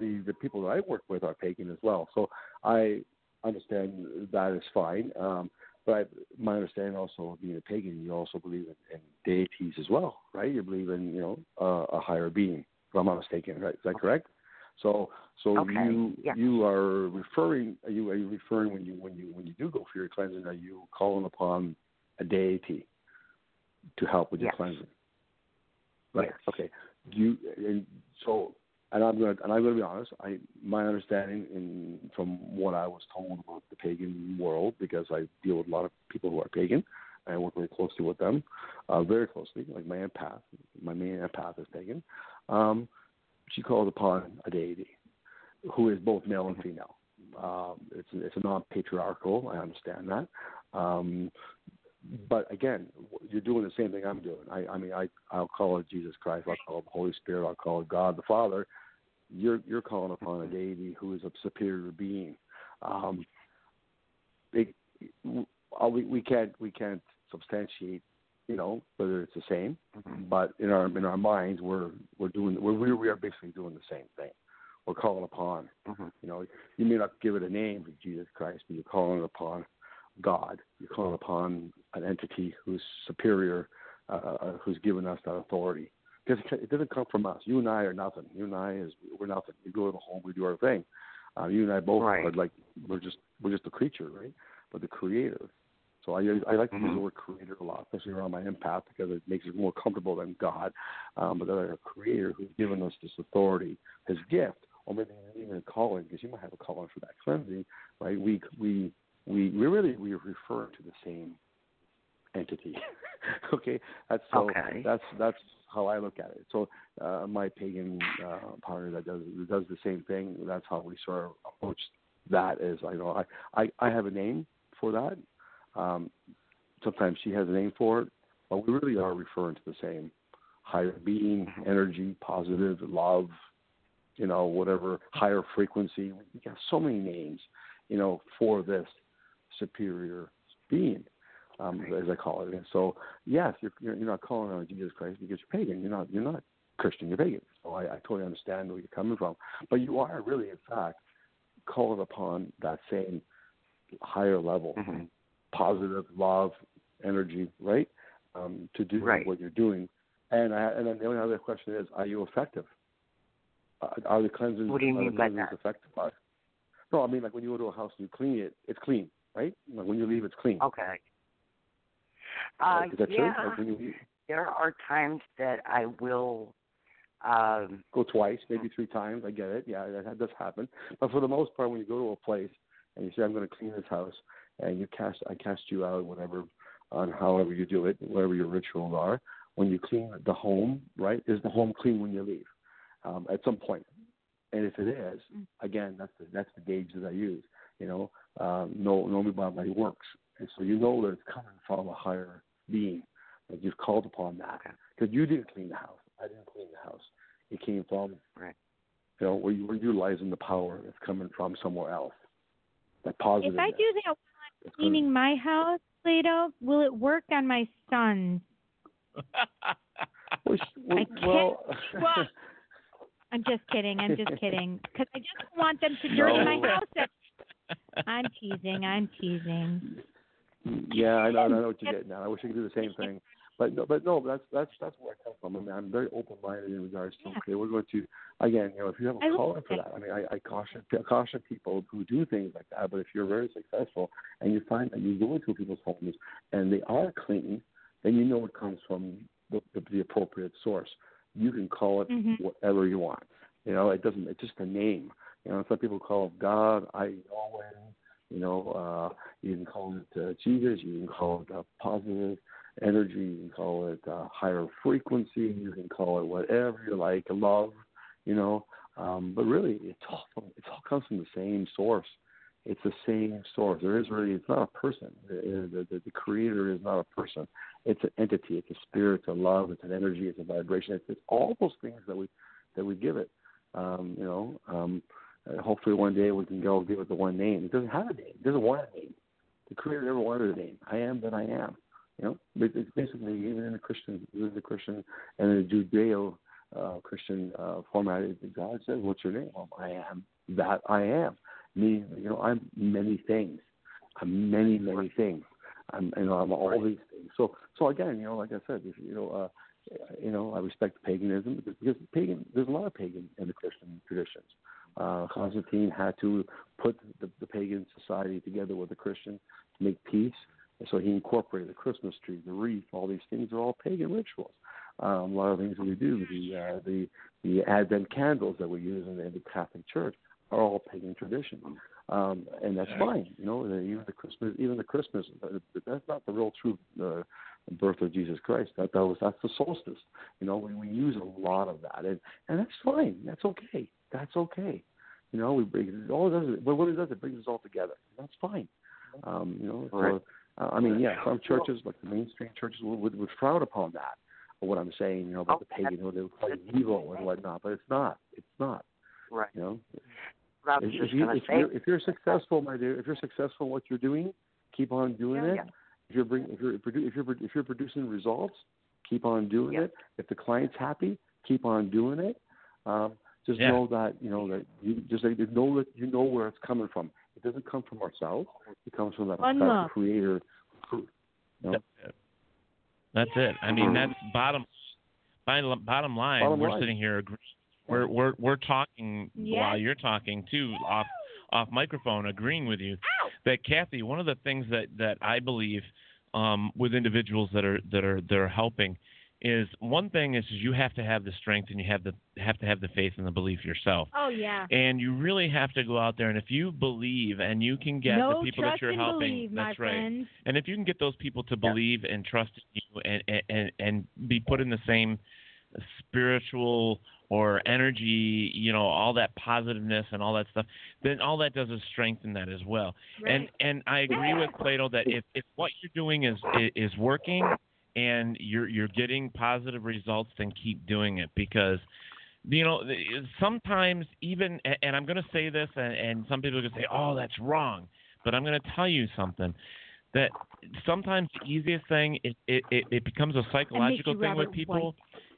the the people that I work with are pagan as well. So I understand that is fine. Um, but my understanding also of being a pagan, you also believe in, in deities as well, right? You believe in you know uh, a higher being. If I'm not mistaken, right? Is that correct? So so
Okay,
you
yeah.
you are referring are you are you referring when you when you when you do go for your cleansing are you calling upon a deity to help with your
Yes.
cleansing? Right.
Yes.
Okay. You and so and I'm gonna and I'm gonna be honest. I my understanding in from what I was told about the pagan world because I deal with a lot of people who are pagan. I work very closely with them, uh, very closely. Like my empath, my main empath is pagan. Um, she calls upon a deity who is both male and female. Um, it's it's a non-patriarchal. I understand that. Um, but again, you're doing the same thing I'm doing. I, I mean, I I'll call it Jesus Christ. I'll call it the Holy Spirit. I'll call it God the Father. You're you're calling upon a deity who is a superior being. Um, it, uh, we we can't we can't substantiate, you know, whether it's the same. But in our in our minds, we're we're doing we're we are basically doing the same thing. We're calling upon,
Mhm.
you know, you may not give it a name, Jesus Christ, but you're calling upon God. You're calling upon an entity who's superior, uh, uh, who's given us that authority. Because it doesn't come from us. You and I are nothing. You and I is we're nothing. We go to the home, we do our thing. Uh, you and I both
Right.
are like we're just we're just a creature, right? But the creator. So I I like to use the word creator a lot, especially around my empath because it makes it more comfortable than God. Um, but that a creator who's given us this authority, his gift, or maybe even a calling, because you might have a calling for that cleansing, right? We we we we really we refer to the same entity. okay, that's so
Okay.
that's that's how I look at it. So uh, my pagan uh, partner that does does the same thing. That's how we sort of approach that. Is I know I I, I have a name for that. Um, sometimes she has a name for it, but we really are referring to the same higher being, energy, positive, love, you know, whatever higher frequency. We got so many names, you know, for this superior being, um, as I call it. And so, yes, you're you're not calling on Jesus Christ because you're pagan. You're not you're not Christian. You're pagan. So I, I totally understand where you're coming from, but you are really, in fact, calling upon that same higher level, positive love, energy, right, um, to do
Right.
what you're doing. And I, and then the only other question is, are you effective? Uh, are the cleansings?
What do you mean by that?
effective? Are- No, I mean like when you go to a house and you clean it, it's clean, right? Like when you leave, it's clean.
Okay. Uh,
Is that true?
yeah.
Like when you leave,
There are times that I will. Um,
go twice, maybe three times. I get it. Yeah, that, that does happen. But for the most part, when you go to a place and you say, "I'm going to clean this house," and you cast, I cast you out, whatever, on however you do it, whatever your rituals are. When you clean the home, right? Is the home clean when you leave? Um, at some point, and if it is, again, that's the that's the gauge that I use. You know, um, know know me by my works, and so you know that it's coming from a higher being. That you've called upon that because you didn't clean the house. I didn't clean the house. It came from
right.
You know, where you were utilizing the power that's coming from somewhere else. That positive.
If I do that while I'm cleaning my house, Plato, will it work on my sons?
well,
I can't.
well,
Well, I'm just kidding. I'm just kidding. Because I just want them to dirty my
No.
house. I'm teasing. I'm teasing.
yeah, I know, I know what you're getting at. I wish I could do the same thing, but no, but no, that's that's that's where I come from. I mean, I'm very open-minded in regards to okay, we're going to again, you know, if you have a calling for that, I mean, I, I caution I caution people who do things like that. But if you're very successful and you find that you go into people's homes and they are clean, then you know it comes from the, the, the appropriate source. You can call it
Mhm.
whatever you want. You know, it doesn't. It's just a name. You know, some people call it God, I Yahweh. You know, uh, you can call it uh, Jesus. You can call it uh, positive energy. You can call it uh, higher frequency. You can call it whatever you like. Love. You know, um, but really, it's all it all comes from the same source. It's the same source. There is really. It's not a person. The, the, the, the creator is not a person. It's an entity. It's a spirit. It's a love. It's an energy. It's a vibration. It's, it's all those things that we that we give it. Um, you know, um, uh, hopefully one day we can go give it the one name. It doesn't have a name. It doesn't want a name. The creator never wanted a name. I am that I am. You know, But it's basically even in the Christian, even the Christian and the Judeo uh, Christian uh, format, God says, "What's your name?" Well, I am that I am. Me, you know, I'm many things. I'm many, many things. I'm, you know, I'm all these things. So, so again, you know, like I said, if you know, uh, you know, I respect paganism because, because pagan. There's a lot of pagan in the Christian traditions. Uh, Constantine had to put the, the pagan society together with the Christian to make peace. And so he incorporated the Christmas tree, the wreath, all these things are all pagan rituals. Um, a lot of things that we do, the uh, the the Advent candles that we use in the, in the Catholic Church are all pagan traditions, um, and that's fine. You know, even the Christmas, even the Christmas, uh, that's not the real true uh, birth of Jesus Christ. That that was that's the solstice. You know, we we use a lot of that, and and that's fine. That's okay. That's okay. You know, we bring it all it does. Is, but what it does, it brings us all together. That's fine. Um, you know,
Right.
so, uh, I mean, yeah, some churches, like the mainstream churches, would, would, would frown upon that. Or what I'm saying, you know, about the pagan, you know, they would call it evil and whatnot, but it's not. It's not.
Right.
You know,
What I was
if, if, you, if, you're, if you're successful, my dear, if you're successful in what you're doing, keep on doing
Yeah,
it.
yeah.
If you're bring, if you're if you're if you're producing results, keep on doing it. If the client's happy, keep on doing it. Um, just
Yeah.
know that you know that you just like, know that you know where it's coming from. It doesn't come from ourselves. It comes from that, that creator. You know?
That's it. I mean, that's bottom. Bottom, bottom line,
Bottom
we're
line.
sitting here. agree- We're we're we're talking
Yes.
while you're talking too off off microphone, agreeing with you that Kathy. One of the things that that I believe um, with individuals that are that are that are helping is one thing is you have to have the strength and you have the have to have the faith and the belief yourself.
Oh yeah.
And you really have to go out there and if you believe and you can get
no
the people that you're helping,
believe, my
that's right.
friends.
And if you can get those people to believe and trust in you and, and and and be put in the same spiritual or energy, you know, all that positiveness and all that stuff, then all that does is strengthen that as well. Right. And and I agree with Plato that if, if what you're doing is is working and you're you're getting positive results, then keep doing it because you know sometimes even and I'm going to say this and, and some people are going to say, oh, that's wrong, but I'm going to tell you something that sometimes the easiest thing it it, it, it becomes a psychological thing with
Robert
people.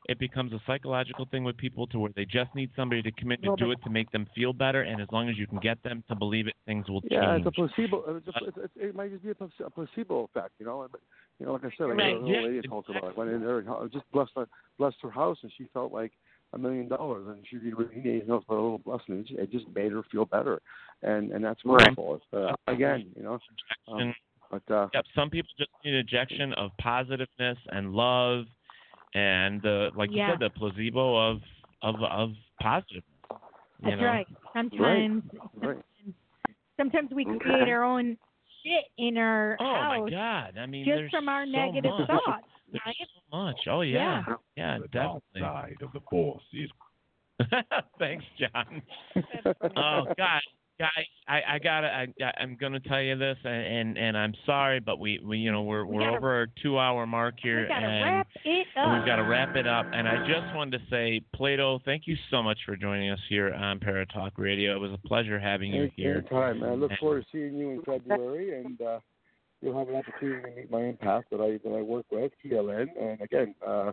It becomes a psychological thing with people to where they just need somebody to commit to do it to make them feel better, and as long as you can get them to believe it, things will
Yeah,
change.
it's a placebo. It's a, it's, it's, it might just be a, a placebo effect, you know. But, you know, like I said, like
Right,
the
yeah,
old lady talked about. it. Went in there, and how- just blessed her, blessed her house, and she felt like a million dollars, and she didn't really need anything else but a little blessing. It just, made her feel better, and and that's
Right.
wonderful. It's, uh, again, you know. Um, but uh,
Yep, some people just need an injection of positiveness and love, and the like you said, the placebo of of of positiveness. you
That's
know?
right. Sometimes
right.
sometimes we create our own shit in our
Oh
house
my God! I mean,
just from our
so
negative
much.
thoughts.
There's
right?
so much. Oh yeah, yeah,
The dark
definitely.
side of the force is
Thanks, John. oh God, guys, I, I gotta, I, I- I'm gonna tell you this, and, and and I'm sorry, but we, we you know, we're
We
we're
gotta-
over our two-hour mark here,
We gotta
and
wrap it up.
we've got to wrap it up. And I just wanted to say, Plato, thank you so much for joining us here on Paratalk Radio. It was a pleasure having you
Any-
here.
Anytime. I look
And-
forward to seeing you in February, and uh, you'll have an opportunity to meet my empath that I that I work with, TLN. And again, uh,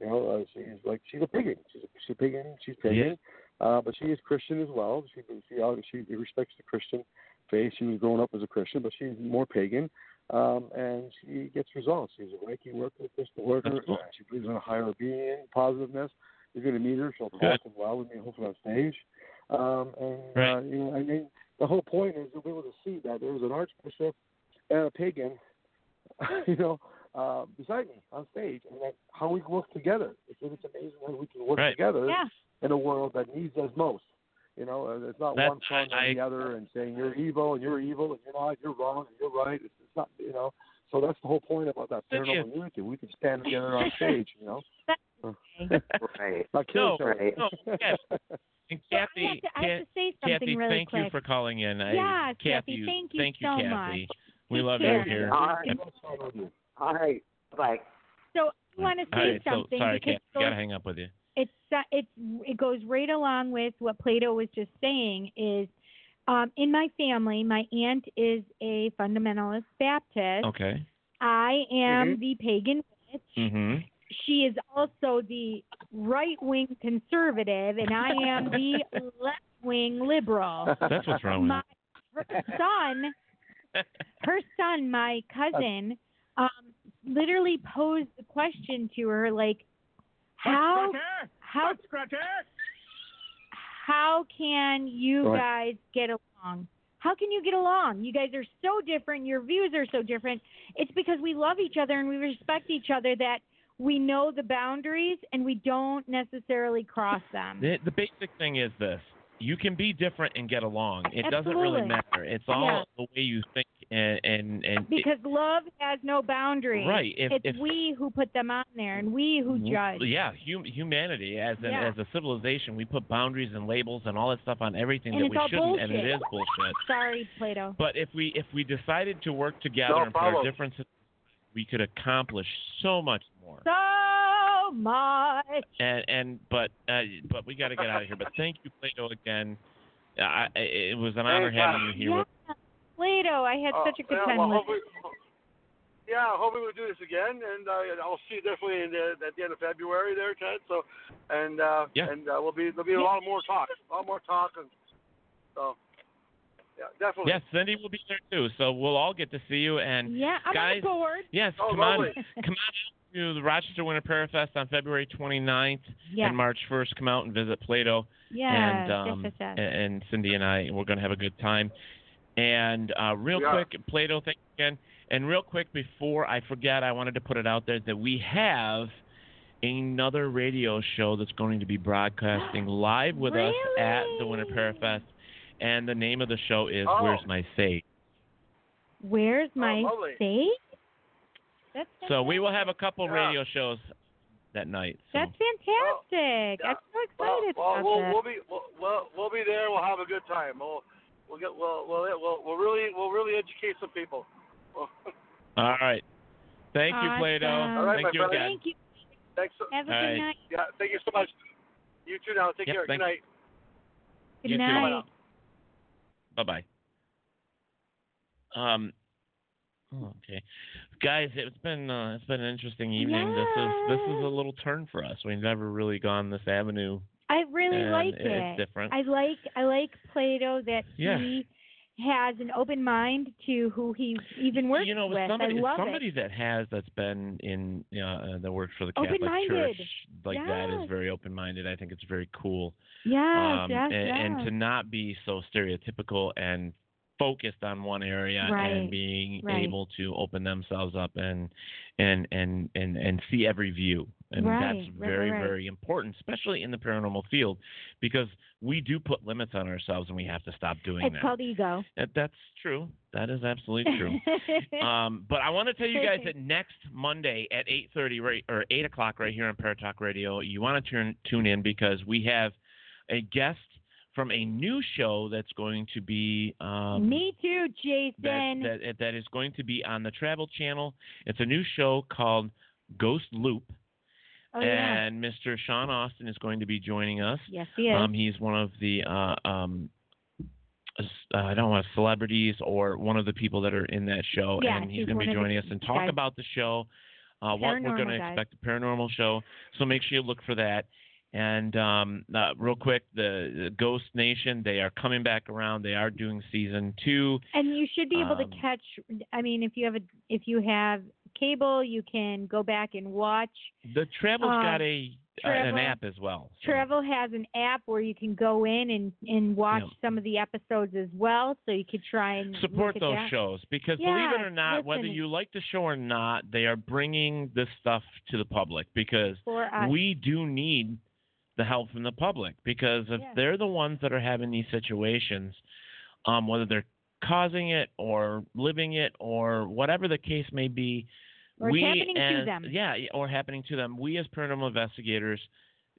you know, uh, she's like she's a pagan. She's a, she's a pagan. She's pagan, uh, but she is Christian as well. She she uh, she respects the Christian faith. She was growing up as a Christian, but she's more pagan. Um, and she gets results. She's a Reiki worker, crystal worker.
Cool.
Uh, she believes in a higher being, positiveness. You're going to meet her. She'll talk
Good.
as well with me, hopefully on stage. Um, and
Right.
uh, you know, I mean, the whole point is to be able to see that there was an archbishop and a pagan, you know, uh, beside me on stage, and that how we work together. It's, it's amazing how we can work
Right.
together
Yeah.
in a world that needs us most. You know, uh, it's not
That-
one front
I-
or the other, and saying you're evil and you're evil and you're not, you're wrong and you're right. It's, it's not, you know. So that's the whole point about that
Cynthia.
paranormal unity. We can stand together on stage, you know.
Right.
Not kill
No.
Right.
no, yes. And
So I have
Kathy,
to, I have to say something
Kathy,
really
thank
quick.
you for calling in. I-
Yes,
Kathy,
Kathy, thank you
thank you,
so
Kathy.
much.
We
Take
love
care.
you here.
All right. All right. Bye.
So I want to say
right, so
something
sorry,
because
Kathy,
it
gotta
goes-
hang up with you.
it's uh, it's it goes right along with what Plato was just saying. Is um, in my family, my aunt is a fundamentalist Baptist.
Okay.
I am
Mhm.
the pagan witch.
Mm-hmm.
She is also the right wing conservative, and I am the left wing liberal.
That's what's wrong with
my her son, her son, my cousin, um, literally posed the question to her like, how how how can you
Right.
guys get along? How can you get along? You guys are so different. Your views are so different. It's because we love each other and we respect each other that we know the boundaries and we don't necessarily cross them.
The, the basic thing is this: you can be different and get along. It doesn't really matter. It's all
Yeah.
the way you think and and and.
Because love has no boundaries.
Right, if-
it's
if-
we who put them on there and we who mm-hmm. judge.
Yeah, hum, humanity as an
Yeah.
as a civilization, we put boundaries and labels and all that stuff on everything
And
that we shouldn't, and it is bullshit.
Sorry, Plato.
But if we if we decided to work together
No
and put our
problem.
differences, we could accomplish so much more.
So much.
And and but uh, but we got to get out of here. But thank you, Plato, again. I, I- it was an honor
Anytime.
having you here.
Yeah. Plato, I had
Oh,
such a good
yeah,
time
well,
with
hopefully, yeah, hopefully we'll do this again, and uh, I'll see you definitely in the, at the end of February there, Ted. So, and uh,
Yeah.
and uh, we'll be there'll be a lot more talk, a lot more talk, and so yeah, definitely.
Yes, Cindy will be there too. So we'll all get to see you. And
Yeah, I'm
guys,
on board.
yes,
Oh,
come
lovely.
on, come on to the Rochester Winter Parafest on February 29th
Yes.
and March 1st. Come out and visit Plato.
Yes,
and
yes,
um,
yes, yes.
and- and Cindy and I, we're going to have a good time. And uh, real
We are.
quick, Plato, thank you again. And real quick, before I forget, I wanted to put it out there that we have another radio show that's going to be broadcasting live with us at the Winter
Really?
Parafest. And the name of the show is
Oh.
Where's My Sage?
Where's oh, my
lovely.
safe? That's
So we will have a couple
Yeah.
radio shows that night. So.
That's fantastic.
yeah.
I'm so excited
well,
about
we'll,
that.
we'll be we'll, we'll we'll be there. We'll have a good time. We'll we'll get we'll we'll we'll, we'll really we'll really educate some people.
All right. Thank you, Plato.
All right,
Thank
my
you
brother.
again.
Thank you.
Thanks. So,
Have a
All
good
right.
night.
yeah, thank you so much. You too. Now, take
Yep,
care.
thank-
Good night.
Good
You too.
night.
Bye bye. Um. oh, Okay, guys, it's been uh, it's been an interesting evening. This is this is a little turn for us. We've never really gone this avenue.
I really like
it's
it.
different.
I like I like Plato that
Yeah.
he has an open mind to who he's even works
you know, with
with.
somebody
I love
somebody
it.
that has that's been in you know, uh, that works for the Catholic
Open-minded.
Church like that is very open minded. I think it's very cool.
Yeah,
um,
yes,
and,
yes.
and to not be so stereotypical and focused on one area
Right,
and being
right.
able to open themselves up and and and and and see every view and
Right,
that's
right,
very
right,
very important especially in the paranormal field because we do put limits on ourselves and we have to stop doing
it's
that
called ego.
That- that's true that is absolutely true um, but I want to tell you guys that next Monday at eight thirty, right or eight o'clock, right here on Paratalk Radio, you want to turn tune in because we have a guest from a new show that's going to be um,
Me too, Jason.
that, that that is going to be on the Travel Channel. It's a new show called Ghost Loop,
oh yeah.
and Mr. Sean Austin is going to be joining us.
Yes, he is.
Um, he's one of the uh, um, uh, I don't want celebrities or one of the people that are in that show,
Yeah,
and he's
he's
going to be joining us and talk
guys.
about the show, uh, what we're going to expect, the paranormal show. So make sure you look for that. And um, uh, real quick, the, the Ghost Nation, they are coming back around. They are doing season two.
and you should be able
um,
to catch. I mean, if you have a if you have cable, you can go back and watch.
The Travel's
Um,
got a uh, an app as well. so-
Travel has an app where you can go in and and watch
Yeah.
some of the episodes as well, so you could try and
support those
that.
shows because believe it or not, whether you like the show or not, they are bringing this stuff to the public because we do need the help from the public because if
Yeah.
they're the ones that are having these situations, um, whether they're causing it or living it or whatever the case may be,
Or
we
happening to them.
Yeah, or happening to them. We as paranormal investigators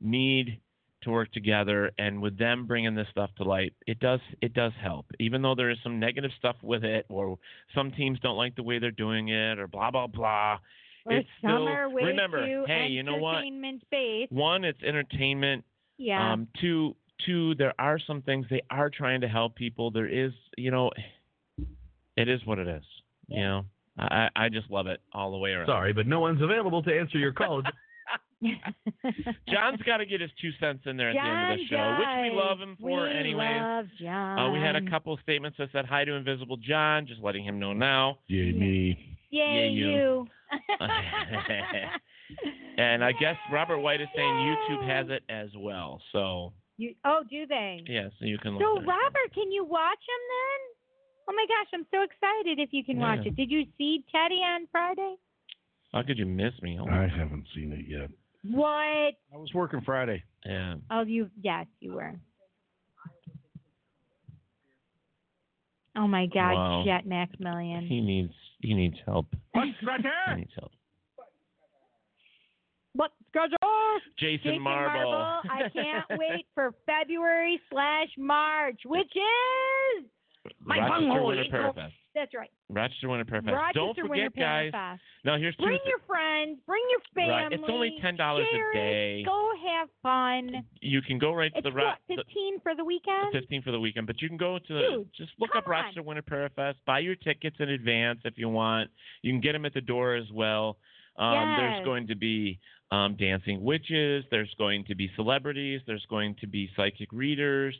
need to work together and with them bringing this stuff to light it does it does help even though there is some negative stuff with it or some teams don't like the way they're doing it or blah blah blah
Or
it's still remember hey you know what
based.
one it's entertainment
Yeah.
um two two there are some things they are trying to help people there is you know it is what it is you know I, I just love it all the way around.
Sorry, but no one's available to answer your call.
John's got to get his two cents in there at the end of the show,
John
which we love him for
we
anyways.
Love John.
Uh, we had a couple of statements that said hi to Invisible John, just letting him know now.
Yeah, me.
Yay,
Yeah, you.
you.
And I guess Robert White is saying YouTube has it as well. So
You, oh, do they?
yeah, so you can look.
So
there.
Robert, can you watch him then? Oh my gosh, I'm so excited if you can watch it. Did you see Teddy on Friday?
How could you miss me? Oh,
I haven't seen it yet.
What?
I was working Friday.
yeah.
Oh, you? Yes, you were. Oh my God,
Wow.
Jet Maximilian.
He needs he needs help.
What's
He needs help.
What? Schedule?
Jason,
Jason
Marble.
I can't wait for February slash March, which is my
Rochester
bunghole.
Winter Parafest.
That's right.
Rochester Winter Parafest.
Rochester
Don't forget,
Winter
guys.
Parafest.
Now here's two.
Bring your friends, bring your family.
Right, it's only $10 a day.
Go have fun.
you can go right to
It's
the,
what,
the
15 for the weekend?
15 for the weekend, but you can go to the,
Dude,
just look up Rochester Winter Parafest, buy your tickets in advance if you want. You can get them at the door as well. Um,
Yes.
There's going to be um, dancing witches. There's going to be celebrities. There's going to be psychic readers.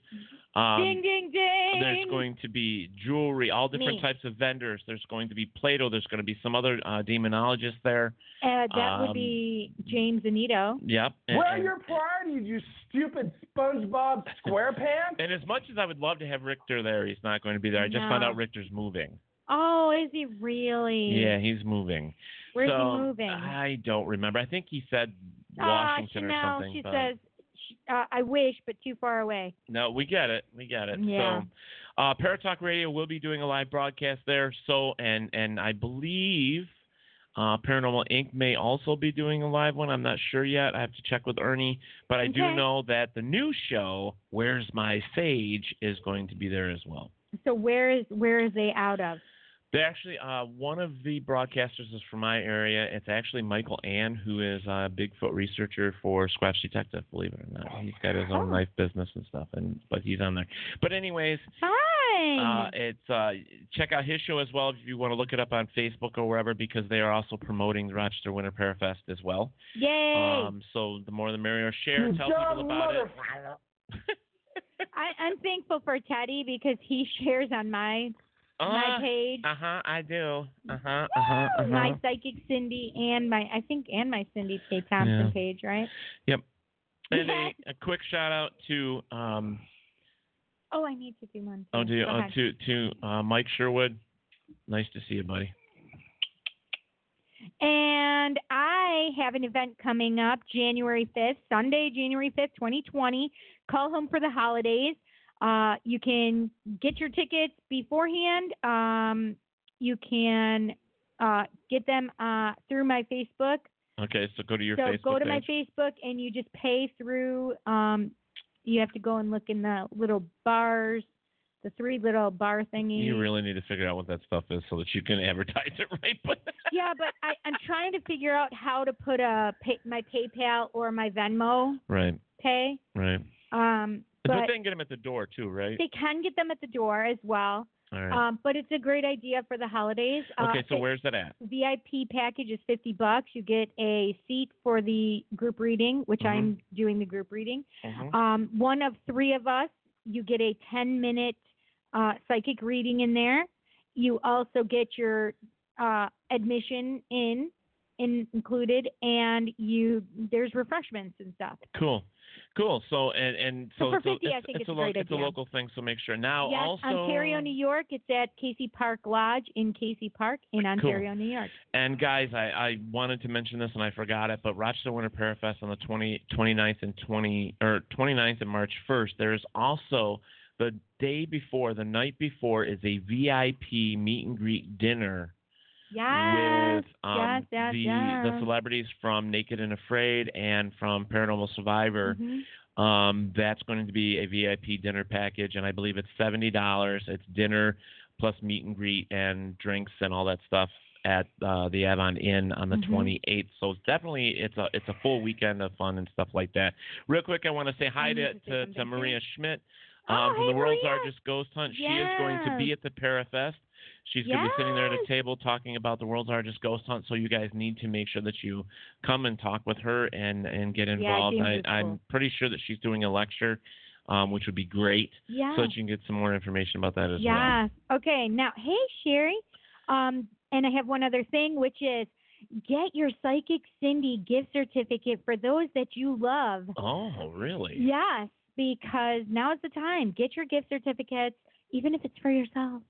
Um,
ding, ding, ding.
There's going to be jewelry, all different
Me.
types of vendors. There's going to be Plato. There's going to be some other uh, demonologists there.
Uh, that
um,
would be James Anito.
Yep. And,
Where are
and-
your priorities, you stupid SpongeBob SquarePants?
and as much as I would love to have Richter there, he's not going to be there. I just found out Richter's moving.
Oh, is he really?
Yeah, he's moving.
Where's
so,
he moving?
I don't remember. I think he said
Ah,
Washington or
Chanel,
something.
she
but-
says, uh, I wish, but too far away.
No, we get it. We get it.
Yeah.
So, uh, Paratalk Radio will be doing a live broadcast there. So, and and I believe uh, Paranormal Inc. may also be doing a live one. I'm not sure yet. I have to check with Ernie, but I do know that the new show, Where's My Sage, is going to be there as well.
So where is where is they out of?
They actually, uh, one of the broadcasters is from my area. It's actually Michael Ann, who is a Bigfoot researcher for Squatch Detective. Believe it or not, he's got his own
Oh.
knife business and stuff, and but he's on there. But anyways,
Fine.
uh, it's uh, check out his show as well if you want to look it up on Facebook or wherever because they are also promoting the Rochester Winter Parafest as well.
Yay!
Um, so the more the merrier. Share,
You
tell people about it.
I, I'm thankful for Teddy because he shares on my my
Uh,
page.
Uh huh. I do. Uh huh. Uh huh. Uh
my psychic Cindy and my I think and my Cindy K Thompson
Yeah.
page, right?
Yep. And a, a quick shout out to um
Oh, I need to do one.
oh to
Go
uh, to to uh, Mike Sherwood. Nice to see you, buddy.
And I have an event coming up January 5th, Sunday, January 5th, 2020. Call home for the holidays. Uh, you can get your tickets beforehand. Um, you can uh, get them uh, through my Facebook.
Okay, so go to your
so
Facebook
go to my. Facebook and you just pay through. Um, you have to go and look in the little bars, the three little bar thingies.
You really need to figure out what that stuff is so that you can advertise it right. But
yeah, but I, I'm trying to figure out how to put a pay, my PayPal or my Venmo
right,
pay.
right.
Um,
But,
but
they can get them at the door too, right?
they can get them at the door as well.
Right.
Um, but it's a great idea for the holidays.
okay,
uh,
so where's that at?
VIP package is 50 bucks. You get a seat for the group reading, which
Mhm.
I'm doing the group reading.
Mhm.
Um, one of three of us, you get a 10 minute uh, psychic reading in there. You also get your uh, admission in, in included, and you there's refreshments and stuff.
Cool, cool. So and and
So
so,
for 50, I
it's,
think
it's
it's
a lo- it's a local thing. So make sure now
yes,
also
Ontario, New York. It's at Casey Park Lodge in Casey Park in Ontario, New York.
And guys, I, I wanted to mention this and I forgot it, but Rochester Winter Parafest on the 20, 29th and 20 or 29th and March 1st. There is also the day before, the night before, is a VIP meet and greet dinner
Yes,
with um,
yes, yes,
the
yes.
the celebrities from Naked and Afraid and from Paranormal Survivor.
Mhm.
Um, that's going to be a VIP dinner package, and I believe it's seventy dollars. It's dinner plus meet and greet and drinks and all that stuff at uh, the Avon Inn on the
Mhm.
28th. So it's definitely it's a it's a full weekend of fun and stuff like that. Real quick, I want to say hi to
to,
to. Maria Schmidt
Oh,
um, from
hey,
the world's
Maria.
largest ghost hunt. She is going to be at the Parafest. She's going to be sitting there at a table talking about the world's largest ghost hunt. So you guys need to make sure that you come and talk with her and and get involved.
James
I, I'm
cool.
pretty sure that she's doing a lecture, um, which would be great,
Yeah.
so that you can get some more information about that as well.
Yes. Okay. Now, hey, Sherry. Um, and I have one other thing, which is get your Psychic Cindy gift certificate for those that you love.
Oh, really?
Yes, because now is the time. Get your gift certificates, even if it's for yourself.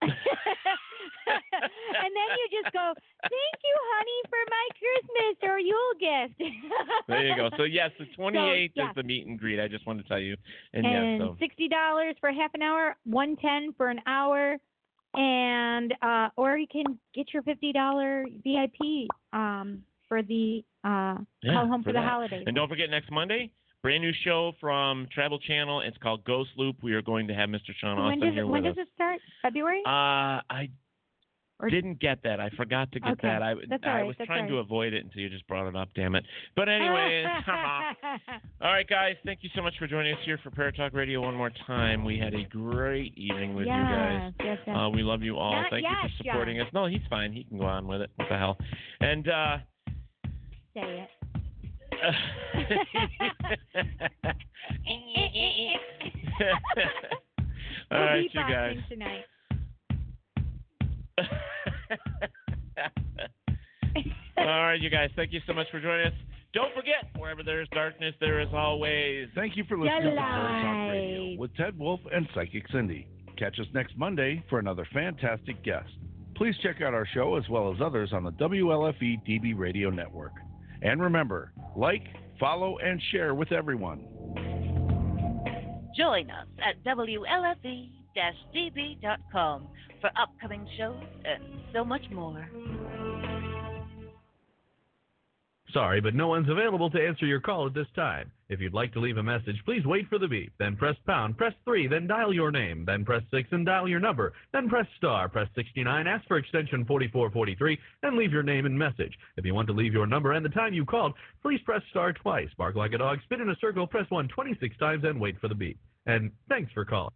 and then you just go, thank you, honey, for my Christmas or Yule gift.
There you go. So yes, the 28th
yes.
is the meet and greet. I just wanted to tell you. And,
and
yes, so
sixty dollars for half an hour, one ten for an hour, and uh, or you can get your fifty dollar VIP um, for the uh,
yeah,
call home for, the
that.
holidays.
And don't forget next Monday, brand new show from Travel Channel. It's called Ghost Loop. We are going to have Mr. Sean
when does
here
it, when does
us.
it start? February?
Uh, I
Or-
didn't get that. I forgot to get
Okay,
that. I,
all
I was
that's
trying
all
to avoid it until you just brought it up. Damn it. But anyway, all right, guys. Thank you so much for joining us here for Paratalk Radio one more time. We had a great evening with you guys.
Yes, yes.
Uh, we love you all.
Not
Thank you for supporting us. No, he's fine. He can go on with it. What the hell? And uh,
Say it.
All
We'll
right, you guys.
boxing tonight.
All right, you guys. Thank you so much for joining us. Don't forget, wherever there is darkness, there is always.
Thank you for listening to
Delight.
Paratalk Radio with Ted Wolf and Psychic Cindy. Catch us next Monday for another fantastic guest. Please check out our show as well as others on the WLFE DB Radio Network. And remember, Like, follow, and share with everyone.
Join us at WLFE-DB.com for upcoming shows and so much more.
Sorry, but no one's available to answer your call at this time. If you'd like to leave a message, please wait for the beep, then press pound, press 3, then dial your name, then press 6 and dial your number, then press star, press 69, ask for extension 4443, and leave your name and message. If you want to leave your number and the time you called, please press star twice, bark like a dog, spin in a circle, press 1 26 times, and wait for the beep. And thanks for calling.